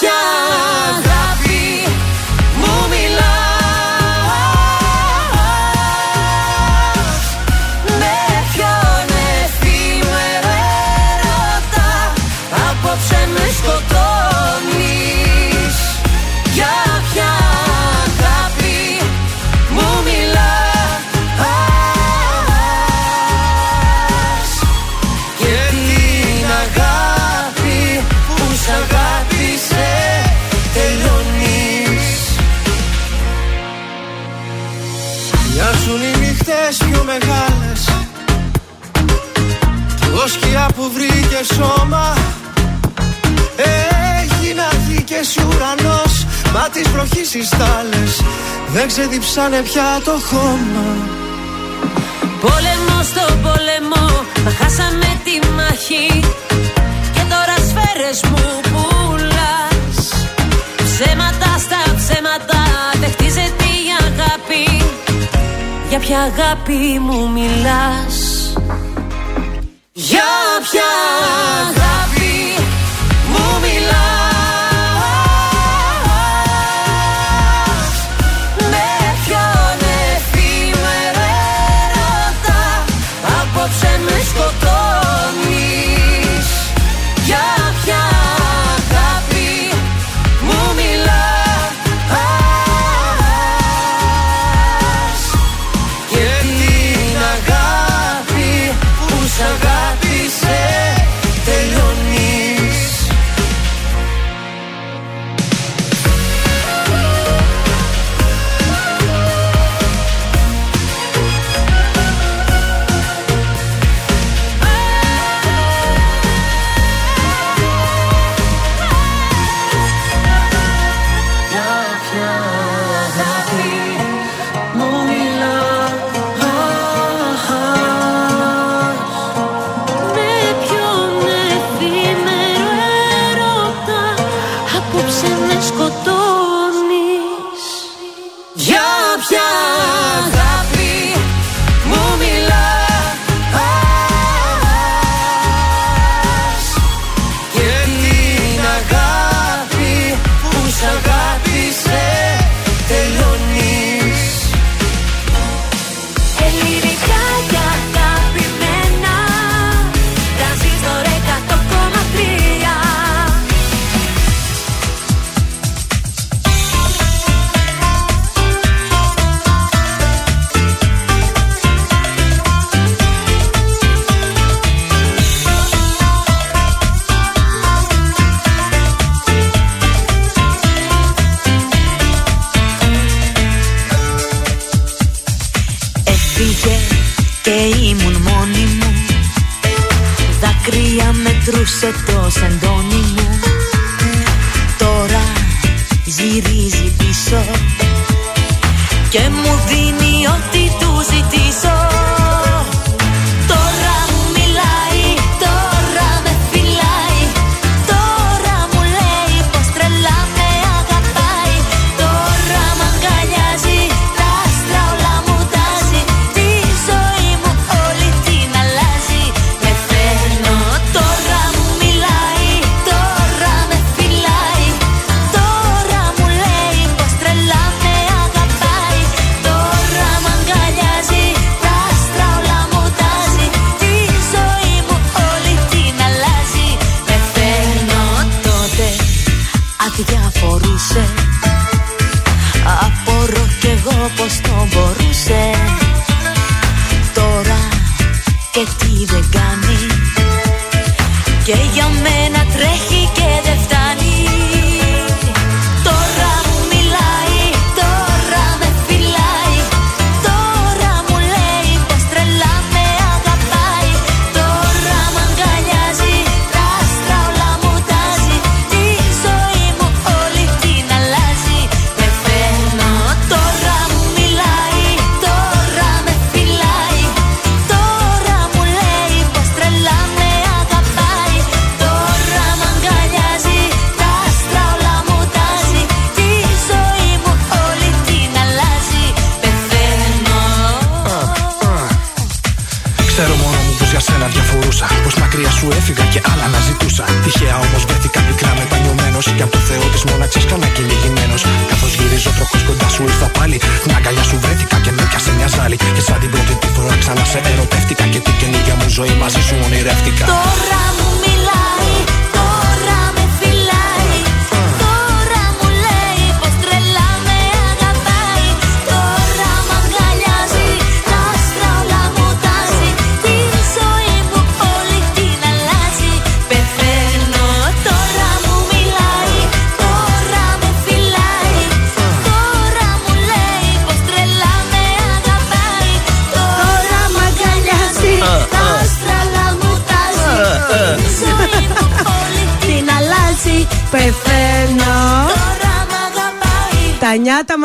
Για σκιά που βρήκε σώμα. Έγινα γη και εσύ ουρανός. Μα τις βροχής οι στάλες Δεν ξεδιψάνε πια το χώμα. Πόλεμο στο πόλεμο, μα χάσαμε τη μάχη. Και τώρα σφαίρες μου πουλάς. Ψέματα στα ψέματα, δεν χτίζεται η αγάπη. Για ποια αγάπη μου μιλάς; Για ποια αγάπη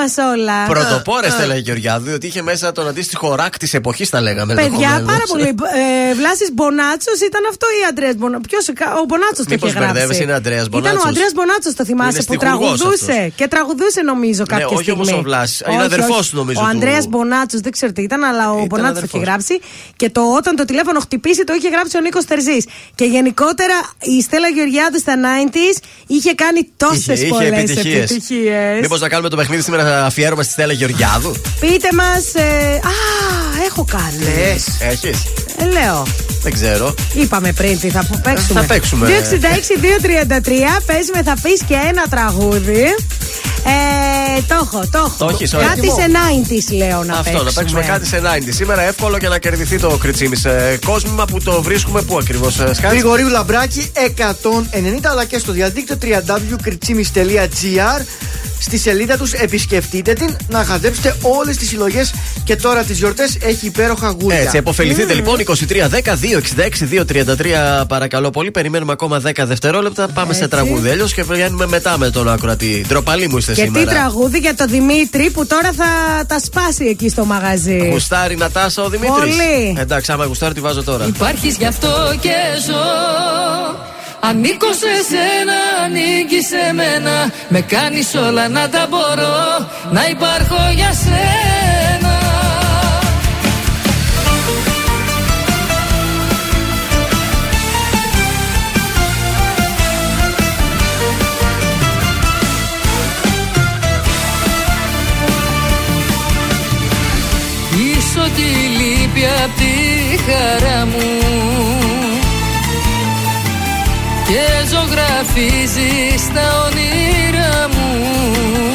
νιάτα μας όλα. Πρωτοπόρε, θα έλεγε Γεωργιάδου, ότι είχε μέσα τον αντίστοιχο ρακ της εποχής, τα λέγαμε. Παιδιά, ενδεχομένως. πάρα πολύ. Ε, Βλάσης Μπονάτσος ήταν αυτό ή Αντρέας Μπονάτσο. Ποιος, ο Μπονάτσος το Μήπως είχε γράψει. μπερδεύεσαι, είναι Ανδρέας Ήταν ο Μπονάτσος; Αντρέας Μπονάτσος, το θυμάσαι, Είναι που στιχουργός τραγουδούσε. αυτός. Και τραγουδούσε νομίζω κάποια όχι στιγμή. όμως ο Βλάσης. Είναι Όχι, αδερφός όχι. νομίζω Ο του- Ανδρέα Μπονάτσος, δεν ξέρω τι ήταν, αλλά ο Ήταν Μπονάτσος το είχε αδερφός. γράψει. Και το, όταν το τηλέφωνο χτυπήσει το είχε γράψει ο Νίκος Τερζής. Και γενικότερα η Στέλλα Γεωργιάδου στα 90s είχε κάνει τόσες Είχε, είχε πολλές επιτυχίες. επιτυχίες. Μήπως να κάνουμε το παιχνίδι σήμερα αφιέρωμα στη Στέλλα Γεωργιάδου. Πείτε μας. α, έχω κάνει. Έχεις. Ε, λέω. Δεν ξέρω. Είπαμε πριν τι θα που- παίξουμε. Θα παίξουμε. 266-233. Πες με, θα πεις και ένα τραγούδι. Ε, το έχω, το έχω. Το έχεις, ωραία. Κάτι σε 90s λέω να Αυτό, παίξουμε. να παίξουμε κάτι σε 90. Σήμερα εύκολο και να κερδιθεί το κριτσίμι σε κόσμημα που το βρίσκουμε πού ακριβώς, Σκάτ. Γρηγορίου Λαμπράκη 190 αλλά και στο διαδίκτυο www.kritsimis.gr Στη σελίδα τους επισκεφτείτε την να χαζέψετε όλες τις συλλογές και τώρα τις γιορτές έχει υπέροχα γούρια. Έτσι, εποφεληθείτε λοιπόν 23-10-266-233 παρακαλώ πολύ. Περιμένουμε ακόμα 10 δευτερόλεπτα. Πάμε σε τραγούδι. Αλλιώ και βγαίνουμε μετά με τον ακροατή. Ντροπαλή μου είστε Και τι σήμερα. τραγούδι για το Δημήτρη που τώρα θα τα σπάσει εκεί στο μαγαζί. Γουστάρι Νατάσα ο Δημήτρη. Πολύ. Εντάξει, άμα γουστάρι τη βάζω τώρα. Υπάρχεις γι' αυτό και ζω Ανήκω σε σένα, ανήκει σε μένα Με κάνεις όλα να τα μπορώ Να υπάρχω για σένα Είσαι ό,τι λείπει απ' τη χαρά μου. Και ζωγραφίζεις τα όνειρά μου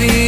σκοτάδι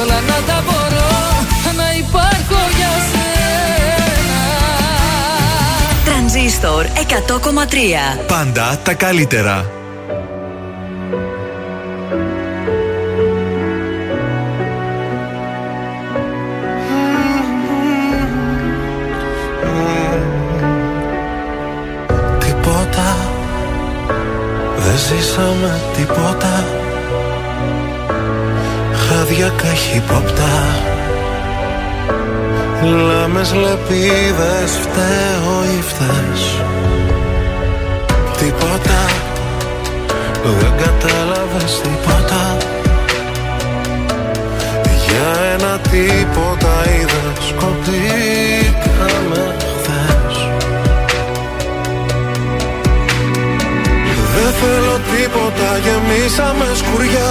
όλα να τα μπορώ Να υπάρχω για σένα. Τρανζίστορ 100,3 Πάντα τα καλύτερα. Τίποτα. Δεν ζήσαμε τίποτα Χάδια καχύποπτα Λάμες λεπίδες φταίω ή φταίς. Τίποτα. Δεν κατάλαβες τίποτα. Για ένα τίποτα είδες Κοπήκαμε χθες. Δεν θέλω τίποτα, γεμίσαμε σκουριά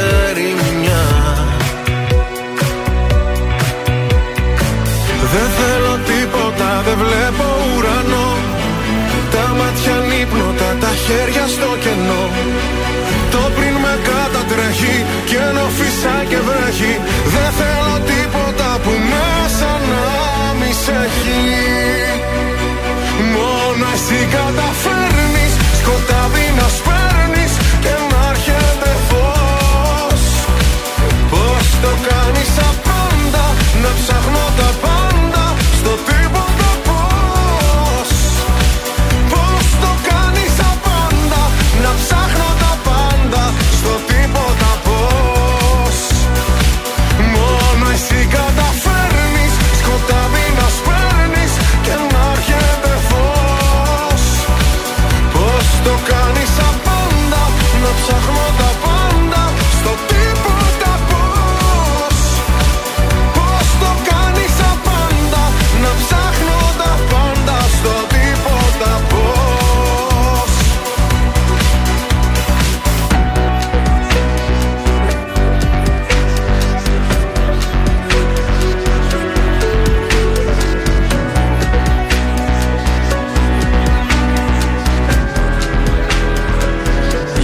δεν βλέπω ουρανό. Τα μάτια νύπνοτα, τα χέρια στο κενό. Το πριν με κατατρέχει και ενώ φυσά και βρέχει Δεν θέλω τίποτα που μέσα να μισέχει Μόνο εσύ καταφέρνεις. Σκοτά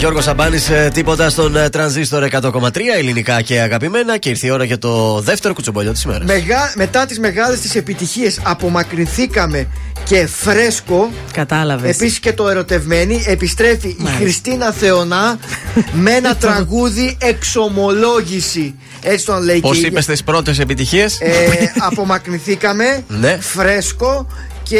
Γιώργος Σαμπάνης, τίποτα στον ε, τρανζίστορ 100,3 ελληνικά και αγαπημένα. Και ήρθε η ώρα για το δεύτερο κουτσομπολιό της ημέρας. Μεγα... Μετά τις μεγάλες τη επιτυχίες απομακρυνθήκαμε και φρέσκο. Κατάλαβες. Επίσης και το ερωτευμένη επιστρέφει η Χριστίνα Θεωνά με ένα τραγούδι εξομολόγηση. Έτσι τον λέει Πώς και η είπες ίδια. τις πρώτες επιτυχίες; Ε, απομακρυνθήκαμε, Ναι. φρέσκο και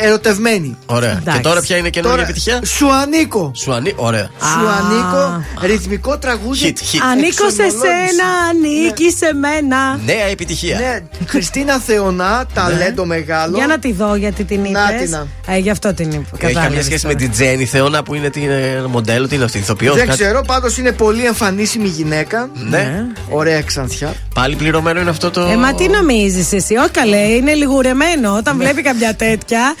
ερωτευμένη. Ωραία. Εντάξει. Και τώρα ποια είναι η καινούργια Τώρα, επιτυχία; Σου ανήκω. Σου ανή... Ωραία. Σου ανήκω. Ρυθμικό τραγούδι. Hit, hit. Ανήκω σε εξομολόγηση. σένα, ανήκει σε μένα. Νέα επιτυχία. Ναι, Χριστίνα Θεωνά, ταλέντο μεγάλο. Για να τη δω γιατί την Να είπες. την να. Ε, γι' αυτό την είπα. Έχει καμία Κατάλαβες σχέση τώρα. με την Τζέννη Θεώνα που είναι την ε, μοντέλο, τι είναι αυτή, ηθοποιό. Δεν κάτι- ξέρω, πάντως είναι πολύ εμφανίσιμη γυναίκα. Ναι. Ωραία ξανθιά. Πάλι πληρωμένο είναι αυτό το. Ε, μα τι νομίζεις εσύ, Όχι καλέ, είναι λιγουρεμένο. Όταν βλέπει κάποια τέτοια,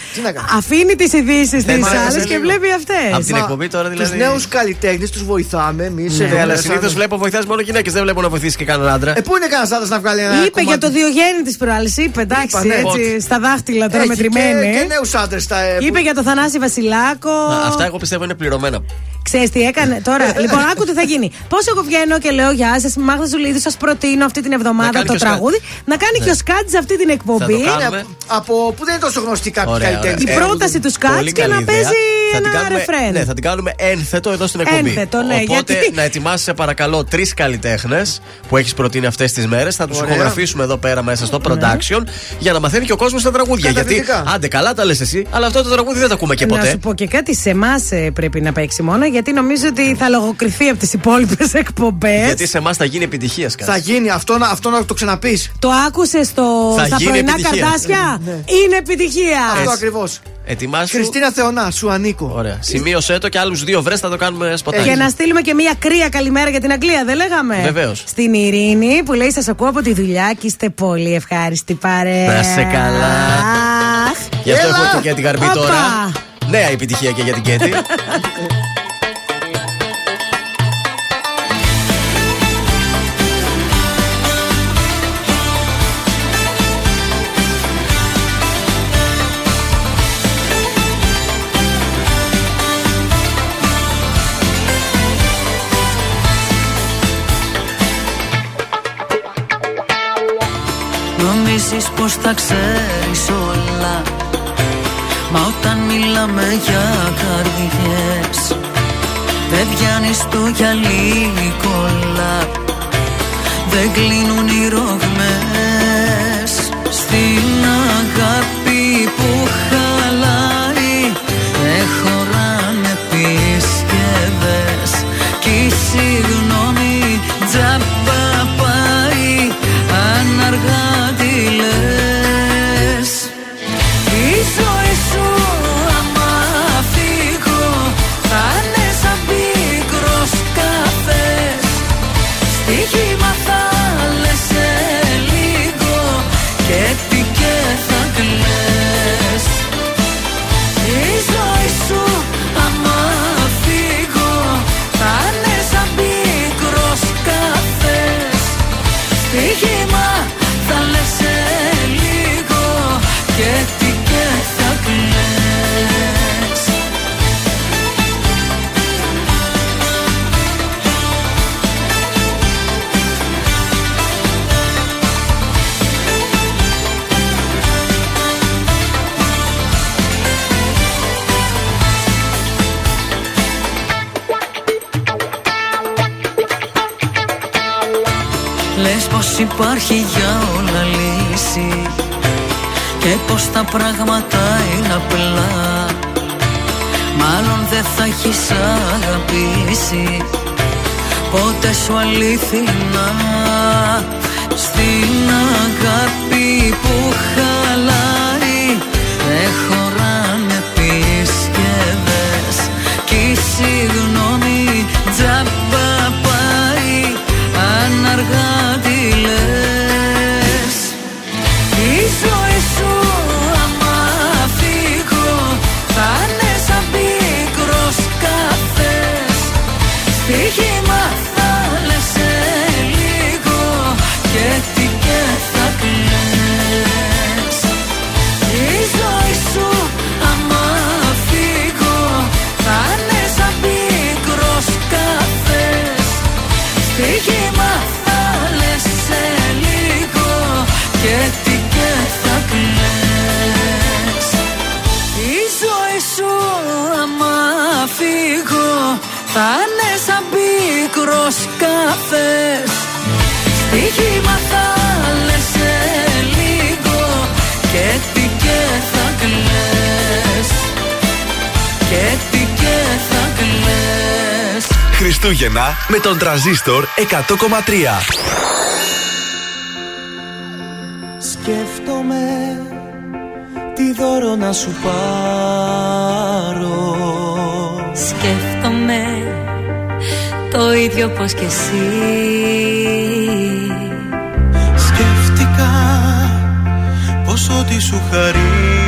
αφήνει τις ειδήσεις Δεν τη μ' άρεσε άλλες και λίγο. βλέπει αυτές. Απ' την εκπομπή τώρα δηλαδή. Του νέους καλλιτέχνες τους βοηθάμε εμείς. Ναι, αλλά συνήθως βλέπω βοηθάς μόνο γυναίκες. Δεν βλέπω να βοηθήσει και κανέναν άντρα. Ε, πού είναι κανένας άντρας να βγάλει ένα. Είπε για το Διογέννη της προάλληση, είπε εντάξει, Είπα, ναι. έτσι, Πότε; στα δάχτυλα τώρα Έχει μετρημένη. Και, και νέους άντρες τα. ε, Είπε για το Θανάση Βασιλάκο. Μα Αυτά εγώ πιστεύω είναι πληρωμένα. Ξέρεις τι έκανε; Τώρα. λοιπόν, άκου τι θα γίνει. Πώς εγώ βγαίνω και λέω Γεια σας, Μάγδα Ζουλίδη, σας προτείνω αυτή την Να εβδομάδα κάνει το και ο τραγούδι. Να κάνει Ναι. και ο Σκάτζ αυτή την εκπομπή. Θα το κάνουμε. Από που δεν είναι τόσο γνωστή κάποιοι Ωραία, καλλιτέχνε. Η πρόταση του Σκάτζ Πολύ και καλή να ιδέα. παίζει Θα την ένα κάνουμε- ρεφρέν. Ναι, θα την κάνουμε ένθετο εδώ στην εκπομπή. Ένθετο, ναι, Οπότε γιατί- να ετοιμάσει, σε παρακαλώ, τρεις καλλιτέχνες που έχεις προτείνει αυτές τις μέρες. Θα τους Ωραία. ηχογραφήσουμε εδώ πέρα μέσα στο production για να μαθαίνει και ο κόσμος τα τραγούδια. Γιατί, Καταπληκτικά. άντε, καλά τα λες εσύ, αλλά αυτό το τραγούδι δεν τα ακούμε και Να ποτέ. σου πω και κάτι, σε εμάς πρέπει να παίξει μόνο, γιατί νομίζω ότι θα λογοκριθεί από τις υπόλοιπες εκπομπές. Γιατί σε εμάς θα γίνει επιτυχία, Σκάτζ. Θα γίνει αυτό να, αυτό να το ξαναπείς. Το άκουσες στο, Θα στα γίνει πρωινά επιτυχία. καρδάσια; Ναι. Είναι επιτυχία. Αυτό ακριβώς. Ετοιμάσου. Χριστίνα Θεωνά, σου ανήκω. Ωραία. Σημείωσέ το και άλλους δύο βρες θα το κάνουμε σποτάκι. Και να στείλουμε και μια κρύα καλημέρα για την Αγγλία, δεν λέγαμε; Βεβαίως. Στην Ειρήνη που λέει: Σας ακούω από τη δουλειά και είστε πολύ ευχάριστοι παρέα. Να σε καλά. Αχ, Γι' αυτό έλα. έχω και για την καρμπή Όπα. τώρα. Νέα επιτυχία και για την Κέτη. Νομίζεις πως θα ξέρεις όλα. Μα όταν μιλάμε για καρδιές Δεν βγαίνεις το γυαλί κολλά Δεν κλείνουν οι ρογμές Στην αγάπη που χαλάει. Δεν χωράνε πίσκευες Κι η υπάρχει για όλα λύση Και πως τα πράγματα είναι απλά. Μάλλον δεν θα έχεις αγαπήσει Πότε σου αλήθινα. Στην αγάπη που χαλάει Δεν χωράνε πίσκευες Κι η Χριστούγεννα με τον τραζίστορ 100,3. Σκέφτομαι τι δώρο να σου πάρω Σκέφτομαι το ίδιο πως κι εσύ Σκέφτηκα πως ό,τι σου χαρεί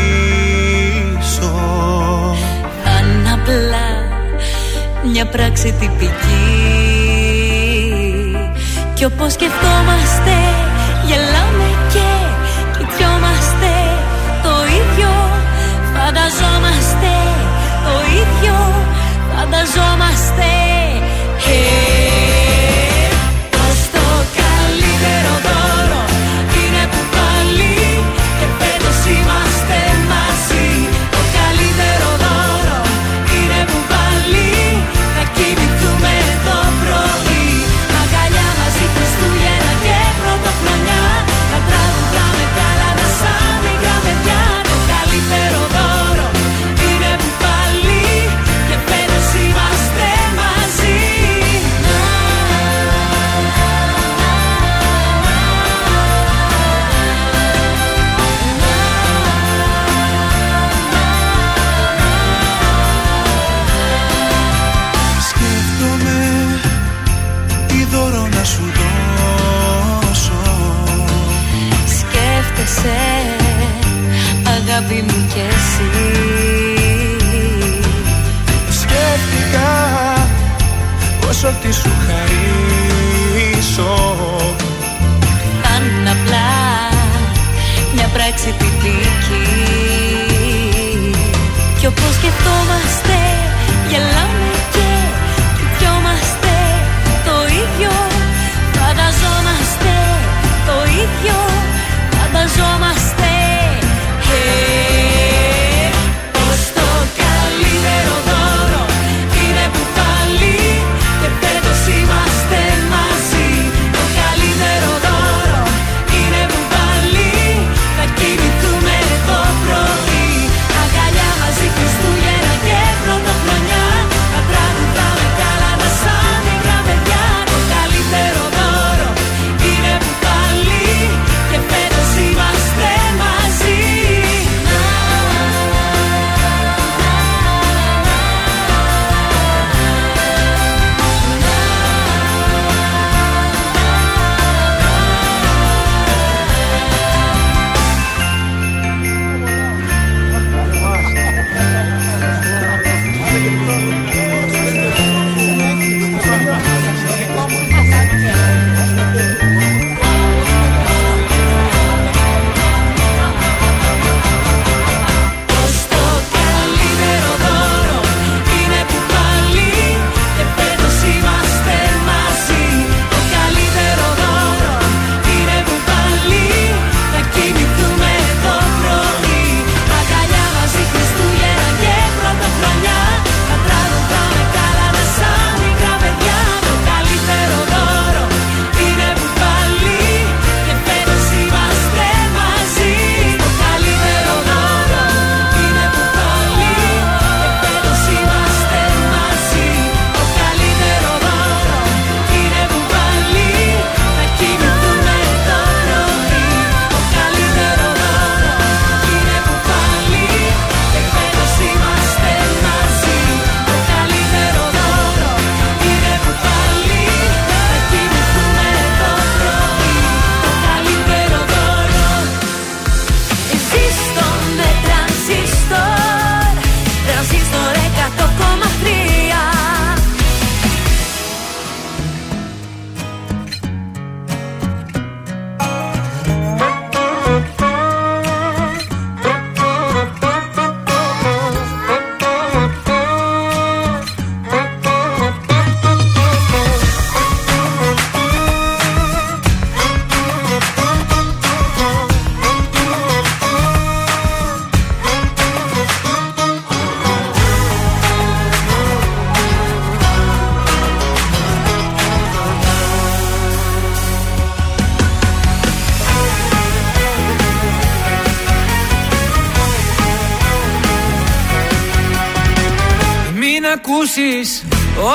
μια πράξη τυπική. Κι όπως σκεφτόμαστε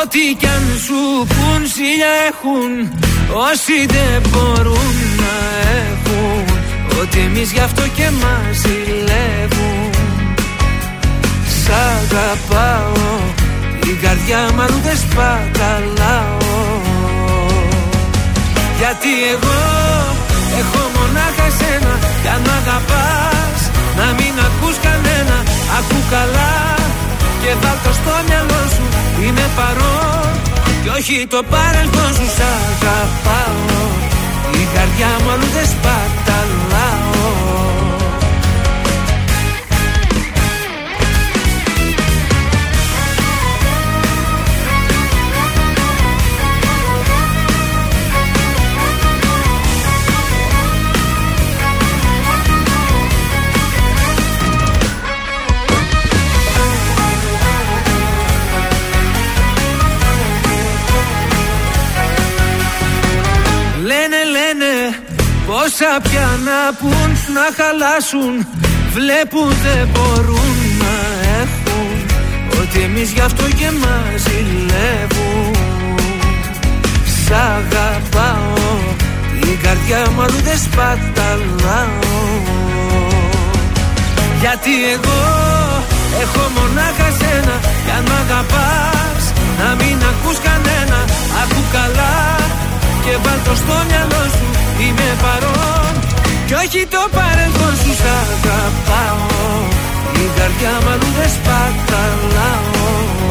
Ό,τι κι χαλάσουν Βλέπουν δεν μπορούν να έχουν Ότι εμείς γι' αυτό και μας ζηλεύουν Σ' αγαπάω Την καρδιά μου αλλού δεν σπαταλάω. Γιατί εγώ έχω μονάχα σένα Κι αν μ' αγαπάς να μην ακούς κανένα. Ακού καλά και βάλ' το στο μυαλό σου Είμαι παρόν κι όχι το παρελθόν σου Σ' αγαπάω. Η καρδιά μου αλλού δεν σπαταλάω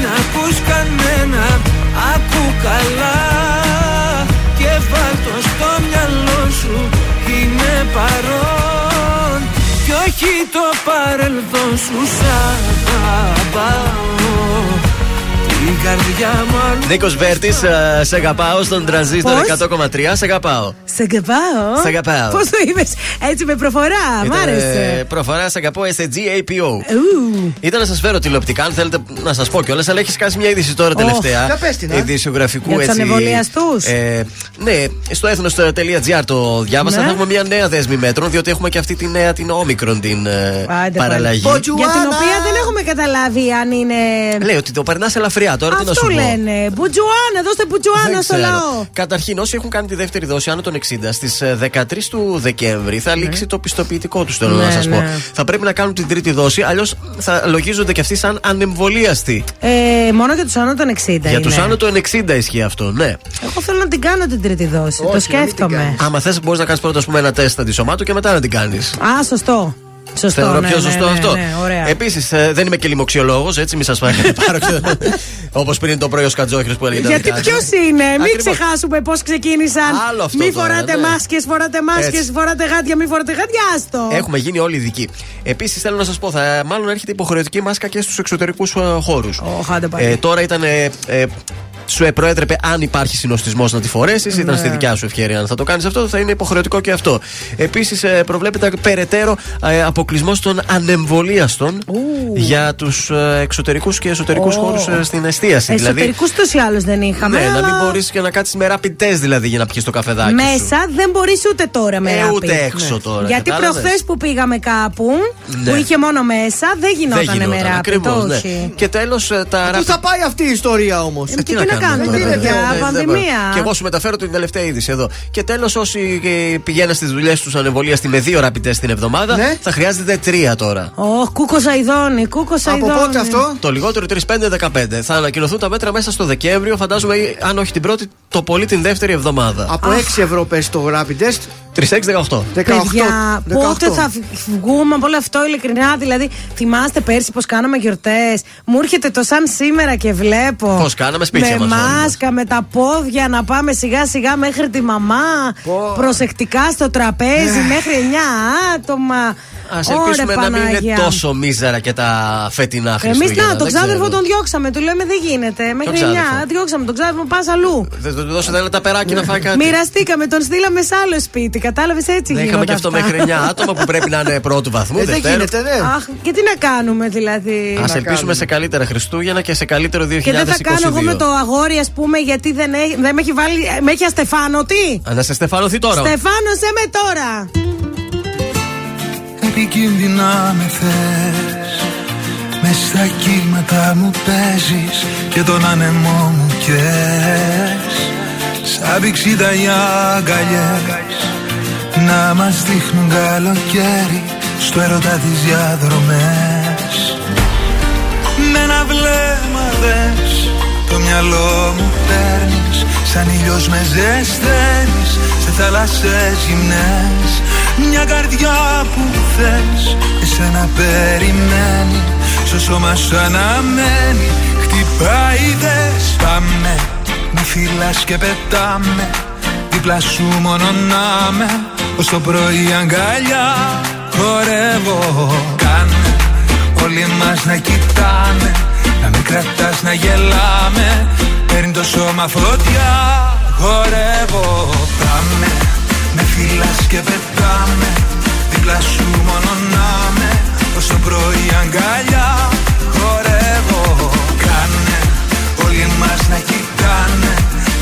μην ακούς κανένα. Ακού καλά και βάλ' το στο μυαλό σου. Είμαι παρόν κι όχι το παρελθόν σου. Σ' αγαπάω Νίκος Βέρτης, σε αγαπάω στον τρανζίστορ Πώς; 100,3. Σε αγαπάω. Σε αγαπάω; Σε αγαπάω. Πώς το είπες, έτσι με προφορά. Μ' Ήταν, άρεσε. ε, Προφορά σε αγαπώ SGAPO. Ου. Ήταν να σας φέρω τηλεοπτικά, αν θέλετε να σας πω κιόλας, αλλά έχεις κάνει μια είδηση τώρα Ωχ, τελευταία. για πες την, α. Ειδησιογραφικού Για τους έτσι. ανεβολιαστούς. Ε, ναι, στο έθνο.gr το διάβασα. Ναι. Θα έχουμε μια νέα δέσμη μέτρων, διότι έχουμε και αυτή τη νέα την όμικρον την ε, Άντε, παραλλαγή. πάλι. Για την οποία δεν έχουμε καταλάβει αν είναι. Λέει ότι το περνάς ελαφριά τώρα, τι να Αυτό σου πω. λένε. Μπουτζουάνα, δώστε μπουτζουάνα Δεν στο ξέρω. λαό. Καταρχήν, όσοι έχουν κάνει τη δεύτερη δόση άνω των 60, στις 13 του Δεκέμβρη θα λήξει το πιστοποιητικό τους, θέλω Ναι, να σας πω. ναι. Θα πρέπει να κάνουν την τρίτη δόση, αλλιώς θα λογίζονται και αυτοί σαν ανεμβολίαστοι. Ε, μόνο για τους άνω των 60. Για είναι. τους άνω των 60 ισχύει αυτό, ναι. Εγώ θέλω να την κάνω την τρίτη δόση. το σκέφτομαι. Άμα θες, μπορείς να κάνεις πρώτα ας πούμε, ένα τεστ αντισωμάτου και μετά να την κάνεις. Α, σωστό. Σωστό. Θεωρώ ναι, πιο ναι, σωστό ναι, αυτό. ναι, ωραία. Επίσης, δεν είμαι και λοιμοξιολόγος, έτσι, μη σας πάρει πάρω. Όπως πριν το πρωί ο Σκατζόχυρο που έλεγε. τα Γιατί δικά ποιος του. είναι, μην Ακριβώς. ξεχάσουμε πώς ξεκίνησαν. Άλλο αυτό Μη τώρα, φοράτε ναι. μάσκες, φοράτε μάσκες, Έτσι. φοράτε γάντια, μη φοράτε γάντια. Άστο. Έχουμε γίνει όλοι ειδικοί. Επίσης, θέλω να σας πω, θα, μάλλον έρχεται υποχρεωτική μάσκα και στους εξωτερικούς χώρους. Ωχ, άντε πάλι. Ε, τώρα ήταν. Ε, ε, σου προέτρεπε αν υπάρχει συνοστισμός να τη φορέσεις. Ήταν Ναι. στη δικιά σου ευκαιρία. Αν θα το κάνεις αυτό, θα είναι υποχρεωτικό και αυτό. Επίσης, προβλέπεται περαιτέρω ε, αποκλεισμό των ανεμβολίαστων για τους εξωτερικούς και εσωτερικούς Ω. χώρους στην εστίαση. Δηλαδή, Εσωτερικούς τόσο ή άλλω δεν είχαμε. ναι, να αλλά μην μπορείς και να κάτσεις με rapid test δηλαδή για να πιεις το καφεδάκι. σου. Μέσα δεν μπορείς ούτε τώρα με Ε, rapid. ούτε έξω τώρα, Γιατί κατάλαβες; προχθές που πήγαμε κάπου Ναι. που είχε μόνο μέσα δεν γινόταν με rapid. ακριβώς, ναι. όχι. Και τέλος τα Πού rapid θα πάει αυτή η ιστορία όμως; Ε, και τι να κάνουμε, Δεν παιδιά, γίνεται, δεν- δεν πανδημία. μπορώ. Και εγώ σου μεταφέρω την τελευταία είδηση εδώ. Και τέλος, όσοι ε, πηγαίνουν στις δουλειές τους ανεμβολίαστοι με δύο rapid test την εβδομάδα, Ναι. θα χρειάζεται τρία τώρα. Ωχ, κούκο Σαϊδόνι, κούκο Σαϊδόνι. Το λιγότερο 3-5-15. Θα ανακοινωθούν τα μέτρα μέσα στο Δεκέμβριο, φαντάζομαι, ή, αν όχι την πρώτη, το πολύ την δεύτερη εβδομάδα. Από 6 ευρώ πες το rapid test. 3-6-18. Παιδιά, πότε θα βγούμε από όλο αυτό ειλικρινά. Δηλαδή, θυμάστε πέρσι πώς κάναμε γιορτές. Μου έρχεται το σαν σήμερα και βλέπω. Πώς κάναμε, σπίτια Με μας όλοι μας. μάσκα, με τα πόδια να πάμε σιγά σιγά μέχρι τη μαμά. Προσεκτικά στο τραπέζι μέχρι 9 άτομα. Α Ωραία, ελπίσουμε να μην είναι Παναγία. τόσο μίζερα και τα φετινά Εμείς Χριστούγεννα. να, τον δεν ξάδερφο ξέρω. τον διώξαμε. Του λέμε δεν γίνεται. Μέχρι 9. ξάδερφο; Διώξαμε τον ξάδερφο, πας αλλού. Δεν του δώσετε ένα ταπεράκι να φάει κάτι. Μοιραστήκαμε, τον στείλαμε σε άλλο σπίτι. Κατάλαβες έτσι Δεν γίνονται είχαμε και αυτό αυτά. μέχρι 9 άτομα που πρέπει να είναι πρώτου βαθμού. Ε, δεν Δευτέρου. γίνεται, Αχ, και τι να κάνουμε δηλαδή; Α ελπίσουμε σε καλύτερα Χριστούγεννα και σε καλύτερο 2022. Και δεν θα κάνω εγώ με το αγόρι, ας πούμε, γιατί δεν, έχει, δεν με έχει βάλει. Με έχει αστεφάνωτη. Α, να σε στεφανωθεί τώρα. Στεφάνωσέ με τώρα. Επικίνδυνα με θες Μες στα κύματα μου παίζεις Και τον άνεμό μου καίς Σαν πηξίδα οι αγκαλιές Να μας δείχνουν καλοκαίρι Στο έρωτα τις διαδρομές Με ένα βλέμμα δες Το μυαλό μου παίρνεις Σαν ήλιος με ζεσταίνεις Σε θάλασσες γυμνές. Μια καρδιά που θες Εσένα περιμένει Στο σώμα σου αναμένει. Χτυπάει δες Πάμε Μη φυλάς και πετάμε. Δίπλα σου μόνο να με Ως το πρωί αγκαλιά Χορεύω. Κάνε Όλοι μας να κοιτάμε Να μην κρατάς να γελάμε. Παίρνει το σώμα φωτιά Χορεύω Πάμε Με φυλάς και πετάμε Δίπλα σου μόνο να με Ως το πρωί αγκαλιά Χορεύω Κάνε Όλοι μας να κοιτάνε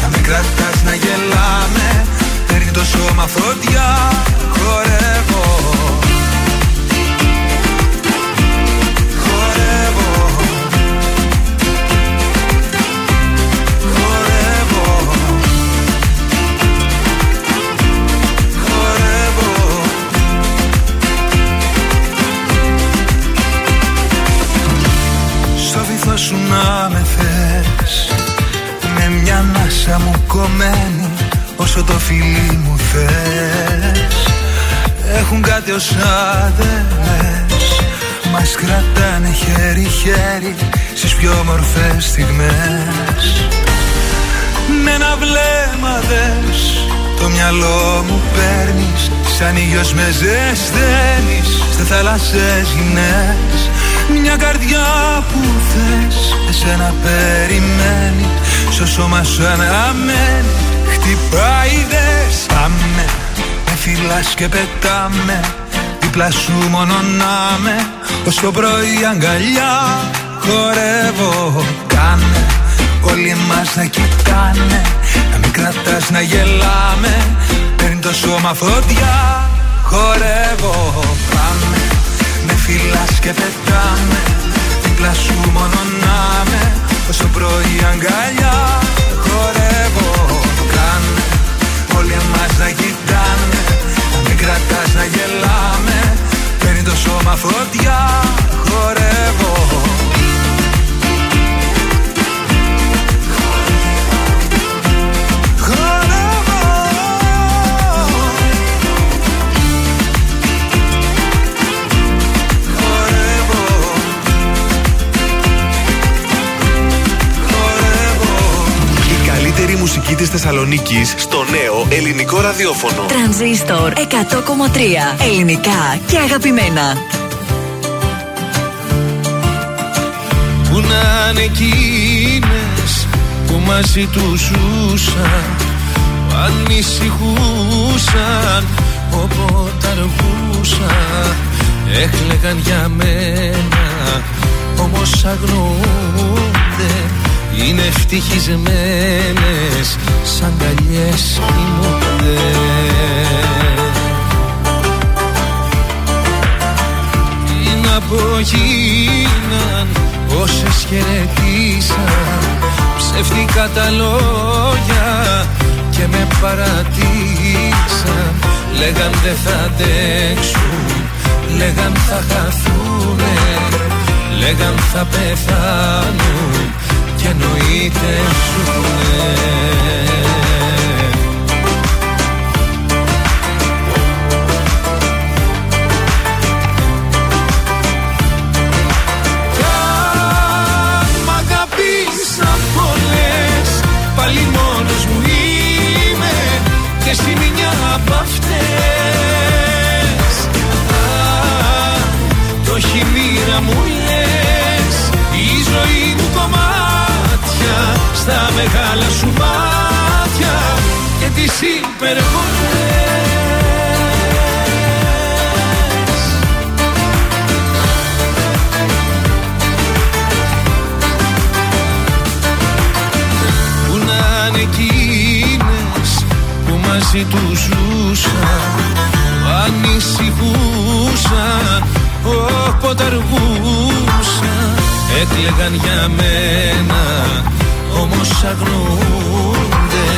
Να μην κρατάς να γελάμε. Παίρνει το σώμα φωτιά Χορεύω σου να με θες. Με μια ανάσα μου κομμένη Όσο το φιλί μου θες. Έχουν κάτι ως άδελες Μας κρατάνε χέρι-χέρι Στις πιο όμορφες στιγμές. Με ένα βλέμμα δες Το μυαλό μου παίρνεις Σαν ήλιος με ζεσταίνεις Σε θάλασσες γυμνές Μια καρδιά που θες Εσένα περιμένει. Στο σώμα σου αναμένει Χτυπάει δες Πάμε Με φυλάς και πετάμε Δίπλα σου μόνο να με. Ως το πρωί αγκαλιά Χορεύω Κάνε. Όλοι μας να κοιτάνε Να μην κρατάς να γελάμε. Παίρνει το σώμα φωτιά Χορεύω Πάμε. Με φυλάς και πετάμε Δίπλα σου μόνο να με Ως το πρωί αγκαλιά Χορεύω Κάνε. Όλοι μας να κοιτάνε. Να μην κρατάς να γελάμε. Παίρνει το σώμα φωτιά Χορεύω μουσική της Θεσσαλονίκης στο νέο ελληνικό ραδιόφωνο. Τρανζίστορ 100,3 ελληνικά και αγαπημένα. Που να είναι εκείνες που μαζί τους ζούσαν που ανησυχούσαν όποτε αργούσαν έκλεγαν για μένα όμως αγνοούνται είναι ευτυχισμένες σαν καλιές κοιμούνται Τι να πω γίναν όσες χαιρετήσαν μπερδευτήκα τα λόγια και με παρατήσαν. Λέγαν δεν θα αντέξουν, λέγαν θα χαθούνε Λέγαν θα πεθάνουν και εννοείται ζουνε Κι αν μ' αγαπήσαν πολλές Πάλι μόνος μου είμαι Και εσύ μια απ' αυτές. Αν το έχει μοίρα μου Στα μεγάλα σου μάτια Και τις υπερβολές Που να είναι εκείνες που μαζί τους ζούσα που ανησυχούσα όποτε αργούσα έκλεγαν για μένα όμως αγνοούνται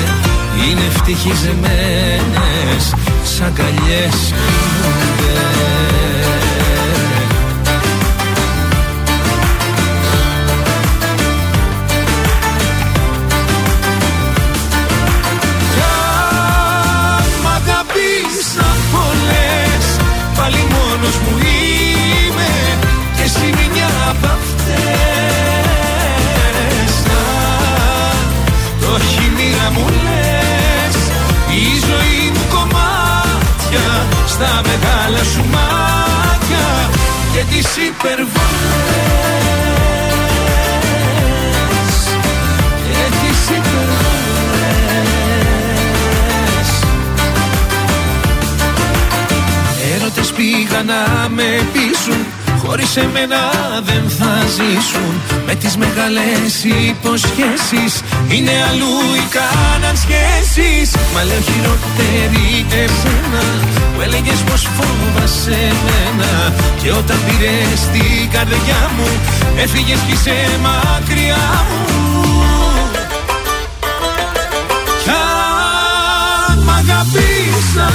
είναι ευτυχισμένες σαν καλιές κοιμούνται Κι αν μ' αγαπήσαν πολλές Πάλι μόνος μου είμαι. Και εσύ μια απ' αυτές μου λες Η ζωή μου κομμάτια Στα μεγάλα σου μάτια Και τις υπερβολές Και τις υπερβολές. Έρωτες πήγαν να με πείσουν Χωρίς εμένα δεν θα ζήσουν. Με τις μεγάλες υποσχέσεις. Είναι αλλού οι κάναν σχέσεις. Μα λέω χειρότερη εσένα Που έλεγες πως φόβασαι εμένα Και όταν πήρες την καρδιά μου Έφυγες κι είσαι μακριά μου. Κι αν μ' αγαπήσαν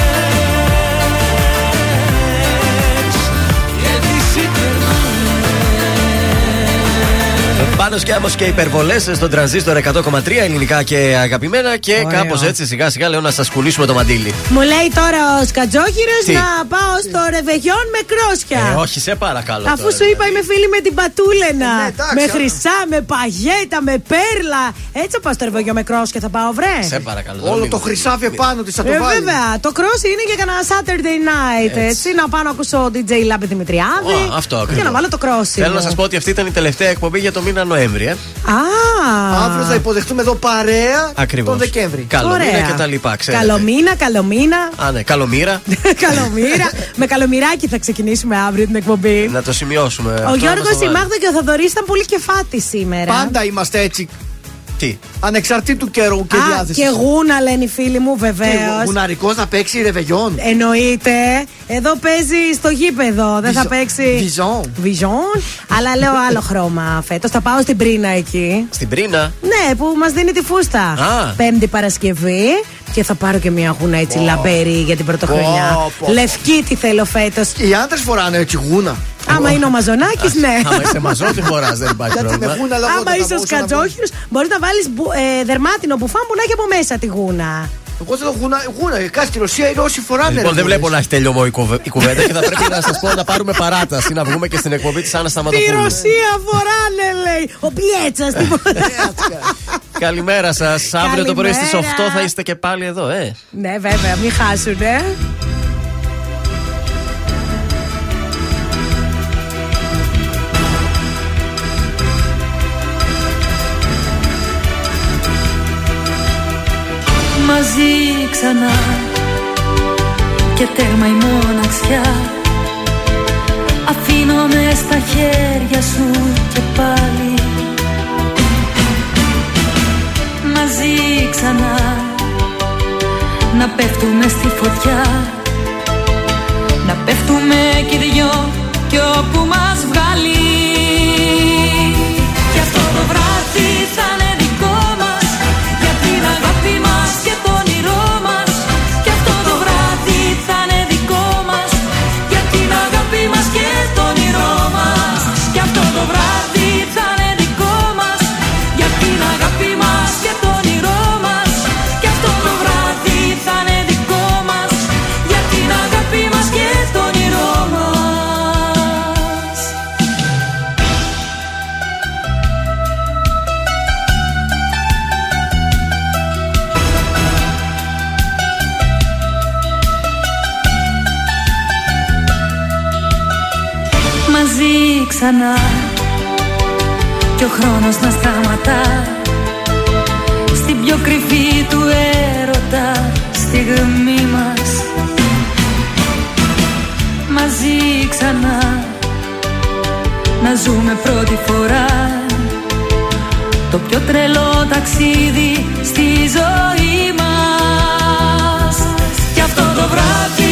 Πάνω και άμμο και υπερβολές στον τρανζίστορ 100,3 ελληνικά και αγαπημένα. Και Ωραίο. κάπως έτσι σιγά σιγά λέω να σας κουλήσουμε το μαντίλι. Μου λέει τώρα ο Σκατζόχυρο Τι; να πάω στο ρεβεγιόν με κρόσια. Ε, όχι, σε παρακαλώ. Αφού τώρα, σου είπα είμαι φίλη με την πατούλενα. Ε, ναι, εντάξει, με άμα. χρυσά, με παγέτα, με πέρλα. Έτσι θα πάω στο ρεβεγιόν με κρόσια θα πάω, βρε. Σε παρακαλώ. Όλο μην- το χρυσάφι επάνω τη θα το Ε, βάλει. βέβαια, το κρόσι είναι για κανένα Saturday night. Έτσι. Έτσι. να πάω να ακούσω DJ Λάμπη Δημητριάδη. Ω, αυτό ακριβώς. Και να βάλω το κρόσι. Θέλω να μου. σας πω ότι αυτή ήταν η τελευταία εκπομπή για το μήνα Νοέμβρη. Ε. Α, Αύριο θα υποδεχτούμε εδώ παρέα Ακριβώς. τον Δεκέμβρη. Καλό Ωραία. μήνα και τα λοιπά, ξέρετε. Καλομήνα, καλομήνα. Α, ναι, καλομήρα. Καλομήρα. με καλομυράκι θα ξεκινήσουμε αύριο την εκπομπή. να το σημειώσουμε. Ο Αυτό να Γιώργος, μας το η βάλει. Μάγδα και ο Θοδωρής ήταν πολύ κεφάτη σήμερα. Πάντα είμαστε έτσι. Τι. Ανεξαρτήτου καιρού και Α, διάθεσης. και γούνα λένε οι φίλοι μου, βεβαίως. Γουναρικός θα παίξει ρεβεγιόν. Εννοείται. Εδώ παίζει στο γήπεδο. Δεν θα Βυζο- παίξει. Βυζόν. Βυζόν. Αλλά λέω άλλο χρώμα φέτος. Θα πάω στην πρίνα εκεί. Στην πρίνα; Ναι, που μας δίνει τη φούστα. Α. Πέμπτη Παρασκευή. Και θα πάρω και μια γούνα έτσι λαμπερή για την πρωτοχρονιά. Πω, πω, πω. Λευκή τη θέλω φέτος. Οι άντρες φοράνε έτσι γούνα. Άμα είναι ο Μαζονάκης, ναι. Άμα είσαι μαζός, τι χωράς, δεν υπάρχει Γιατί με πρόβλημα. γούνα λόγω Άμα τα είσαι ο μπορούσα να σκατζόχυρο, μπορεί να βάλεις ε, δερμάτινο μπουφάν που να έχει από μέσα τη γούνα. Εγώ θέλω γούνα. γούνα. Κάτι στη Ρωσία οι Ρώσοι φοράνε. Λοιπόν, ρε, δεν βλέπω γούνες. να έχει τελειωμό η κουβε- η κουβέντα και θα πρέπει να σας πω να πάρουμε παράταση να βγούμε και στην εκπομπή της Άννας Τη Σταματοπούλου. Ρωσία φοράνε, λέει. Ο Πιέτσας στην Καλημέρα σας. Αύριο το πρωί στις 8 Καλημέρα. θα είστε και πάλι εδώ, ε. Ναι, βέβαια, μην χάσουνε. Μαζί ξανά. Και τέρμα η μοναξιά. Αφήνω γίνομαι στα χέρια σου και πάλι. Μαζί ξανά. Να πέφτουμε στη φωτιά. Να πέφτουμε κι οι δυο κι όπου μας βγάλει ξανά. Και ο χρόνος να σταματά. Στην πιο κρυφή του έρωτα στιγμή μας. Μαζί ξανά. Να ζούμε πρώτη φορά. Το πιο τρελό ταξίδι στη ζωή μας. Και αυτό το βράδυ